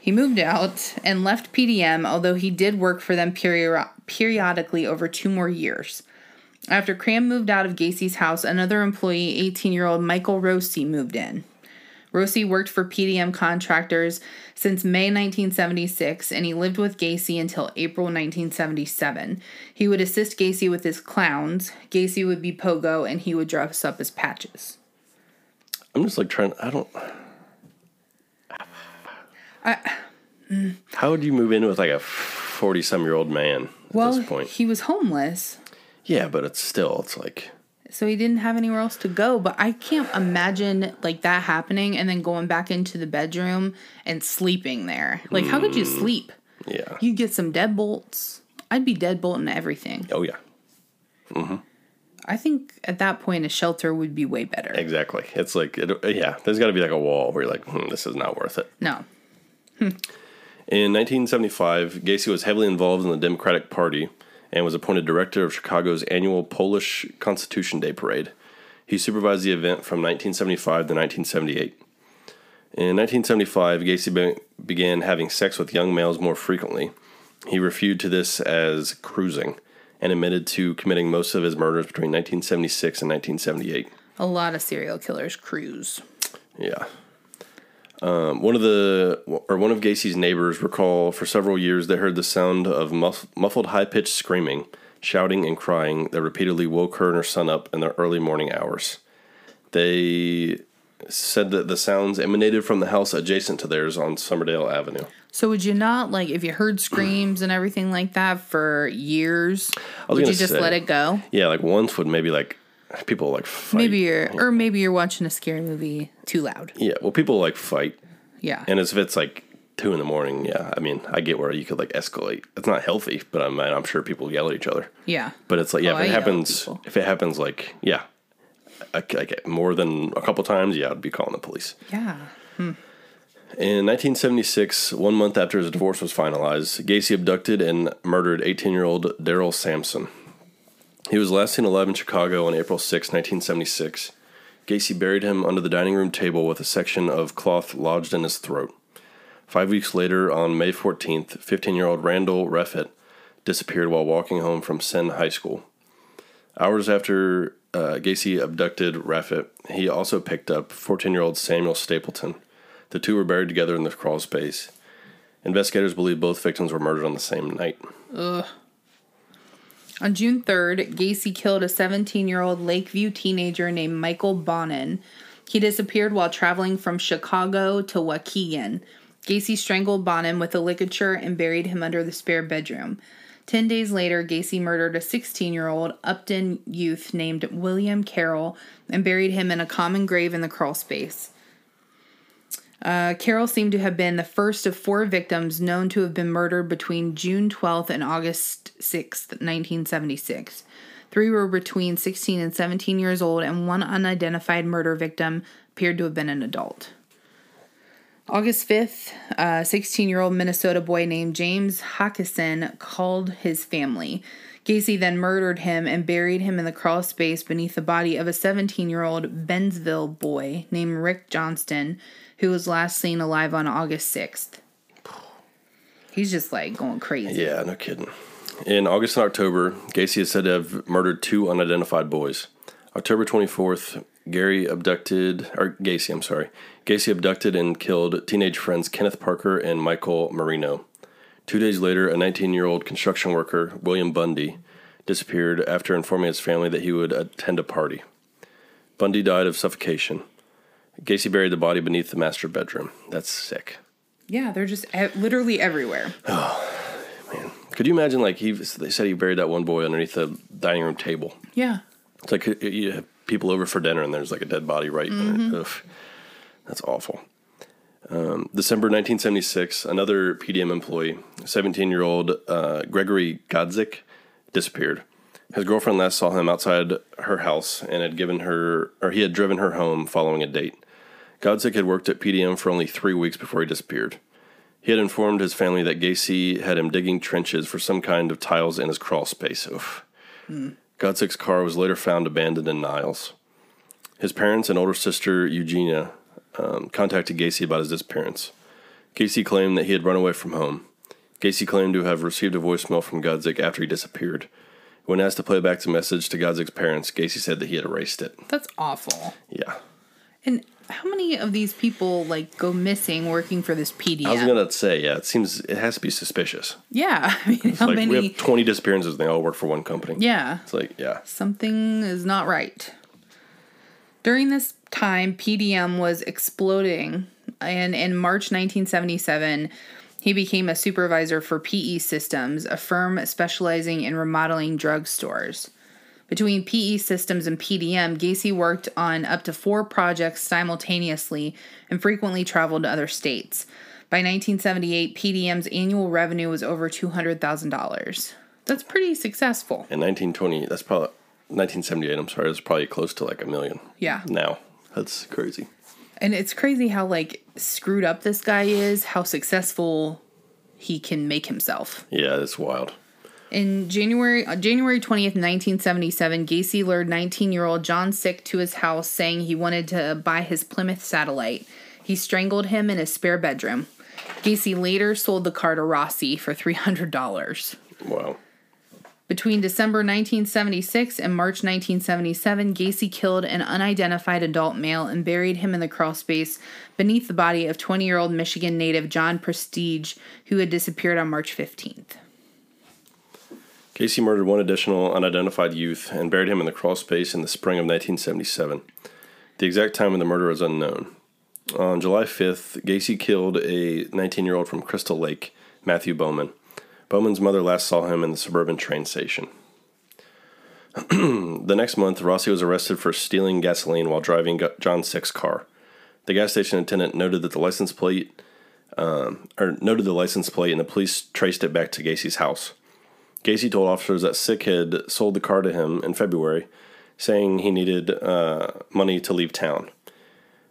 Speaker 1: He moved out and left PDM, although he did work for them peri- periodically over two more years. After Cram moved out of Gacy's house, another employee, 18 year old Michael Rossi, moved in. Rossi worked for PDM contractors since May 1976, and he lived with Gacy until April 1977. He would assist Gacy with his clowns. Gacy would be Pogo, and he would dress up as Patches.
Speaker 2: I'm just like trying. I don't. How would you move in with like a forty-some-year-old man at
Speaker 1: Well,
Speaker 2: this point?
Speaker 1: he was homeless,
Speaker 2: Yeah, but it's still. It's like
Speaker 1: so he didn't have anywhere else to go. But I can't imagine like that happening and then going back into the bedroom and sleeping there. Like, how could you
Speaker 2: Hmm.
Speaker 1: sleep?
Speaker 2: yeah.
Speaker 1: You get some deadbolts. I'd be deadbolting everything.
Speaker 2: Oh yeah. Hmm.
Speaker 1: I think at that point a shelter would be way better.
Speaker 2: Exactly. It's like it, yeah. There's got to be like a wall where you're like, hmm, this is not worth it.
Speaker 1: No.
Speaker 2: In 1975, Gacy was heavily involved in the Democratic Party and was appointed director of Chicago's annual Polish Constitution Day parade. He supervised the event from 1975 to 1978. In 1975, Gacy be- began having sex with young males more frequently. He referred to this as cruising and admitted to committing most of his murders between 1976 and 1978.
Speaker 1: A lot of serial killers cruise.
Speaker 2: Yeah. Um, one of the or one of Gacy's neighbors recall for several years they heard the sound of muff, muffled, high pitched screaming, shouting, and crying that repeatedly woke her and her son up in the early morning hours. They said that the sounds emanated from the house adjacent to theirs on Summerdale Avenue.
Speaker 1: So would you not like if you heard screams and everything like that for years? Would you just
Speaker 2: say-
Speaker 1: let it go?
Speaker 2: Yeah, like once would maybe like people like fight.
Speaker 1: Maybe you're, or maybe you're watching a scary movie too loud.
Speaker 2: Yeah, well, people like fight,
Speaker 1: Yeah.
Speaker 2: and as if it's like two in the morning. Yeah, I mean, I get where you could like escalate. It's not healthy, but I'm I'm sure people yell at each other.
Speaker 1: yeah.
Speaker 2: But it's like, yeah,
Speaker 1: Oh, I
Speaker 2: if it
Speaker 1: yell at
Speaker 2: happens,
Speaker 1: people.
Speaker 2: if it happens, like, yeah, like, like more than a couple times, yeah, I'd be calling the police.
Speaker 1: Yeah.
Speaker 2: In 1976, one month after his divorce was finalized, Gacy abducted and murdered 18 year old Daryl Samson. He was last seen alive in Chicago on April 6, 1976. Gacy buried him under the dining room table with a section of cloth lodged in his throat. Five weeks later, on May 14th, 15 year old Randall Reffitt disappeared while walking home from Senn High School. Hours after uh, Gacy abducted Reffitt, he also picked up 14 year old Samuel Stapleton. The two were buried together in the crawl space. Investigators believe both victims were murdered on the same night.
Speaker 1: On June 3rd, Gacy killed a 17 year old Lakeview teenager named Michael Bonnin. He disappeared while traveling from Chicago to Waukegan. Gacy strangled Bonnin with a ligature and buried him under the spare bedroom. Ten days later, Gacy murdered a 16 year old Uptown youth named William Carroll and buried him in a common grave in the crawl space. Uh, seemed to have been the first of four victims known to have been murdered between June 12th and August 6th, 1976. Three were between 16 and 17 years old, and one unidentified murder victim appeared to have been an adult. August 5th, a 16 year old Minnesota boy named James Haakenson called his family. Gacy then murdered him and buried him in the crawl space beneath the body of a 17 year old Bensenville boy named Rick Johnston, who was last seen alive on August 6th. He's just like going crazy.
Speaker 2: Yeah, no kidding. In August and October, Gacy is said to have murdered two unidentified boys. October 24th, Gary abducted, or Gacy, I'm sorry. Gacy abducted and killed teenage friends Kenneth Parker and Michael Marino. Two days later, a 19 year old construction worker, William Bundy, disappeared after informing his family that he would attend a party. Bundy died of suffocation. Gacy buried the body beneath the master bedroom. That's sick.
Speaker 1: Yeah, they're just e- literally everywhere. Oh, man.
Speaker 2: Could you imagine, like, he they said he buried that one boy underneath the dining room table?
Speaker 1: Yeah.
Speaker 2: It's like you have people over for dinner and there's like a dead body right there. Ugh. That's awful. Um, December 1976, another PDM employee, 17 year old uh, Gregory Godzik, disappeared. His girlfriend last saw him outside her house and had given her, or he had driven her home following a date. Godzik had worked at PDM for only three weeks before he disappeared. He had informed his family that Gacy had him digging trenches for some kind of tiles in his crawl space. Oof. Godzik's car was later found abandoned in Niles. His parents and older sister Eugenia um, contacted Gacy about his disappearance. Gacy claimed that he had run away from home. Gacy claimed to have received a voicemail from Godzik after he disappeared. When asked to play back the message to Godzik's parents, Gacy said that he had erased it.
Speaker 1: That's awful.
Speaker 2: Yeah.
Speaker 1: And how many of these people like go missing working for this PDM?
Speaker 2: I was gonna say, yeah, it seems it has to be suspicious.
Speaker 1: yeah, I mean, how
Speaker 2: like
Speaker 1: many?
Speaker 2: we have twenty disappearances and they all work for one company.
Speaker 1: yeah,
Speaker 2: It's like, yeah.
Speaker 1: something is not right. During this time, PDM was exploding, and in March 1977, he became a supervisor for PE Systems, a firm specializing in remodeling drugstores. Between PE Systems and PDM, Gacy worked on up to four projects simultaneously and frequently traveled to other states. By 1978, PDM's annual revenue was over $200,000. That's pretty successful.
Speaker 2: In nineteen twenty, that's probably nineteen seventy eight, I'm sorry, it's probably close to like a million.
Speaker 1: Yeah.
Speaker 2: Now. That's crazy.
Speaker 1: And it's crazy how like screwed up this guy is, how successful he can make himself.
Speaker 2: Yeah, it's wild.
Speaker 1: In January uh, January 20th, 1977, Gacy lured 19-year-old John Szyc to his house saying he wanted to buy his Plymouth Satellite. He strangled him in his spare bedroom. Gacy later sold the car to Rossi for $300.
Speaker 2: Wow.
Speaker 1: Between December 1976 and March 1977, Gacy killed an unidentified adult male and buried him in the crawl space beneath the body of 20 year old Michigan native John Prestidge, who had disappeared on March 15th.
Speaker 2: Gacy murdered one additional unidentified youth and buried him in the crawl space in the spring of 1977. The exact time of the murder is unknown. On July 5th, Gacy killed a 19 year old from Crystal Lake, Matthew Bowman. Bowman's mother last saw him in the suburban train station. the next month, Rossi was arrested for stealing gasoline while driving John Szyc's car. The gas station attendant noted that the license plate, um, or noted the license plate, and the police traced it back to Gacy's house. Gacy told officers that Szyc had sold the car to him in February, saying he needed uh, money to leave town.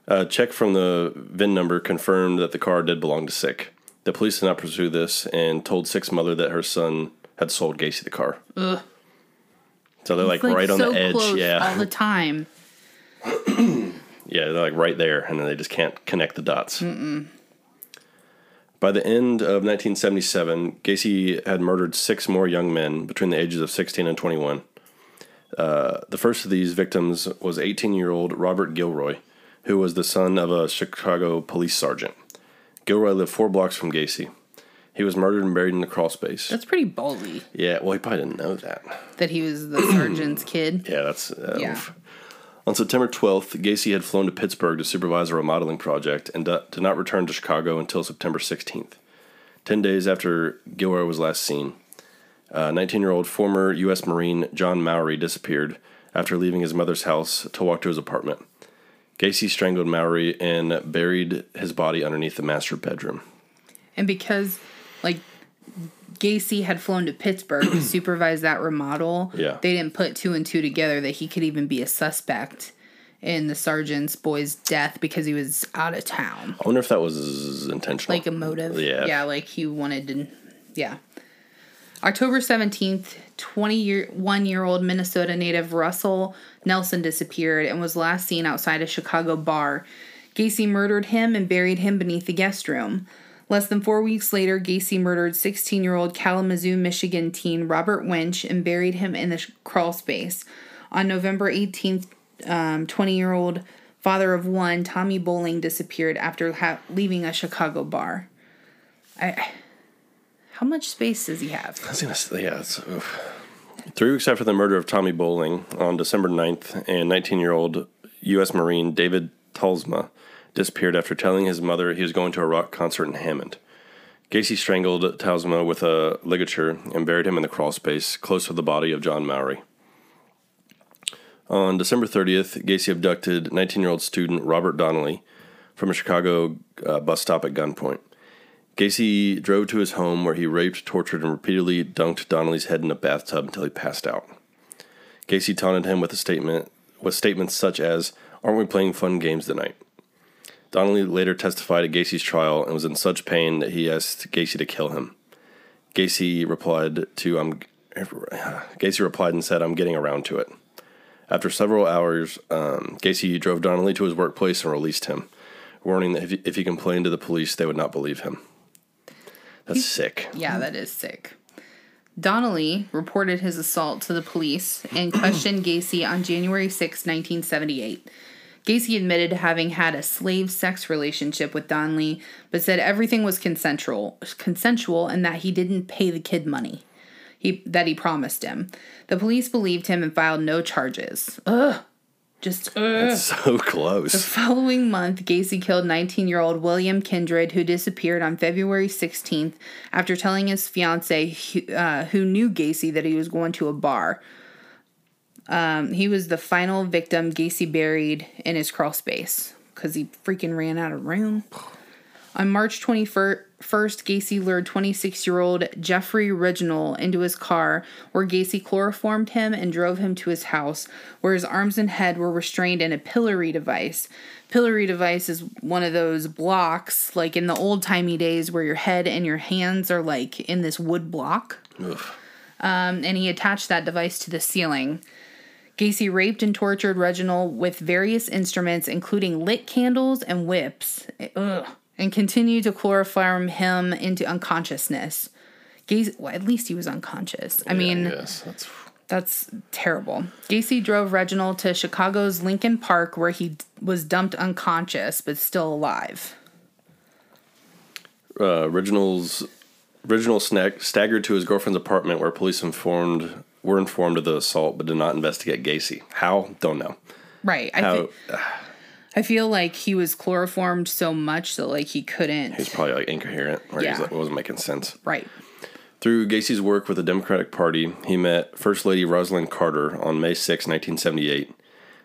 Speaker 2: A check from the VIN number confirmed that the car did belong to Szyc. The police did not pursue this and told Szyc's mother that her son had sold Gacy the car.
Speaker 1: Ugh.
Speaker 2: So they're like,
Speaker 1: It's,
Speaker 2: right on the edge, yeah,
Speaker 1: all the time.
Speaker 2: yeah, they're like right there, and then they just can't connect the dots. By the end of 1977, Gacy had murdered six more young men between the ages of 16 and 21. Uh, the first of these victims was 18 year old Robert Gilroy, who was the son of a Chicago police sergeant. Gilroy lived four blocks from Gacy. He was murdered and buried in the crawl space.
Speaker 1: That's pretty ballsy
Speaker 2: Yeah, well, he probably didn't know that.
Speaker 1: that he was the sergeant's kid.
Speaker 2: Yeah, that's. Uh,
Speaker 1: Yeah.
Speaker 2: oof. On September 12th, Gacy had flown to Pittsburgh to supervise a remodeling project and did not return to Chicago until September 16th. Ten days after Gilroy was last seen, uh, 19 year old former U.S. Marine John Mowery disappeared after leaving his mother's house to walk to his apartment. Gacy strangled Mowery and buried his body underneath the master bedroom.
Speaker 1: And because like Gacy had flown to Pittsburgh to supervise that remodel,
Speaker 2: Yeah.
Speaker 1: they didn't put two and two together that he could even be a suspect in the sergeant's boy's death because he was out of town.
Speaker 2: I wonder if that was intentional.
Speaker 1: Like a motive.
Speaker 2: Yeah.
Speaker 1: Yeah, like he wanted to yeah. October 17th, 21 year old Minnesota native Russell Nelson disappeared and was last seen outside a Chicago bar. Gacy murdered him and buried him beneath the guest room. Less than four weeks later, Gacy murdered 16 year old Kalamazoo, Michigan teen Robert Winch and buried him in the crawl space. On November 18th, um, 20 year old father of one, Tommy Boling, disappeared after ha- leaving a Chicago bar. I, how much space does he have?
Speaker 2: I was gonna say, yeah. Three weeks after the murder of Tommy Boling on December 9th, and 19 year old U.S. Marine David Talsma disappeared after telling his mother he was going to a rock concert in Hammond. Gacy strangled Talsma with a ligature and buried him in the crawlspace close to the body of John Mowery. On December 30th, Gacy abducted 19 year old student Robert Donnelly from a Chicago uh, bus stop at gunpoint. Gacy drove to his home where he raped, tortured, and repeatedly dunked Donnelly's head in a bathtub until he passed out. Gacy taunted him with a statement with statements such as, Aren't we playing fun games tonight? Donnelly later testified at Gacy's trial and was in such pain that he asked Gacy to kill him. Gacy replied to I'm Gacy replied and said, I'm getting around to it. After several hours, um, Gacy drove Donnelly to his workplace and released him, warning that if he, if he complained to the police, they would not believe him. That's sick.
Speaker 1: Yeah, that is sick. Donnelly reported his assault to the police and questioned Gacy on January 6, 1978. Gacy admitted to having had a slave sex relationship with Donnelly, but said everything was consensual, consensual and that he didn't pay the kid money he, that he promised him. The police believed him and filed no charges. Ugh. Just ugh.
Speaker 2: That's so close.
Speaker 1: The following month, Gacy killed 19 year old William Kindred, who disappeared on February 16th after telling his fiance, uh, who knew Gacy, that he was going to a bar. Um, he was the final victim Gacy buried in his crawl space because he freaking ran out of room. On March 21st, Gacy lured 26 year old Jeffrey Rignall into his car, where Gacy chloroformed him and drove him to his house, where his arms and head were restrained in a pillory device. Pillory device is one of those blocks, like in the old timey days, where your head and your hands are like in this wood block. Um, and he attached that device to the ceiling. Gacy raped and tortured Rignall with various instruments, including lit candles and whips. Ugh and continued to chloroform him into unconsciousness. Gacy, well, at least he was unconscious. I yeah, mean, yes, that's that's terrible. Gacy drove Rignall to Chicago's Lincoln Park, where he was dumped unconscious but still alive.
Speaker 2: Uh, Rignall's Rignall staggered to his girlfriend's apartment, where police informed were informed of the assault, but did not investigate Gacy. How? Don't know.
Speaker 1: Right. How, I I feel like he was chloroformed so much that like he couldn't.
Speaker 2: He was probably like incoherent, or yeah. like, wasn't making sense.
Speaker 1: Right.
Speaker 2: Through Gacy's work with the Democratic Party, he met First Lady Rosalynn Carter on May 6, 1978.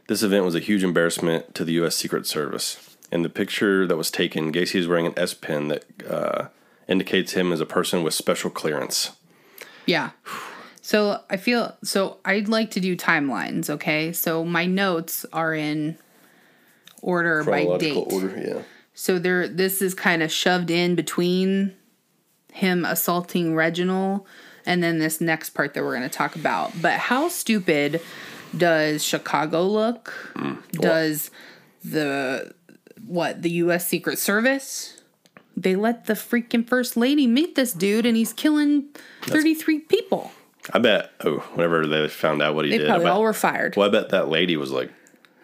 Speaker 2: This event was a huge embarrassment to the U.S. Secret Service. In the picture that was taken, Gacy is wearing an S pin that uh, indicates him as a person with special clearance.
Speaker 1: Yeah. So I feel so I'd like to do timelines, okay? So my notes are in order by date. Order, yeah. So there, this is kind of shoved in between him assaulting Rignall and then this next part that we're going to talk about. But how stupid does Chicago look? Mm, does the what the U.S. Secret Service? They let the freaking first lady meet this dude, and he's killing thirty three people.
Speaker 2: I bet. Oh, whenever they found out what he
Speaker 1: they
Speaker 2: did,
Speaker 1: probably
Speaker 2: bet,
Speaker 1: all were fired.
Speaker 2: Well, I bet that lady was like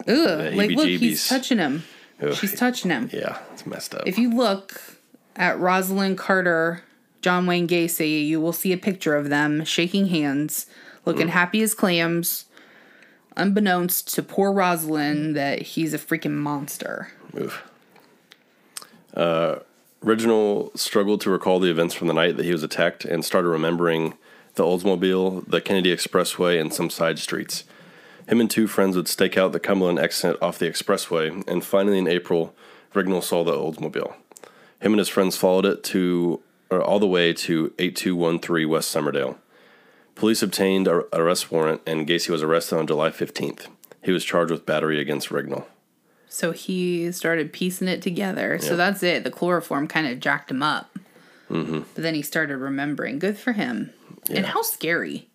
Speaker 1: Ugh, like look, he's touching him. Ugh. She's touching him.
Speaker 2: Yeah, it's messed up.
Speaker 1: If you look at Rosalynn Carter, John Wayne Gacy, you will see a picture of them shaking hands, looking mm. happy as clams, unbeknownst to poor Rosalynn, that he's a freaking monster. Oof.
Speaker 2: Uh, Rignall struggled to recall the events from the night that he was attacked and started remembering the Oldsmobile, the Kennedy Expressway, and some side streets. Him and two friends would stake out the Cumberland exit off the expressway, and finally in April, Rignall saw the Oldsmobile. Him and his friends followed it to all the way to 8213 West Summerdale. Police obtained an arrest warrant, and Gacy was arrested on July 15th. He was charged with battery against Rignall.
Speaker 1: So he started piecing it together. So that's it. The chloroform kind of jacked him up. Mm-hmm. But then he started remembering. Good for him. Yeah. And how scary.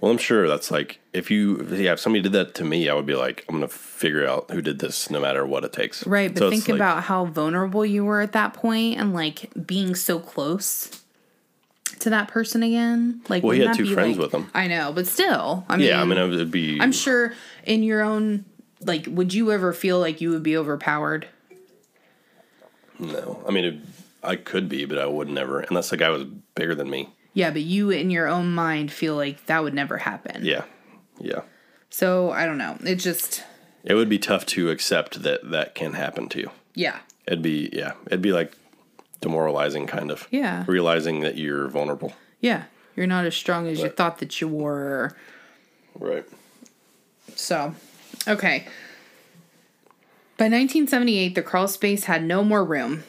Speaker 2: Well, I'm sure that's like if you yeah if somebody did that to me, I would be like I'm gonna figure out who did this no matter what it takes.
Speaker 1: Right, but so think about like, how vulnerable you were at that point and like being so close to that person again. Like,
Speaker 2: well, he had two friends like, with him.
Speaker 1: I know, but still, I mean,
Speaker 2: yeah, I mean, it would be.
Speaker 1: I'm sure in your own like, would you ever feel like you would be overpowered?
Speaker 2: No, I mean, it, I could be, but I would never, unless the guy was bigger than me.
Speaker 1: Yeah, but you in your own mind feel like that would never happen.
Speaker 2: Yeah. Yeah.
Speaker 1: So I don't know. It just
Speaker 2: it would be tough to accept that that can happen to you.
Speaker 1: Yeah.
Speaker 2: It'd be yeah, it'd be like demoralizing kind of.
Speaker 1: Yeah.
Speaker 2: Realizing that you're vulnerable.
Speaker 1: Yeah. You're not as strong as but, you thought that you were.
Speaker 2: Right.
Speaker 1: So, okay. By 1978, the crawl space had no more room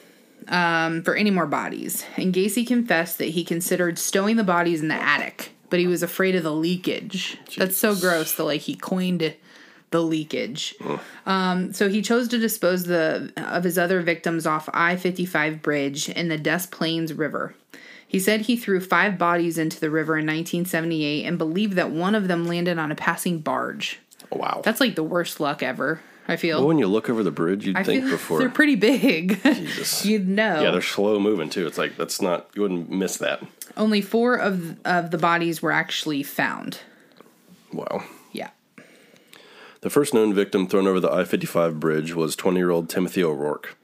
Speaker 1: um, for any more bodies, and Gacy confessed that he considered stowing the bodies in the attic, but he was afraid of the leakage. That's so gross that like he coined the leakage. Um, so he chose to dispose the of his other victims off I-55 bridge in the Des Plaines River. He said he threw five bodies into the river in 1978 and believed that one of them landed on a passing barge.
Speaker 2: Wow.
Speaker 1: That's like the worst luck ever. I feel.
Speaker 2: well, when you look over the bridge, you'd
Speaker 1: I
Speaker 2: think before.
Speaker 1: they're pretty big.
Speaker 2: Jesus.
Speaker 1: You'd know.
Speaker 2: Yeah, they're slow moving too. It's like that's not you wouldn't miss that.
Speaker 1: Only four of of the bodies were actually found.
Speaker 2: Wow.
Speaker 1: Yeah.
Speaker 2: The first known victim thrown over the I 55 bridge was 20 year old Timothy O'Rourke.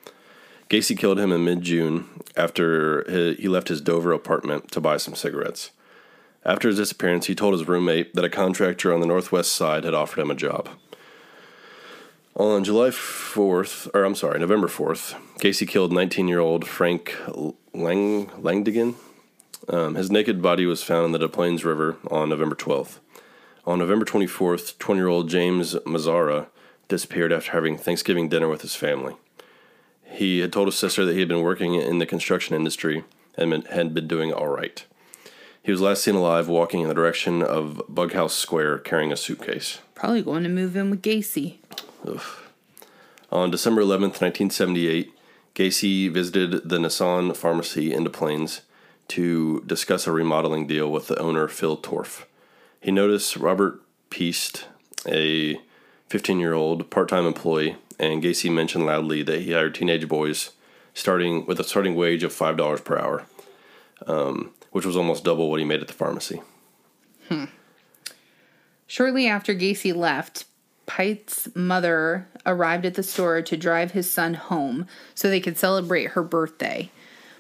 Speaker 2: Gacy killed him in mid June after he left his Dover apartment to buy some cigarettes. After his disappearance, he told his roommate that a contractor on the northwest side had offered him a job. On July 4th, or I'm sorry, November 4th, Gacy killed 19 year old Frank Lang, Langdigan. Um, his naked body was found in the Des Plaines River on November 12th. On November 24th, 20 year old James Mazzara disappeared after having Thanksgiving dinner with his family. He had told his sister that he had been working in the construction industry and been- had been doing all right. He was last seen alive walking in the direction of Bughouse Square carrying a suitcase.
Speaker 1: Probably going to move in with Gacy.
Speaker 2: On December 11th, 1978, Gacy visited the Nisson pharmacy in Des Plaines to discuss a remodeling deal with the owner, Phil Torf. He noticed Robert Piest, a 15 year old part time employee, and Gacy mentioned loudly that he hired teenage boys starting with a starting wage of $5 per hour, um, which was almost double what he made at the pharmacy. Hmm.
Speaker 1: Shortly after Gacy left, Piest's mother arrived at the store to drive his son home so they could celebrate her birthday.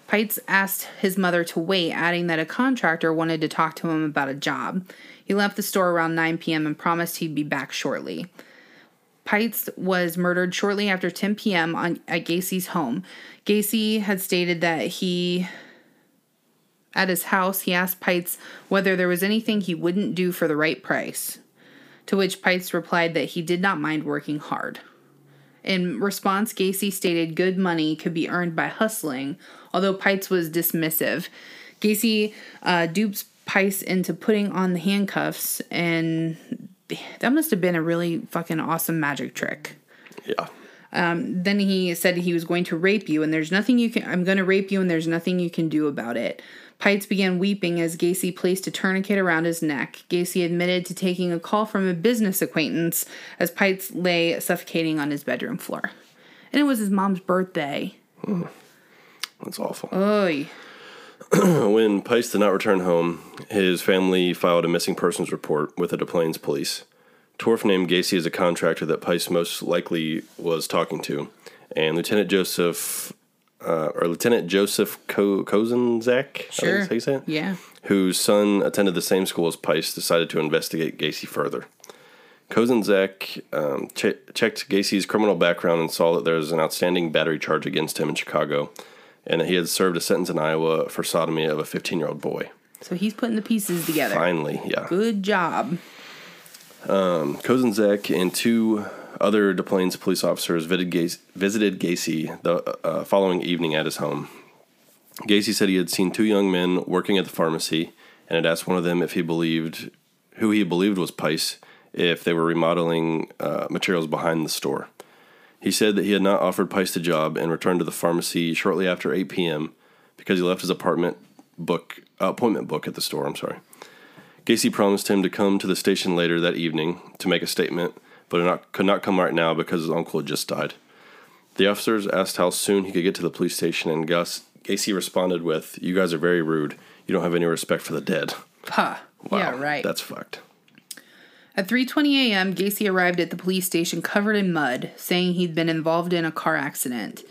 Speaker 1: Piest asked his mother to wait, adding that a contractor wanted to talk to him about a job. He left the store around 9 p.m. and promised he'd be back shortly. Piest was murdered shortly after 10 p.m. On, at Gacy's home. Gacy had stated that he, at his house, he asked Piest whether there was anything he wouldn't do for the right price. To which Piest replied that he did not mind working hard. In response, Gacy stated good money could be earned by hustling, although Piest was dismissive. Gacy uh, dupes Piest into putting on the handcuffs, and that must have been a really fucking awesome magic trick.
Speaker 2: Yeah.
Speaker 1: Then he said he was going to rape you, and there's nothing you can. I'm going to rape you, and there's nothing you can do about it. Piest began weeping as Gacy placed a tourniquet around his neck. Gacy admitted to taking a call from a business acquaintance as Piest lay suffocating on his bedroom floor. And it was his mom's birthday.
Speaker 2: That's awful.
Speaker 1: Oy.
Speaker 2: When Piest did not return home, his family filed a missing persons report with the Des Plaines police. Torf named Gacy as a contractor that Piest most likely was talking to, and Lieutenant Joseph, uh, or Lieutenant Joseph Ko- Kozenczak, I think that's how you say it,
Speaker 1: Yeah.
Speaker 2: whose son attended the same school as Piest, decided to investigate Gacy further. Kozenczak um, che- checked Gacy's criminal background and saw that there was an outstanding battery charge against him in Chicago, and that he had served a sentence in Iowa for sodomy of a 15 year old boy.
Speaker 1: So he's putting the pieces together.
Speaker 2: Finally, yeah.
Speaker 1: Good job.
Speaker 2: Kozenczak and two other Des Plaines police officers visited Gacy, visited Gacy the uh, following evening at his home. Gacy said he had seen two young men working at the pharmacy and had asked one of them if he believed who he believed was Piest if they were remodeling uh, materials behind the store. He said that he had not offered Piest the job and returned to the pharmacy shortly after 8 p.m. because he left his apartment book uh, appointment book at the store. I'm sorry. Gacy promised him to come to the station later that evening to make a statement, but not, could not come right now because his uncle had just died. The officers asked how soon he could get to the police station, and Gus, Gacy responded with, You guys are very rude. You don't have any respect for the dead.
Speaker 1: Huh.
Speaker 2: Wow,
Speaker 1: Yeah, right.
Speaker 2: That's fucked.
Speaker 1: At 3:20 a.m., Gacy arrived at the police station covered in mud, saying he'd been involved in a car accident.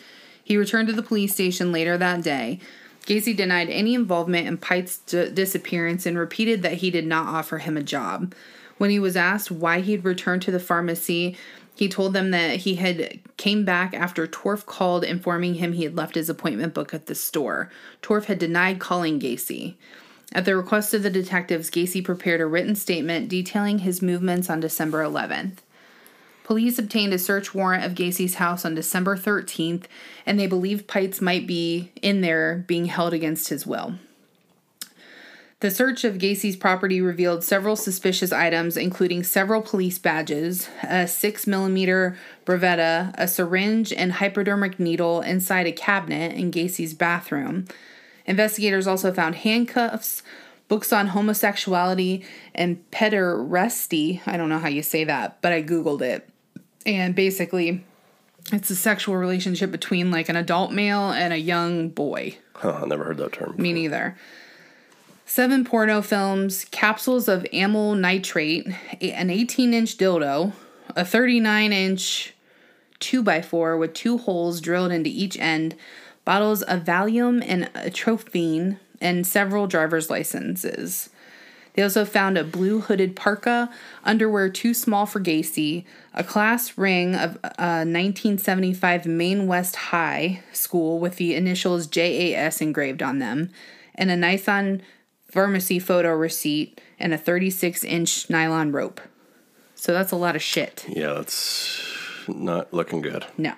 Speaker 1: He returned to the police station later that day. Gacy denied any involvement in Piest's d- disappearance and repeated that he did not offer him a job. When he was asked why he'd returned to the pharmacy, he told them that he had came back after Torf called informing him he had left his appointment book at the store. Torf had denied calling Gacy. At the request of the detectives, Gacy prepared a written statement detailing his movements on December 11th. Police obtained a search warrant of Gacy's house on December 13th, and they believed Piest might be in there being held against his will. The search of Gacy's property revealed several suspicious items, including several police badges, a 6mm Beretta, a syringe, and hypodermic needle inside a cabinet in Gacy's bathroom. Investigators also found handcuffs, books on homosexuality, and pederasty. I don't know how you say that, but I Googled it. And basically, it's a sexual relationship between like an adult male and a young boy.
Speaker 2: Huh, I never heard that term.
Speaker 1: Me neither. Seven porno films, capsules of amyl nitrite, an 18 inch dildo, a 39 inch 2x4 with two holes drilled into each end, bottles of Valium and atropine, and several driver's licenses. They also found a blue hooded parka, underwear too small for Gacy, a class ring of uh, a 1975 Maine West High School with the initials JAS engraved on them, and a Nisson pharmacy photo receipt, and a 36 inch nylon rope. So that's a lot of shit.
Speaker 2: Yeah, that's not looking good.
Speaker 1: No.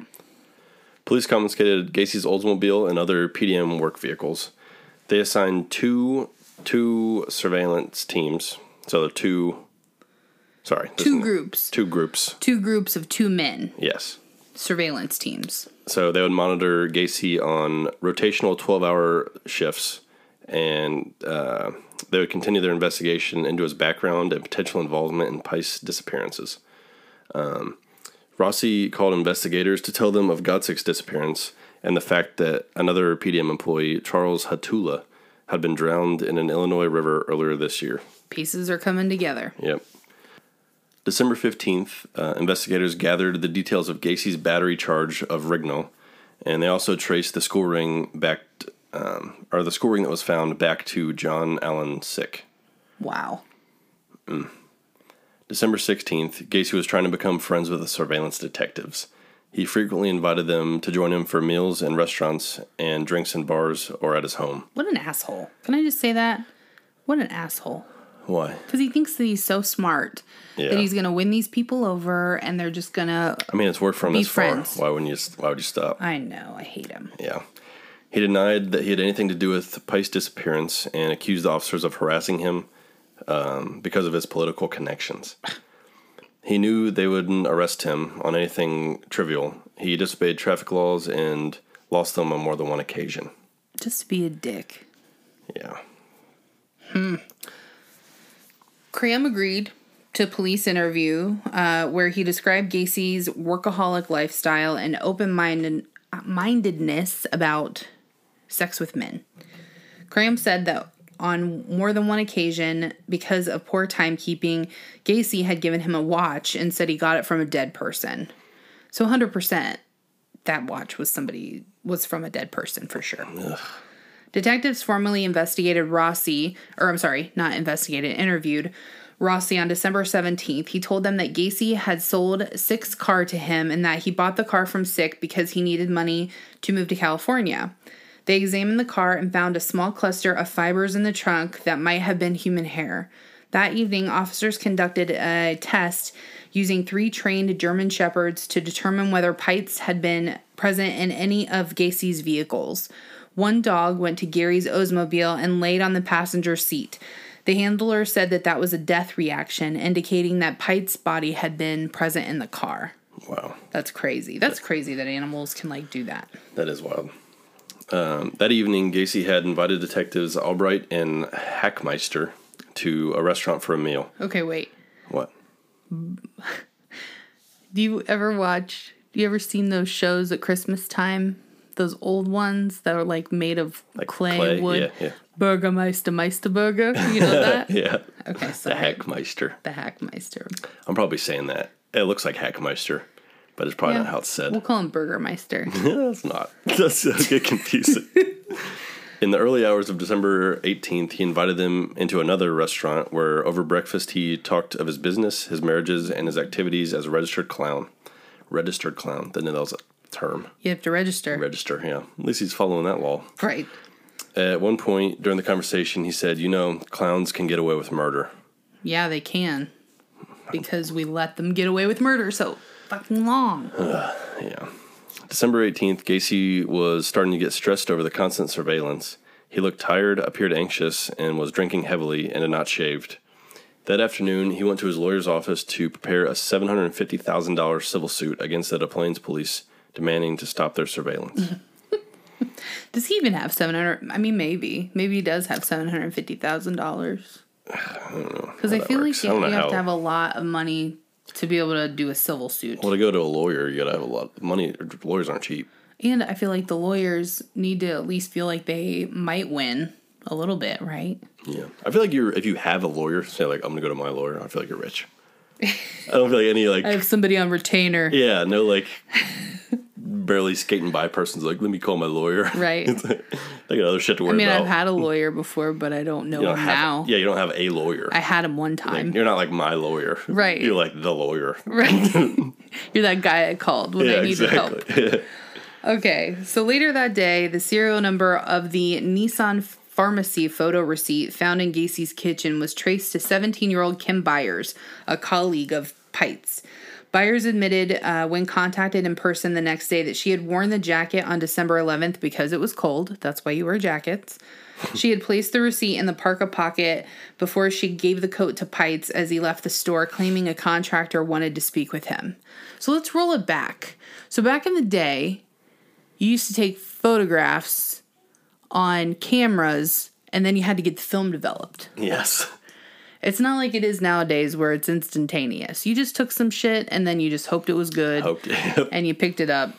Speaker 2: Police confiscated Gacy's Oldsmobile and other PDM work vehicles. They assigned two two surveillance teams. So the two sorry,
Speaker 1: Two groups.
Speaker 2: Two groups.
Speaker 1: Two groups of two men,
Speaker 2: Yes.
Speaker 1: surveillance teams.
Speaker 2: So they would monitor Gacy on rotational 12 hour shifts and uh, they would continue their investigation into his background and potential involvement in Piest disappearances. Um, Rossi called investigators to tell them of Godzik's disappearance and the fact that another PDM employee, Charles Hattula, had been drowned in an Illinois river earlier this year.
Speaker 1: Pieces are coming together.
Speaker 2: Yep. December 15th, uh, investigators gathered the details of Gacy's battery charge of Rignall, and they also traced the school ring back, um, or the scoring that was found back to John Alan Szyc.
Speaker 1: Wow.
Speaker 2: December 16th, Gacy was trying to become friends with the surveillance detectives. He frequently invited them to join him for meals in restaurants and drinks in bars or at his home.
Speaker 1: What an asshole. Can I just say that? What an asshole.
Speaker 2: Why?
Speaker 1: Because he thinks that he's so smart
Speaker 2: Yeah.
Speaker 1: that he's going to win these people over and they're just going to.
Speaker 2: I mean, it's worked for him this
Speaker 1: friends.
Speaker 2: far. Why wouldn't you? Why would you stop?
Speaker 1: I know. I hate him.
Speaker 2: Yeah. He denied that he had anything to do with Piest's disappearance and accused officers of harassing him um, because of his political connections. He knew they wouldn't arrest him on anything trivial. He disobeyed traffic laws and lost them on more than one occasion.
Speaker 1: Just to be a dick.
Speaker 2: Yeah. Hmm.
Speaker 1: Cram agreed to police interview uh, where he described Gacy's workaholic lifestyle and open mindedness about sex with men. Cram said that on more than one occasion, because of poor timekeeping, Gacy had given him a watch and said he got it from a dead person. So 100% that watch was somebody was from a dead person for sure. Detectives formally investigated Rossi, or I'm sorry, not investigated, interviewed Rossi on December 17th. He told them that Gacy had sold Szyc's car to him and that he bought the car from Sick because he needed money to move to California. They examined the car and found a small cluster of fibers in the trunk that might have been human hair. That evening, officers conducted a test using three trained German shepherds to determine whether Piest had been present in any of Gacy's vehicles. One dog went to Gacy's Oldsmobile and laid on the passenger seat. The handler said that that was a death reaction, indicating that Piest's body had been present in the car.
Speaker 2: Wow.
Speaker 1: That's crazy. That's crazy that animals can like do that.
Speaker 2: That is wild. Um, that evening, Gacy had invited detectives Albrecht and Hachmeister to a restaurant for a meal.
Speaker 1: Okay, wait.
Speaker 2: What?
Speaker 1: Do you ever watch? Do you ever seen those shows at Christmas time? Those old ones that are like made of
Speaker 2: Like
Speaker 1: clay,
Speaker 2: clay?
Speaker 1: wood.
Speaker 2: Yeah, yeah.
Speaker 1: Burgermeister Meisterburger. You know that?
Speaker 2: Yeah.
Speaker 1: Okay,
Speaker 2: So
Speaker 1: The.
Speaker 2: Hachmeister.
Speaker 1: The Hachmeister.
Speaker 2: I'm probably saying that. It looks like Hachmeister, but it's probably
Speaker 1: Yeah.
Speaker 2: not how it's said.
Speaker 1: We'll call him Burgermeister.
Speaker 2: It's not. That's get confusing. In the early hours of December 18th, he invited them into another restaurant where, over breakfast, he talked of his business, his marriages, and his activities as a registered clown. Registered clown. Didn't that was a term.
Speaker 1: You have to register.
Speaker 2: Register, yeah. At least he's following that law.
Speaker 1: right.
Speaker 2: At one point during the conversation, he said, "You know, clowns can get away with murder."
Speaker 1: Yeah, they can. Because we let them get away with murder so fucking long.
Speaker 2: Yeah. December 18th, Gacy was starting to get stressed over the constant surveillance. He looked tired, appeared anxious, and was drinking heavily and had not shaved. That afternoon, he went to his lawyer's office to prepare a $750,000 civil suit against the Des Plaines police, demanding to stop their surveillance.
Speaker 1: Does he even have seven hundred? I mean, maybe, maybe he does have seven hundred fifty thousand dollars. Because I feel
Speaker 2: works.
Speaker 1: like
Speaker 2: I
Speaker 1: you,
Speaker 2: don't
Speaker 1: you
Speaker 2: know
Speaker 1: have to have a lot of money to be able to do a civil suit,
Speaker 2: well, to go to a lawyer, you gotta have a lot of money. Lawyers aren't cheap.
Speaker 1: and I feel like the lawyers need to at least feel like they might win a little bit, right?
Speaker 2: Yeah. I feel like you're, if you have a lawyer, say, like, I'm gonna go to my lawyer, I feel like you're rich. I don't feel like any, like,
Speaker 1: I have somebody on retainer,
Speaker 2: Yeah, no, like barely skating by person's like, let me call my lawyer.
Speaker 1: right?
Speaker 2: they got other shit to worry about.
Speaker 1: I mean,
Speaker 2: about.
Speaker 1: I've had a lawyer before, but I don't know
Speaker 2: don't
Speaker 1: him
Speaker 2: have,
Speaker 1: now.
Speaker 2: Yeah, you don't have a lawyer.
Speaker 1: I had him one
Speaker 2: Like,
Speaker 1: time.
Speaker 2: you're not like my lawyer.
Speaker 1: Right.
Speaker 2: You're like the lawyer.
Speaker 1: Right. You're that guy I called when
Speaker 2: Yeah,
Speaker 1: I needed help. Okay, so later that day, the serial number of the Nisson pharmacy photo receipt found in Gacy's kitchen was traced to 17 year old Kim Byers, a colleague of Piest. Byers admitted uh, when contacted in person the next day that she had worn the jacket on December 11th because it was cold. That's why you wear jackets. She had placed the receipt in the parka pocket before she gave the coat to Piest as he left the store, claiming a contractor wanted to speak with him. So let's roll it back. So, back in the day, you used to take photographs on cameras and then you had to get the film developed.
Speaker 2: yes.
Speaker 1: It's not like it is nowadays where it's instantaneous. You just took some shit and then you just hoped it was good
Speaker 2: Hope.
Speaker 1: and you picked it up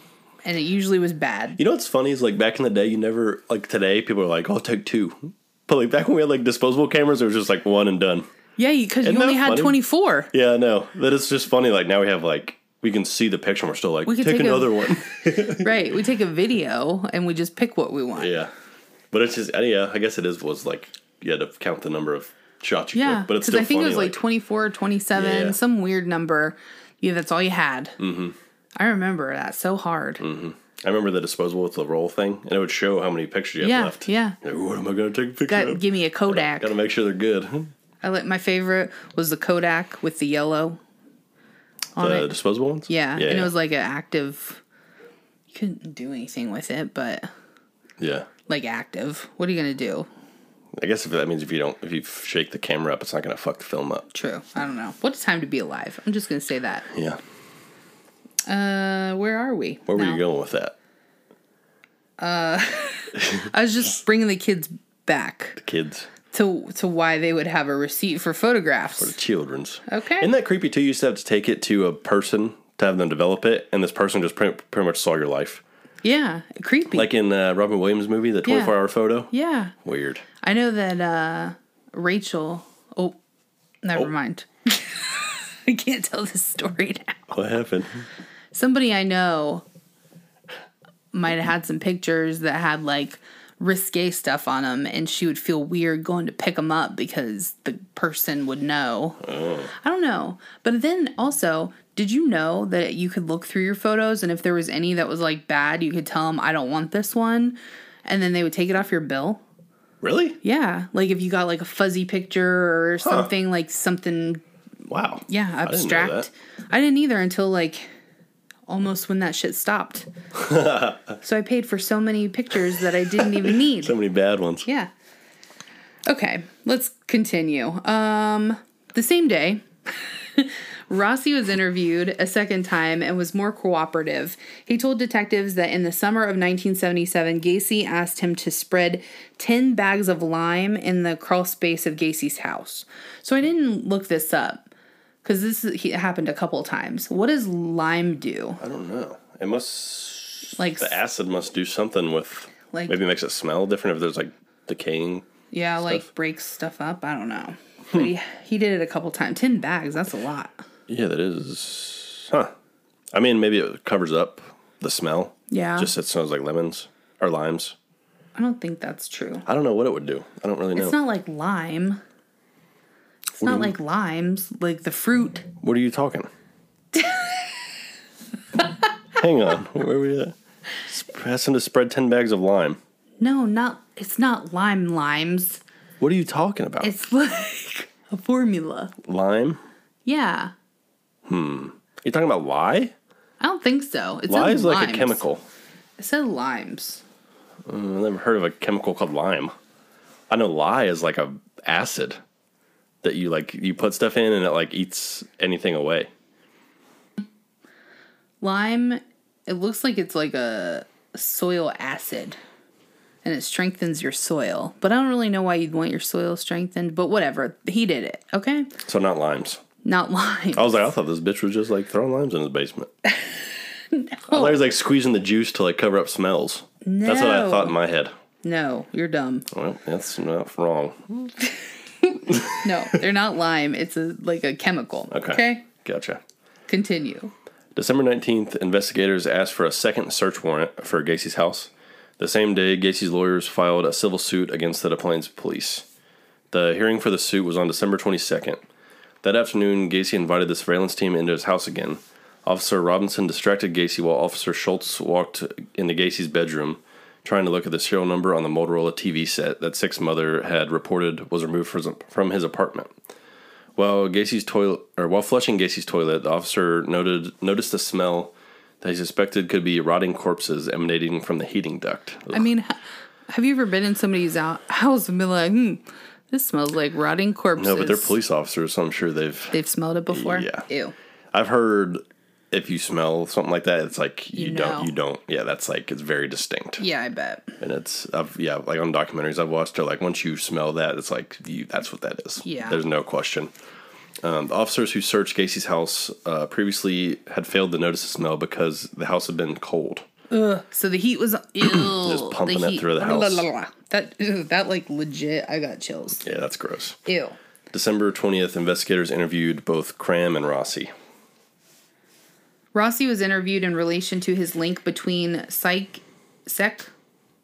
Speaker 1: and it usually was bad.
Speaker 2: you know what's funny is like back in the day, you never like today. People are like, "I'll take two. but like back when we had like disposable cameras, it was just like one and done.
Speaker 1: Yeah, because you only had
Speaker 2: funny?
Speaker 1: 24.
Speaker 2: Yeah, I know. That is just funny. Like now we have like we can see the picture. and We're still like
Speaker 1: We
Speaker 2: take,
Speaker 1: take a-
Speaker 2: another one.
Speaker 1: right. We take a video and we just pick what we want. Yeah.
Speaker 2: yeah, but it's just yeah. I guess it is was like you had to count the number of shots you took. But it's
Speaker 1: Because
Speaker 2: still
Speaker 1: I think
Speaker 2: funny,
Speaker 1: it was like, 24 or 27,
Speaker 2: Yeah.
Speaker 1: some weird number. Yeah, that's all you had. Mm-hmm. I remember that so hard.
Speaker 2: I remember the disposable with the roll thing, and it would show how many pictures you have left.
Speaker 1: yeah.
Speaker 2: Like, what am I going to take a picture
Speaker 1: Got,
Speaker 2: of?
Speaker 1: give me a Kodak.
Speaker 2: Got to make sure they're good.
Speaker 1: I like my favorite was the Kodak with the yellow on
Speaker 2: The
Speaker 1: it.
Speaker 2: disposable ones.
Speaker 1: Yeah, and
Speaker 2: yeah,
Speaker 1: it was like an active. You couldn't do anything with it, but
Speaker 2: yeah.
Speaker 1: like active. What are you gonna do?
Speaker 2: I guess if that means if you don't, if you shake the camera up, it's not going to fuck the film up.
Speaker 1: True. I don't know. What a time to be alive. I'm just gonna say that.
Speaker 2: Yeah.
Speaker 1: Uh, where are we?
Speaker 2: Where were
Speaker 1: now?
Speaker 2: you going with that?
Speaker 1: I was just bringing the kids back The
Speaker 2: Kids,
Speaker 1: to to why they would have a receipt for photographs.
Speaker 2: For the children's.
Speaker 1: Okay.
Speaker 2: Isn't that creepy too? You used to have to take it to a person to have them develop it, and this person just pretty, pretty much saw your life.
Speaker 1: yeah, creepy.
Speaker 2: Like in uh, Robin Williams' movie, the 24 hour photo.
Speaker 1: yeah,
Speaker 2: Weird.
Speaker 1: I know that uh Rachel. Oh, never
Speaker 2: Oh.
Speaker 1: mind. I can't tell this story now.
Speaker 2: What happened?
Speaker 1: somebody I know might have had some pictures that had like risque stuff on them, and she would feel weird going to pick them up because the person would know. I don't know. But then also, did you know that you could look through your photos, and if there was any that was like bad, you could tell them, I don't want this one, and then they would take it off your bill?
Speaker 2: Really?
Speaker 1: Yeah. Like if you got like a fuzzy picture or something, like something
Speaker 2: Wow.
Speaker 1: yeah,
Speaker 2: didn't know
Speaker 1: abstract. I didn't, either until like almost when that shit stopped. so I paid for so many pictures that I didn't even need.
Speaker 2: So many bad ones.
Speaker 1: Yeah. Okay, let's continue. Um the same day, Rossi was interviewed a second time and was more cooperative. He told detectives that in the summer of 1977, Gacy asked him to spread 10 bags of lime in the crawl space of Gacy's house. So I didn't look this up because this he- happened a couple times. What does lime do?
Speaker 2: I don't know. It must
Speaker 1: Like,
Speaker 2: the acid must do something with
Speaker 1: Like-
Speaker 2: maybe makes it smell different if there's like decaying.
Speaker 1: yeah, like breaks stuff up. I don't know. But he, he did it a couple times. 10 bags, that's a lot.
Speaker 2: Yeah, that is. Huh. I mean, maybe it covers up the smell.
Speaker 1: Yeah.
Speaker 2: Just it smells like lemons or limes.
Speaker 1: I don't think that's true.
Speaker 2: I don't know what it would do. I don't really know.
Speaker 1: It's not like lime. It's not like limes, like the fruit.
Speaker 2: what are you talking? Hang on. Where were we at? Ask him to spread 10 bags of lime.
Speaker 1: No, not It's not lime limes.
Speaker 2: What are you talking about?
Speaker 1: It's like a formula.
Speaker 2: lime?
Speaker 1: Yeah. Hmm.
Speaker 2: You talking about lye?
Speaker 1: I don't think so. It
Speaker 2: Lye is like
Speaker 1: limes.
Speaker 2: a chemical.
Speaker 1: It said limes.
Speaker 2: Hmm, I've never heard of a chemical called lime. I know lye is like a acid that you like you put stuff in and it like eats anything away.
Speaker 1: Lime, it looks like it's like a soil acid. And it strengthens your soil. But I don't really know why you'd want your soil strengthened, but whatever. He did it, okay?
Speaker 2: So not limes.
Speaker 1: Not lime.
Speaker 2: I was like, I thought this bitch was just like throwing limes in his basement. I thought he was like squeezing the juice to like cover up smells. No. That's what I thought in my head.
Speaker 1: No, you're dumb.
Speaker 2: Well, that's not wrong.
Speaker 1: No, they're not lime. It's a like a chemical.
Speaker 2: Okay.
Speaker 1: Okay.
Speaker 2: Gotcha.
Speaker 1: Continue.
Speaker 2: December 19th, investigators asked for a second search warrant for Gacy's house. The same day, Gacy's lawyers filed a civil suit against the Plaines police. The hearing for the suit was on December 22nd. That afternoon, Gacy invited the surveillance team into his house again. Officer Robinson distracted Gacy while Officer Schultz walked into Gacy's bedroom, trying to look at the serial number on the Motorola TV set that Szyc's mother had reported was removed from- his apartment. While Gacy's toilet, or while flushing Gacy's toilet, the officer noted noticed a smell that he suspected could be rotting corpses emanating from the heating duct.
Speaker 1: I mean, have you ever been in somebody's house and been like, hmm, this smells like rotting corpses?
Speaker 2: no, but they're police officers, so I'm sure they've.
Speaker 1: They've smelled it before?
Speaker 2: Yeah.
Speaker 1: Ew.
Speaker 2: I've heard if you smell something like that, it's like you,
Speaker 1: You
Speaker 2: don't, you don't. Yeah, that's like it's very distinct,
Speaker 1: Yeah, I bet.
Speaker 2: and it's I've, yeah, like on documentaries I've watched, are like once you smell that, it's like you that's what that is.
Speaker 1: Yeah.
Speaker 2: there's no question. Um, the officers who searched Gacy's house uh, previously had failed to notice the smell because the house had been cold.
Speaker 1: So the heat was ew,
Speaker 2: Just pumping
Speaker 1: the
Speaker 2: it
Speaker 1: heat.
Speaker 2: through the house.
Speaker 1: That ew, that like legit. I got chills.
Speaker 2: Yeah, that's gross.
Speaker 1: Ew.
Speaker 2: December 20th, investigators interviewed both Cram and Rossi.
Speaker 1: Rossi was interviewed in relation to his link between psych, sec,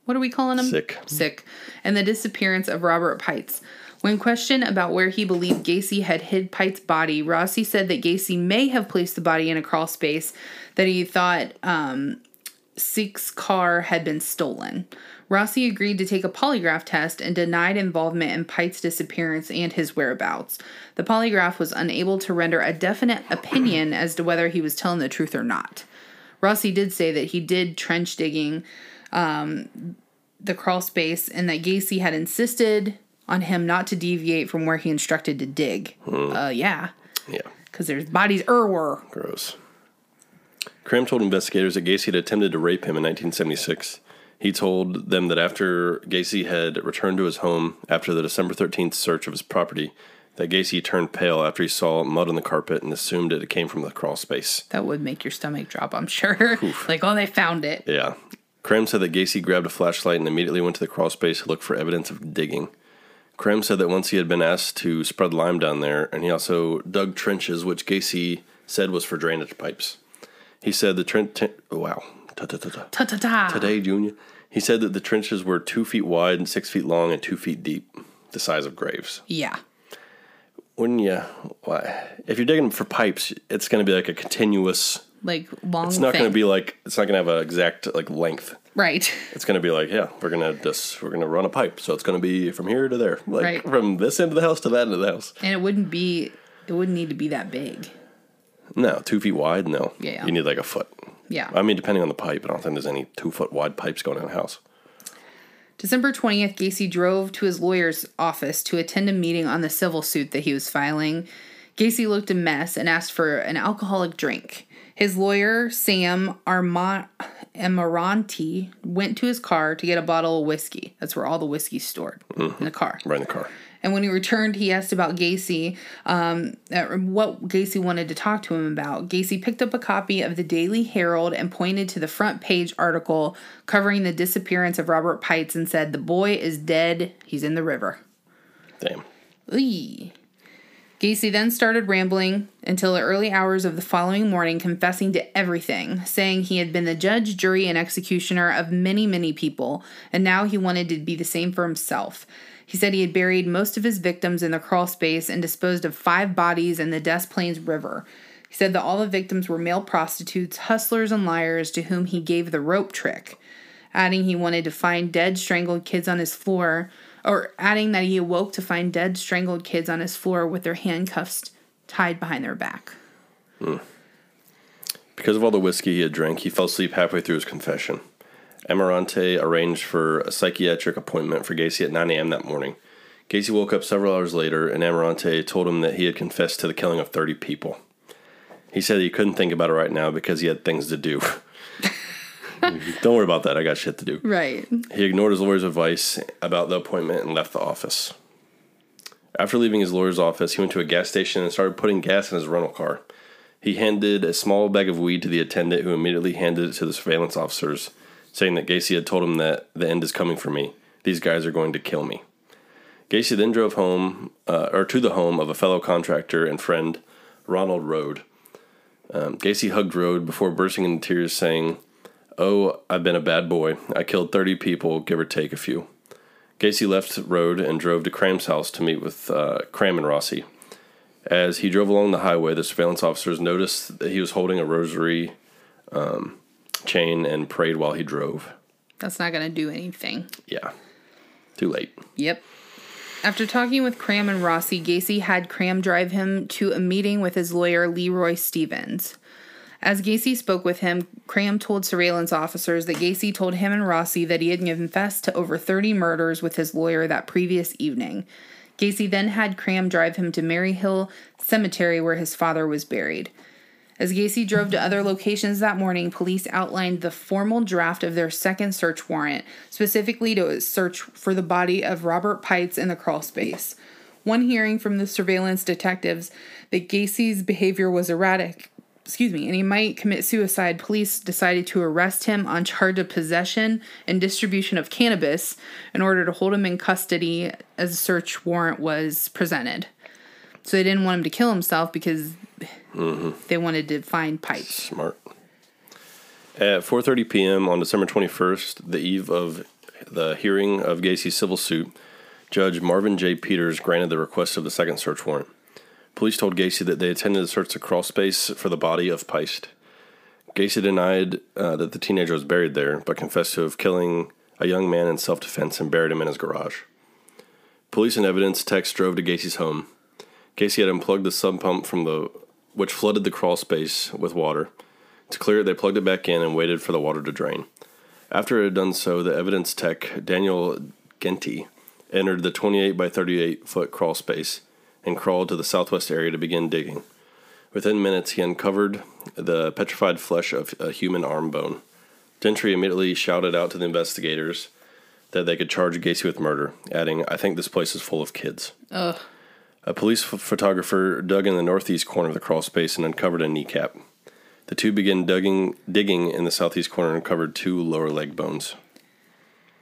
Speaker 1: what are we calling him?
Speaker 2: Szyc.
Speaker 1: Szyc, and the disappearance of Robert Piest. When questioned about where he believed Gacy had hid Piest's body, Rossi said that Gacy may have placed the body in a crawl space that he thought um, Szyc's car had been stolen. Rossi agreed to take a polygraph test and denied involvement in Piest's disappearance and his whereabouts. The polygraph was unable to render a definite opinion as to whether he was telling the truth or not. Rossi did say that he did trench digging um, the crawl space and that Gacy had insisted on him not to deviate from where he instructed to dig. Uh, yeah,
Speaker 2: Yeah,
Speaker 1: because there's bodies erwere.
Speaker 2: gross. Cram told investigators that Gacy had attempted to rape him in 1976. He told them that after Gacy had returned to his home after the December 13th search of his property, that Gacy turned pale after he saw mud on the carpet and assumed it came from the crawl space.
Speaker 1: That would make your stomach drop, I'm sure. like, oh, they found it.
Speaker 2: Yeah. Cram said that Gacy grabbed a flashlight and immediately went to the crawl space to look for evidence of digging. Cram said that once he had been asked to spread lime down there, and he also dug trenches, which Gacy said was for drainage pipes. He said the trench. oh, wow. Ta-ta-ta-ta.
Speaker 1: Ta ta ta.
Speaker 2: Today, Junior. He said that the trenches were two feet wide and six feet long and two feet deep, the size of graves.
Speaker 1: Yeah.
Speaker 2: Wouldn't you? Why? If you're digging for pipes, it's going to be like a continuous.
Speaker 1: Like, long
Speaker 2: It's not going to be like. It's not going to have an exact like length.
Speaker 1: Right.
Speaker 2: It's going to be like, yeah, we're going to just we're going to run a pipe, so it's going to be from here to there, like
Speaker 1: Right.
Speaker 2: from this end of the house to that end of the house.
Speaker 1: And it wouldn't be, it wouldn't need to be that big.
Speaker 2: No, two feet wide. No,
Speaker 1: Yeah.
Speaker 2: you need like a foot.
Speaker 1: Yeah.
Speaker 2: I mean, depending on the pipe, I don't think there's any two foot wide pipes going in a house.
Speaker 1: December 20th, Gacy drove to his lawyer's office to attend a meeting on the civil suit that he was filing. Gacy looked a mess and asked for an alcoholic drink. His lawyer, Sam Arma- Amirante, went to his car to get a bottle of whiskey. That's where all the whiskey's stored in the mm-hmm. car.
Speaker 2: Right in the car.
Speaker 1: And when he returned, he asked about Gacy, um, uh, what Gacy wanted to talk to him about. Gacy picked up a copy of the Daily Herald and pointed to the front page article covering the disappearance of Robert Piest and said, The boy is dead. He's in the river.
Speaker 2: Damn.
Speaker 1: Gacy then started rambling until the early hours of the following morning, confessing to everything, saying he had been the judge, jury, and executioner of many, many people, and now he wanted to be the same for himself. He said he had buried most of his victims in the crawl space and disposed of five bodies in the Des Plaines River. He said that all the victims were male prostitutes, hustlers, and liars to whom he gave the rope trick. adding he wanted to find dead, strangled kids on his floor, or adding that he awoke to find dead, strangled kids on his floor with their handcuffs tied behind their back. Hmm.
Speaker 2: Because of all the whiskey he had drank, he fell asleep halfway through his confession. Amirante arranged for a psychiatric appointment for Gacy at 9 a.m. that morning. Gacy woke up several hours later, and Amirante told him that he had confessed to the killing of 30 people. He said he couldn't think about it right now because he had things to do. Don't worry about that. I got shit to do.
Speaker 1: Right.
Speaker 2: He ignored his lawyer's advice about the appointment and left the office. After leaving his lawyer's office, he went to a gas station and started putting gas in his rental car. He handed a small bag of weed to the attendant, who immediately handed it to the surveillance officers, saying that Gacy had told him that the end is coming for me. These guys are going to kill me. Gacy then drove home, uh, or to the home of a fellow contractor and friend, Ronald Rohde. Um, Gacy hugged Rohde before bursting into tears, saying, Oh, I've been a bad boy. I killed 30 people, give or take a few. Gacy left Rohde and drove to Cram's house to meet with uh, Cram and Rossi. As he drove along the highway, the surveillance officers noticed that he was holding a rosary um, chain and prayed while he drove.
Speaker 1: That's not going to do anything.
Speaker 2: Yeah. Too late.
Speaker 1: Yep. After talking with Cram and Rossi, Gacy had Cram drive him to a meeting with his lawyer, Leroy Stevens. As Gacy spoke with him, Cram told surveillance officers that Gacy told him and Rossi that he had confessed to over 30 murders with his lawyer that previous evening. Gacy then had Cram drive him to Maryhill Cemetery where his father was buried. As Gacy drove to other locations that morning, police outlined the formal draft of their second search warrant, specifically to search for the body of Robert Piest in the crawl space. One hearing from the surveillance detectives that Gacy's behavior was erratic, excuse me, and he might commit suicide, police decided to arrest him on charge of possession and distribution of cannabis in order to hold him in custody as a search warrant was presented. So they didn't want him to kill himself because they wanted to find pipes.
Speaker 2: Smart. At 4:30 p.m. on December 21st, the eve of the hearing of Gacy's civil suit, Judge Marvin J. Peters granted the request of the second search warrant. Police told Gacy that they intended to search the crawl space for the body of Piest. Gacy denied uh, that the teenager was buried there, but confessed to have killing a young man in self-defense and buried him in his garage. Police and evidence techs drove to Gacy's home. Gacy had unplugged the sump pump from the which flooded the crawl space with water. To clear it, they plugged it back in and waited for the water to drain. After it had done so, the evidence tech, Daniel Genty, entered the 28 by 38 foot crawl space and crawled to the southwest area to begin digging. Within minutes, he uncovered the petrified flesh of a human arm bone. Genty immediately shouted out to the investigators that they could charge Gacy with murder, adding, I think this place is full of kids.
Speaker 1: Ugh.
Speaker 2: A police ph- photographer dug in the northeast corner of the crawl space and uncovered a kneecap. The two began digging, digging in the southeast corner and uncovered two lower leg bones.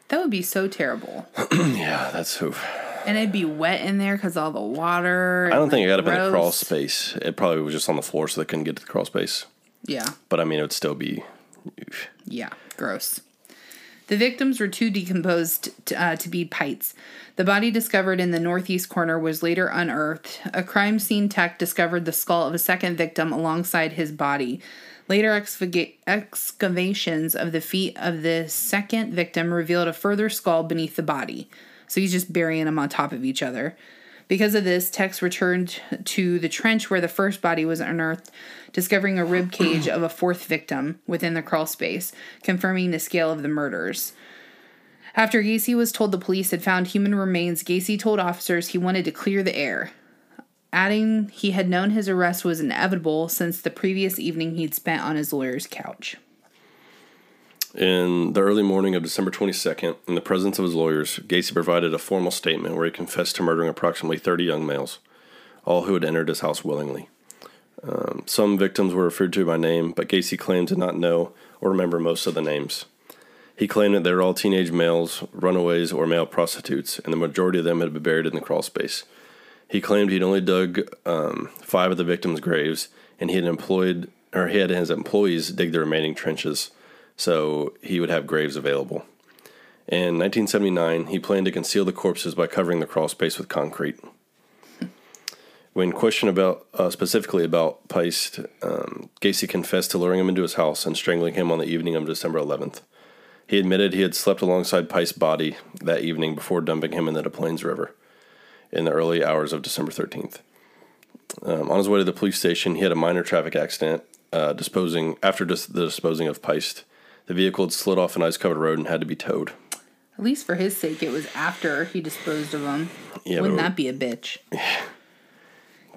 Speaker 1: That would be so terrible.
Speaker 2: yeah, that's oof.
Speaker 1: And it'd be wet in there because all the water.
Speaker 2: I don't think it got up in the crawl space. It probably was just on the floor, so they couldn't get to the crawl space.
Speaker 1: Yeah.
Speaker 2: But I mean, it would still be.
Speaker 1: Yeah, gross. The victims were too decomposed t- uh, to be Piest. The body discovered in the northeast corner was later unearthed. A crime scene tech discovered the skull of a second victim alongside his body. Later excav- excavations of the feet of the second victim revealed a further skull beneath the body. So he's just burying them on top of each other. Because of this, Tex returned to the trench where the first body was unearthed, discovering a rib cage of a fourth victim within the crawl space, confirming the scale of the murders. After Gacy was told the police had found human remains, Gacy told officers he wanted to clear the air, adding he had known his arrest was inevitable since the previous evening he'd spent on his lawyer's couch.
Speaker 2: In the early morning of December 22nd, in the presence of his lawyers, Gacy provided a formal statement where he confessed to murdering approximately 30 young males, all who had entered his house willingly. Um, some victims were referred to by name, but Gacy claimed to not know or remember most of the names. He claimed that they were all teenage males, runaways, or male prostitutes, and the majority of them had been buried in the crawl space. He claimed he'd only dug um, five of the victims' graves, and he had employed or he had his employees dig the remaining trenches, so he would have graves available. In 1979, he planned to conceal the corpses by covering the crawl space with concrete. When questioned about uh, specifically about Piest, um, Gacy confessed to luring him into his house and strangling him on the evening of December 11th. He admitted he had slept alongside Piest's body that evening before dumping him in the Des Plaines River in the early hours of December 13th. Um, on his way to the police station, he had a minor traffic accident. Uh, disposing after dis- the disposing of Pice, the vehicle had slid off an ice-covered road and had to be towed.
Speaker 1: At least for his sake, it was after he disposed of him.
Speaker 2: Yeah,
Speaker 1: Wouldn't that be a bitch?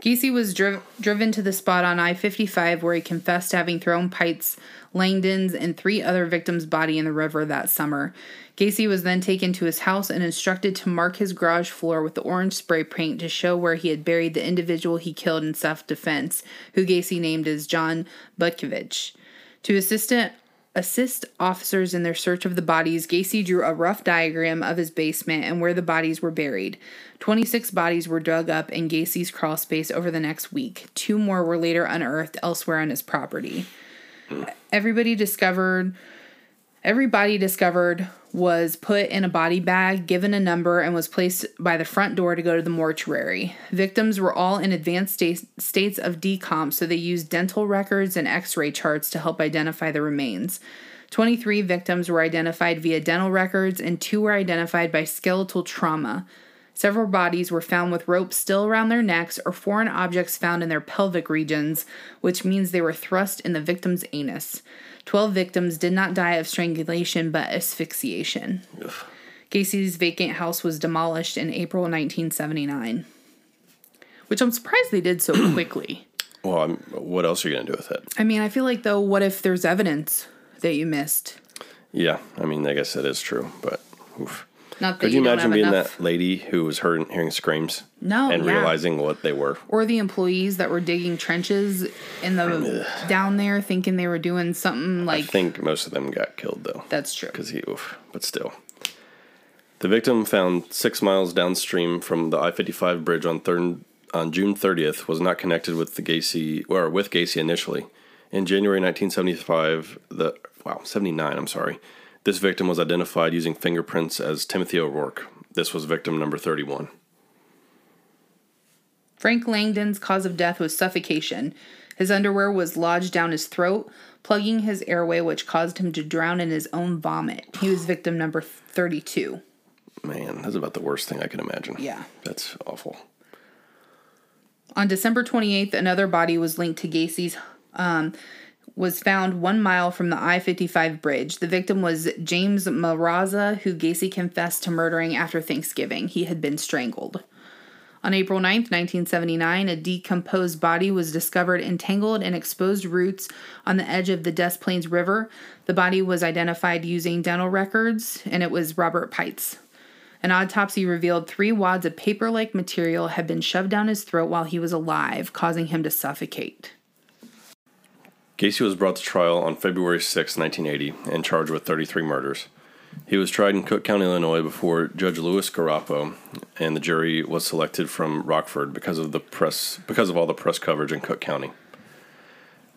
Speaker 1: Gacy was driv- driven to the spot on I 55 where he confessed to having thrown Piest, Langdon's, and three other victims' body in the river that summer. Gacy was then taken to his house and instructed to mark his garage floor with the orange spray paint to show where he had buried the individual he killed in self defense, who Gacy named as John Butkovich. To assistant assist officers in their search of the bodies, Gacy drew a rough diagram of his basement and where the bodies were buried. 26 bodies were dug up in Gacy's crawl space over the next week. Two more were later unearthed elsewhere on his property. Everybody discovered Every body discovered was put in a body bag, given a number, and was placed by the front door to go to the mortuary. Victims were all in advanced sta- states of decomp, so they used dental records and x ray charts to help identify the remains. 23 victims were identified via dental records, and two were identified by skeletal trauma. Several bodies were found with ropes still around their necks or foreign objects found in their pelvic regions, which means they were thrust in the victim's anus. Twelve victims did not die of strangulation but asphyxiation. Gacy's vacant house was demolished in April 1979. Which I'm surprised they did so quickly.
Speaker 2: Well, I'm, what else are you going to do with it?
Speaker 1: I mean, I feel like, though, what if there's evidence that you missed?
Speaker 2: Yeah, I mean, I guess that is true, but oof.
Speaker 1: Not that
Speaker 2: could you,
Speaker 1: don't
Speaker 2: imagine being
Speaker 1: enough-
Speaker 2: that lady who was heard, hearing screams
Speaker 1: No,
Speaker 2: and
Speaker 1: yeah.
Speaker 2: realizing what they were?
Speaker 1: or the employees that were digging trenches in the down there thinking they were doing something like.
Speaker 2: I think most of them got killed though.
Speaker 1: that's true
Speaker 2: because he, oof, but still. The victim, found six miles downstream from the I-55 bridge on third, on June 30th, was not connected with the Gacy or with Gacy initially. In January 1975, the wow 79, I'm sorry, this victim was identified using fingerprints as Timothy O'Rourke. This was victim number 31.
Speaker 1: frank langdon's cause of death was suffocation his underwear was lodged down his throat plugging his airway which caused him to drown in his own vomit he was victim number 32
Speaker 2: Man, that's about the worst thing I can imagine.
Speaker 1: Yeah.
Speaker 2: that's awful.
Speaker 1: On December 28th, another body was linked to Gacy's um, was found one mile from the I-55 bridge. The victim was James Maraza, who Gacy confessed to murdering after Thanksgiving. He had been strangled. On April 9th, 1979, a decomposed body was discovered entangled in exposed roots on the edge of the Des Plaines River. The body was identified using dental records, and it was Robert Piest. An autopsy revealed three wads of paper like material had been shoved down his throat while he was alive, causing him to suffocate.
Speaker 2: Gacy was brought to trial on February 6, 1980, and charged with 33 murders. He was tried in Cook County, Illinois, before Judge Louis Garippo, and the jury was selected from Rockford because of the press because of all the press coverage in Cook County.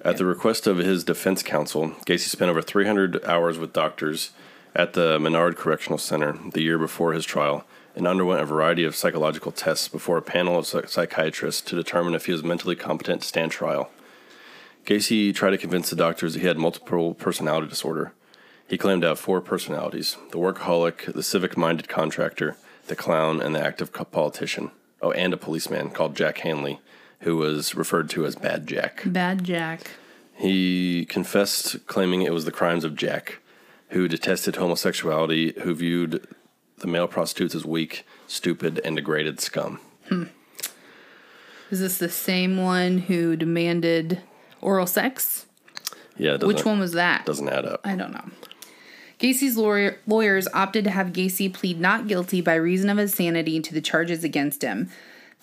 Speaker 2: At the request of his defense counsel, Gacy spent over 300 hours with doctors at the Menard Correctional Center the year before his trial and underwent a variety of psychological tests before a panel of psychiatrists to determine if he was mentally competent to stand trial. Gacy tried to convince the doctors that he had multiple personality disorder. He claimed to have four personalities the workaholic, the civic minded contractor, the clown, and the active politician. Oh, and a policeman called Jack Hanley, who was referred to as Bad Jack.
Speaker 1: Bad Jack.
Speaker 2: He confessed, claiming it was the crimes of Jack, who detested homosexuality, who viewed the male prostitutes as weak, stupid, and degraded scum. Hmm.
Speaker 1: Is this the same one who demanded oral sex?
Speaker 2: Yeah,
Speaker 1: Which one was that?
Speaker 2: doesn't add up.
Speaker 1: I don't know. Gacy's lawyer, lawyers opted to have Gacy plead not guilty by reason of his sanity to the charges against him.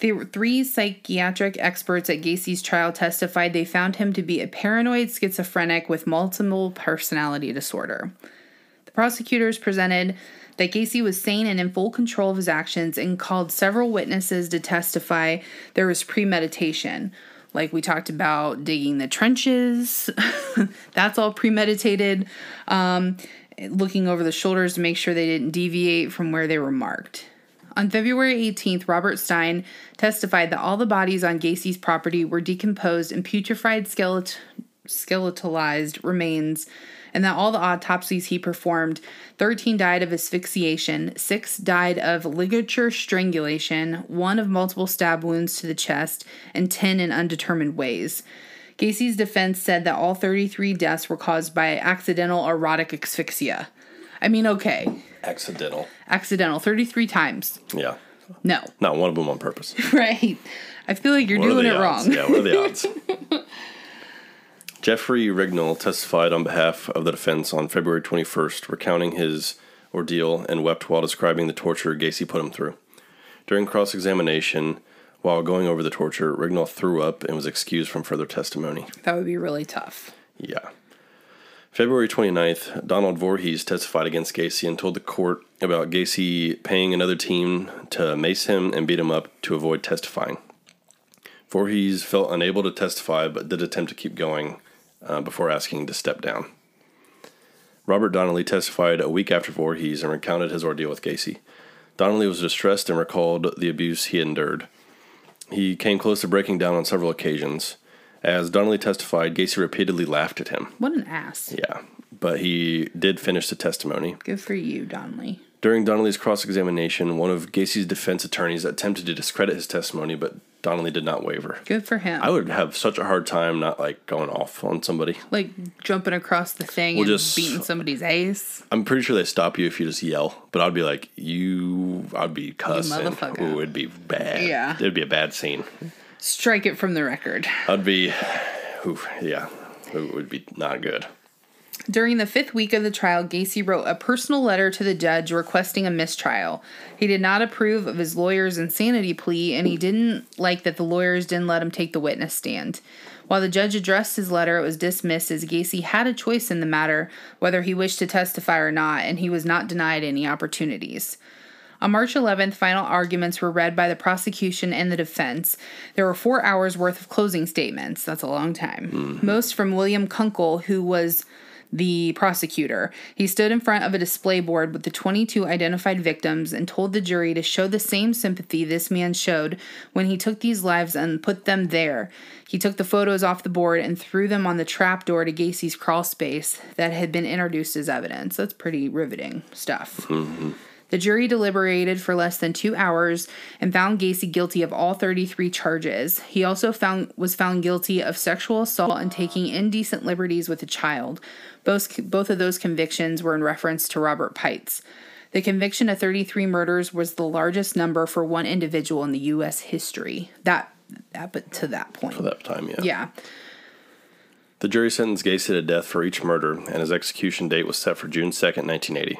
Speaker 1: The three psychiatric experts at Gacy's trial testified they found him to be a paranoid schizophrenic with multiple personality disorder. The prosecutors presented that Gacy was sane and in full control of his actions and called several witnesses to testify there was premeditation. Like we talked about digging the trenches, that's all premeditated. Um, looking over the shoulders to make sure they didn't deviate from where they were marked. On February 18th, Robert Stein testified that all the bodies on Gacy's property were decomposed and putrefied skelet- skeletalized remains and that all the autopsies he performed 13 died of asphyxiation, 6 died of ligature strangulation, 1 of multiple stab wounds to the chest, and 10 in undetermined ways. Gacy's defense said that all 33 deaths were caused by accidental erotic asphyxia. I mean, okay,
Speaker 2: Accidental.
Speaker 1: accidental 33 times.
Speaker 2: Yeah.
Speaker 1: No.
Speaker 2: Not one of them on purpose.
Speaker 1: Right. I feel like you're
Speaker 2: What
Speaker 1: doing it
Speaker 2: odds?
Speaker 1: wrong.
Speaker 2: Yeah, what are the odds? Jeffrey Rignall testified on behalf of the defense on February 21st, recounting his ordeal and wept while describing the torture Gacy put him through. During cross examination, while going over the torture, Rignall threw up and was excused from further testimony.
Speaker 1: That would be really tough.
Speaker 2: Yeah. February 29th, Donald Voorhees testified against Gacy and told the court about Gacy paying another team to mace him and beat him up to avoid testifying. Voorhees felt unable to testify but did attempt to keep going uh, before asking to step down. Robert Donnelly testified a week after Voorhees and recounted his ordeal with Gacy. Donnelly was distressed and recalled the abuse he endured. He came close to breaking down on several occasions. As Donnelly testified, Gacy repeatedly laughed at him.
Speaker 1: What an ass.
Speaker 2: Yeah, but he did finish the testimony.
Speaker 1: Good for you, Donnelly.
Speaker 2: During Donnelly's cross examination, one of Gacy's defense attorneys attempted to discredit his testimony, but Donnelly did not waver.
Speaker 1: Good for him.
Speaker 2: I would have such a hard time not like going off on somebody.
Speaker 1: like jumping across the thing
Speaker 2: Well,
Speaker 1: and
Speaker 2: just-
Speaker 1: beating somebody's ace.
Speaker 2: I'm pretty sure they stop you if you just yell, but I'd be like, you, I'd be cussing.
Speaker 1: motherfucker.
Speaker 2: Ooh, it'd be bad.
Speaker 1: Yeah.
Speaker 2: It'd be a bad scene.
Speaker 1: Strike it from the record.
Speaker 2: I'd be, ooh, yeah, it would be not good.
Speaker 1: During the fifth week of the trial, Gacy wrote a personal letter to the judge requesting a mistrial. He did not approve of his lawyer's insanity plea, and he didn't like that the lawyers didn't let him take the witness stand. While the judge addressed his letter, it was dismissed as Gacy had a choice in the matter whether he wished to testify or not, and he was not denied any opportunities. On March 11th, final arguments were read by the prosecution and the defense. There were four hours worth of closing statements. That's a long time. Mm-hmm. Most from William Kunkel, who was the prosecutor. He stood in front of a display board with the 22 identified victims and told the jury to show the same sympathy this man showed when he took these lives and put them there. He took the photos off the board and threw them on the trapdoor to Gacy's crawl space that had been introduced as evidence. That's pretty riveting stuff. Mm-hmm. The jury deliberated for less than two hours and found Gacy guilty of all 33 charges. He also found was found guilty of sexual assault and taking indecent liberties with a child. Both both of those convictions were in reference to Robert Piest. The conviction of 33 murders was the largest number for one individual in the U.S. history. That, that but to that point.
Speaker 2: At that time, yeah.
Speaker 1: Yeah.
Speaker 2: The jury sentenced Gacy to death for each murder, and his execution date was set for June 2nd, 1980.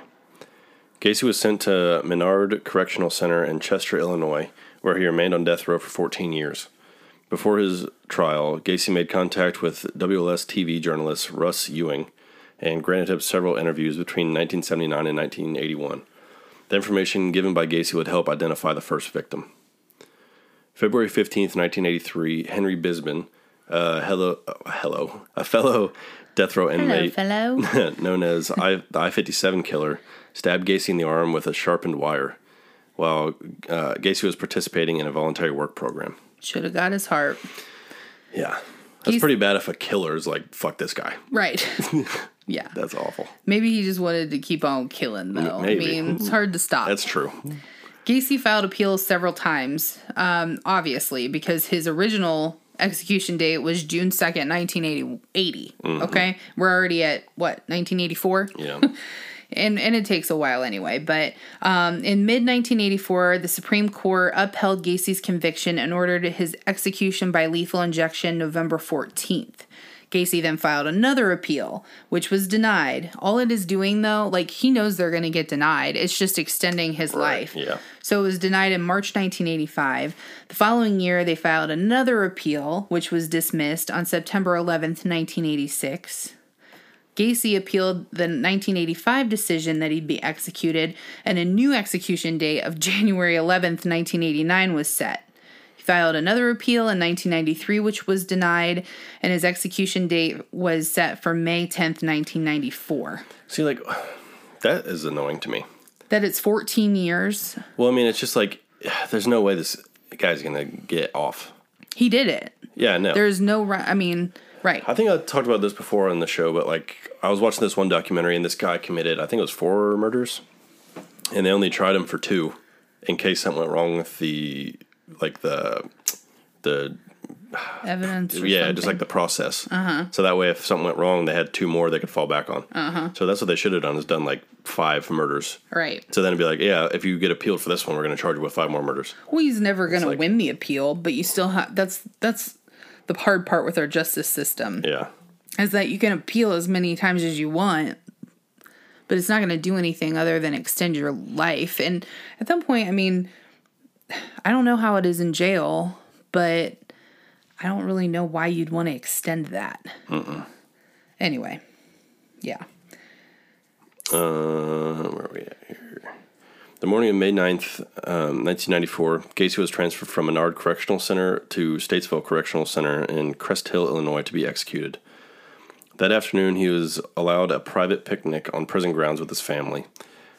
Speaker 2: Gacy was sent to Menard Correctional Center in Chester, Illinois, where he remained on death row for 14 years. Before his trial, Gacy made contact with WLS TV journalist Russ Ewing and granted him several interviews between 1979 and 1981. The information given by Gacy would help identify the first victim. February 15th, 1983, Henry Brisbon, uh, hello, uh, hello, a fellow death row inmate, Hello,
Speaker 1: fellow.
Speaker 2: known as I, the I 57 killer, stabbed Gacy in the arm with a sharpened wire while uh, Gacy was participating in a voluntary work program.
Speaker 1: Should have got his heart.
Speaker 2: Yeah. That's
Speaker 1: He's-
Speaker 2: pretty bad if a killer's like, fuck this guy.
Speaker 1: Right. yeah.
Speaker 2: That's awful.
Speaker 1: Maybe he just wanted to keep on killing, though.
Speaker 2: maybe.
Speaker 1: I mean, it's hard to stop.
Speaker 2: That's true.
Speaker 1: Gacy filed appeals several times, um, obviously, because his original execution date was June 2nd, 1980. Okay? We're already at, what, 1984?
Speaker 2: Yeah.
Speaker 1: and and it takes a while anyway. But um, in mid 1984, the Supreme Court upheld Gacy's conviction and ordered his execution by lethal injection November 14th. Gacy then filed another appeal, which was denied. All it is doing, though, like he knows they're going to get denied, it's just extending his life.
Speaker 2: yeah.
Speaker 1: So it was denied in March 1985. The following year, they filed another appeal, which was dismissed on September 11th, 1986. Gacy appealed the 1985 decision that he'd be executed, and a new execution date of January 11th, 1989 was set. He filed another appeal in 1993, which was denied, and his execution date was set for May 10th, 1994.
Speaker 2: See, like, that is annoying to me.
Speaker 1: That it's 14 years.
Speaker 2: Well, I mean, it's just like, there's no way this guy's going to get off.
Speaker 1: He did it.
Speaker 2: Yeah, no.
Speaker 1: There's no, I mean, Right.
Speaker 2: I think I talked about this before on the show, but like I was watching this one documentary and this guy committed, I think it was four murders, and they only tried him for two, in case something went wrong with the like the the
Speaker 1: Evidence.
Speaker 2: yeah, just like the process. Uh-huh. So that way, if something went wrong, they had two more they could fall back on. Uh-huh. So that's what they should have done is done like five murders.
Speaker 1: Right.
Speaker 2: So then it'd be like, yeah, if you get appealed for this one, we're going to charge you with five more murders.
Speaker 1: Well, he's never going to
Speaker 2: like-
Speaker 1: win the appeal, but you still have. That's that's the hard part with our justice system
Speaker 2: Yeah.
Speaker 1: is that you can appeal as many times as you want, but it's not going to do anything other than extend your life. And at that point, I mean, I don't know how it is in jail, but I don't really know why you'd want to extend that. Anyway, yeah.
Speaker 2: Uh, where are we? The morning of May 9th, um, 1994, Gacy was transferred from Menard Correctional Center to Statesville Correctional Center in Crest Hill, Illinois, to be executed. That afternoon, he was allowed a private picnic on prison grounds with his family.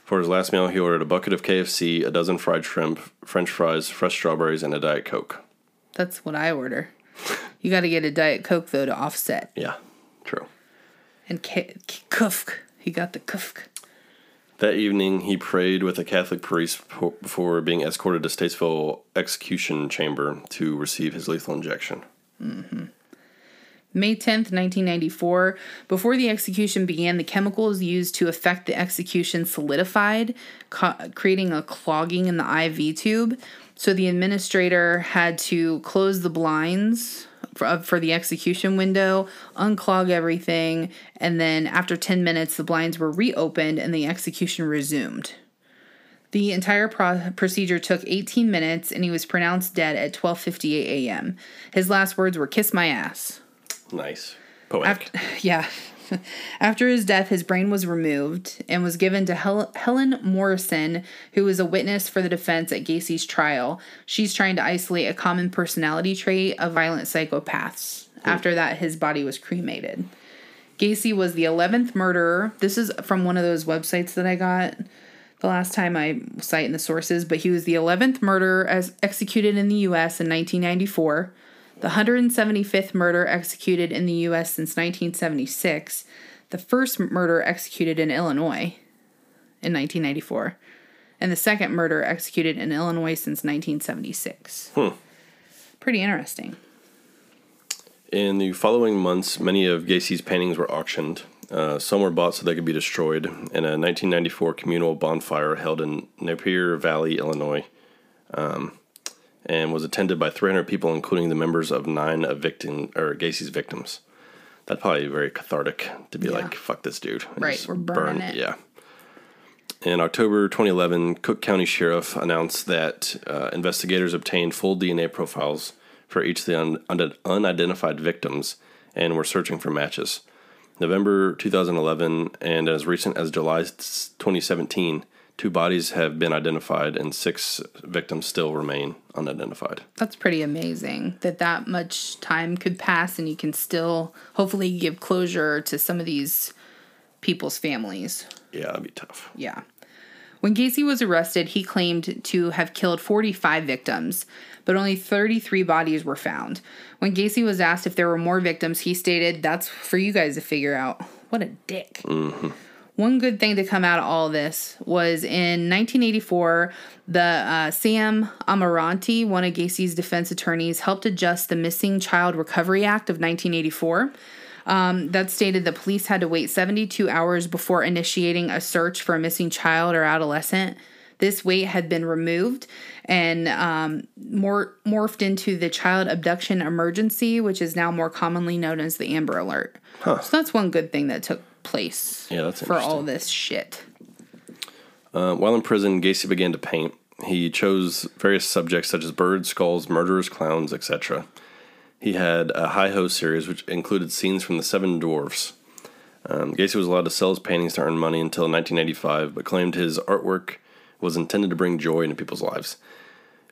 Speaker 2: For his last meal, he ordered a bucket of KFC, a dozen fried shrimp, French fries, fresh strawberries, and a Diet Coke.
Speaker 1: That's what I order. You got to get a Diet Coke, though, to offset.
Speaker 2: Yeah, true.
Speaker 1: And K- K- Kufk. He got the Kufk.
Speaker 2: That evening, he prayed with a Catholic priest before being escorted to Statesville execution chamber to receive his lethal injection. Mm-hmm.
Speaker 1: May 10th, 1994, before the execution began, the chemicals used to effect the execution solidified, ca- creating a clogging in the IV tube. So the administrator had to close the blinds for, uh, for the execution window, unclog everything, and then after 10 minutes, the blinds were reopened and the execution resumed. The entire pro- procedure took 18 minutes, and he was pronounced dead at 12:58 a.m. His last words were "Kiss my ass."
Speaker 2: Nice. Poetic.
Speaker 1: After, yeah. After his death, his brain was removed and was given to Hel- Helen Morrison, who was a witness for the defense at Gacy's trial. She's trying to isolate a common personality trait of violent psychopaths. After that, his body was cremated. Gacy was the 11th murderer. This is from one of those websites that I got the last time I cite in the sources, but he was the 11th murderer as executed in the US in 1994, the 175th murder executed in the US since 1976, the first murder executed in Illinois in 1994, and the second murder executed in Illinois since 1976. Hmm. Pretty interesting.
Speaker 2: In the following months, many of Gacy's paintings were auctioned. Uh, some were bought so they could be destroyed in a 1994 communal bonfire held in Naperville, Illinois, um, and was attended by 300 people, including the members of nine of victim or Gacy's victims. That's probably very cathartic to be
Speaker 1: Yeah.
Speaker 2: like, "Fuck this dude!" and
Speaker 1: Right, we're burning it.
Speaker 2: Yeah. In October 2011, Cook County Sheriff announced that uh, investigators obtained full DNA profiles for each of the un- un- unidentified victims and were searching for matches. November 2011, and as recent as July 2017, two bodies have been identified and six victims still remain unidentified.
Speaker 1: That's pretty amazing that that much time could pass and you can still hopefully give closure to some of these people's families.
Speaker 2: Yeah, that'd be tough.
Speaker 1: Yeah. When Gacy was arrested, he claimed to have killed 45 victims, but only 33 bodies were found. When Gacy was asked if there were more victims, he stated, That's for you guys to figure out. What a dick. Mm-hmm. One good thing to come out of all this was in 1984, the uh, Sam Amirante, one of Gacy's defense attorneys, helped adjust the Missing Child Recovery Act of 1984. Um, that stated the police had to wait 72 hours before initiating a search for a missing child or adolescent. This weight had been removed and um, mor- morphed into the child abduction emergency, which is now more commonly known as the Amber Alert. So that's one good thing that took place
Speaker 2: Yeah, that's
Speaker 1: for all this shit.
Speaker 2: Uh, while in prison, Gacy began to paint. He chose various subjects such as birds, skulls, murderers, clowns, etc. He had a high ho series, which included scenes from the Seven Dwarfs. Um, Gacy was allowed to sell his paintings to earn money until 1985, but claimed his artwork was intended to bring joy into people's lives.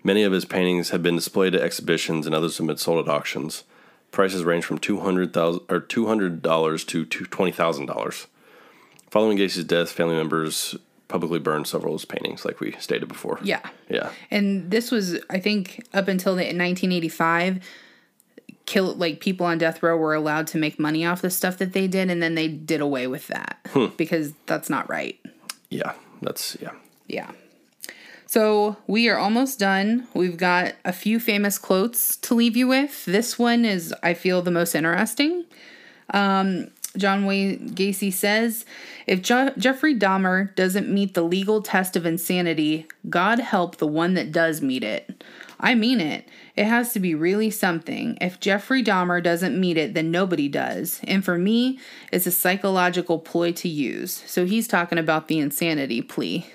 Speaker 2: Many of his paintings have been displayed at exhibitions, and others have been sold at auctions. Prices range from two hundred thousand or two hundred dollars to twenty thousand dollars. Following Gacy's death, family members publicly burned several of his paintings, like we stated before.
Speaker 1: Yeah.
Speaker 2: Yeah.
Speaker 1: And this was, I think, up until the 1985. kill like people on death row were allowed to make money off the stuff that they did and then they did away with that hmm. because that's not right.
Speaker 2: Yeah, that's yeah.
Speaker 1: Yeah. So we are almost done. We've got a few famous quotes to leave you with. This one is, I feel, the most interesting. Um, John Wayne Gacy says, If Je- Jeffrey Dahmer doesn't meet the legal test of insanity, God help the one that does meet it. I mean it. It has to be really something. If Jeffrey Dahmer doesn't meet it, then nobody does. And for me, it's a psychological ploy to use. So he's talking about the insanity plea.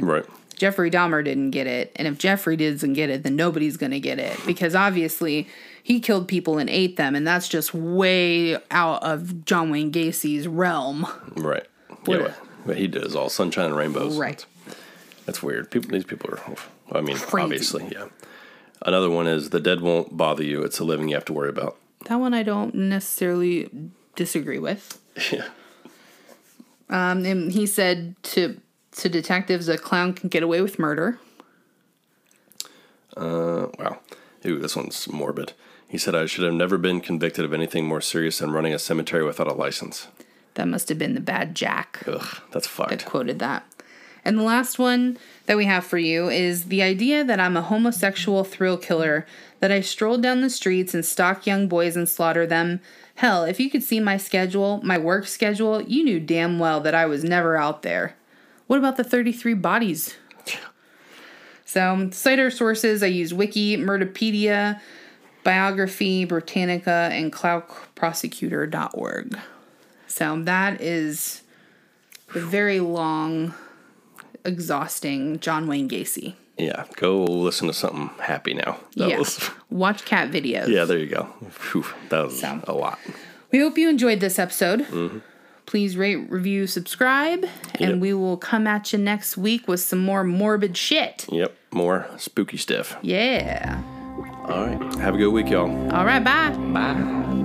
Speaker 2: Right.
Speaker 1: Jeffrey Dahmer didn't get it, and if Jeffrey doesn't get it, then nobody's gonna get it because obviously he killed people and ate them, and that's just way out of John Wayne Gacy's realm.
Speaker 2: Right.
Speaker 1: What-
Speaker 2: yeah. What he does all sunshine and rainbows.
Speaker 1: Right.
Speaker 2: That's weird. People. These people are. I mean,
Speaker 1: Crazy.
Speaker 2: obviously, yeah. Another one is the dead won't bother you. It's the living you have to worry about.
Speaker 1: That one I don't necessarily disagree with.
Speaker 2: Yeah.
Speaker 1: Um, and he said to to detectives, a clown can get away with murder.
Speaker 2: Uh, wow. Ooh, this one's morbid. He said, I should have never been convicted of anything more serious than running a cemetery without a license.
Speaker 1: That must have been the bad Jack.
Speaker 2: Ugh, that's fucked.
Speaker 1: I quoted that. And the last one that we have for you is the idea that I'm a homosexual thrill killer, that I stroll down the streets and stalk young boys and slaughter them. Hell, if you could see my schedule, my work schedule, you knew damn well that I was never out there. What about the 33 bodies? So, cite our sources. I use Wiki, Murderpedia, Biography, Britannica, and ClarkProsecutor.org. So, that is the very long, exhausting John Wayne Gacy.
Speaker 2: Yeah, go listen to something happy now. That
Speaker 1: yeah.
Speaker 2: was,
Speaker 1: Watch cat videos.
Speaker 2: yeah, there you go. Phew, that was
Speaker 1: So.
Speaker 2: a lot.
Speaker 1: We hope you enjoyed this episode.
Speaker 2: Mm-hmm.
Speaker 1: Please rate, review, subscribe, and
Speaker 2: Yep.
Speaker 1: we will come at you next week with some more morbid shit.
Speaker 2: Yep, more spooky stuff.
Speaker 1: Yeah.
Speaker 2: All right. Have a good week, y'all.
Speaker 1: All right, bye.
Speaker 2: Bye.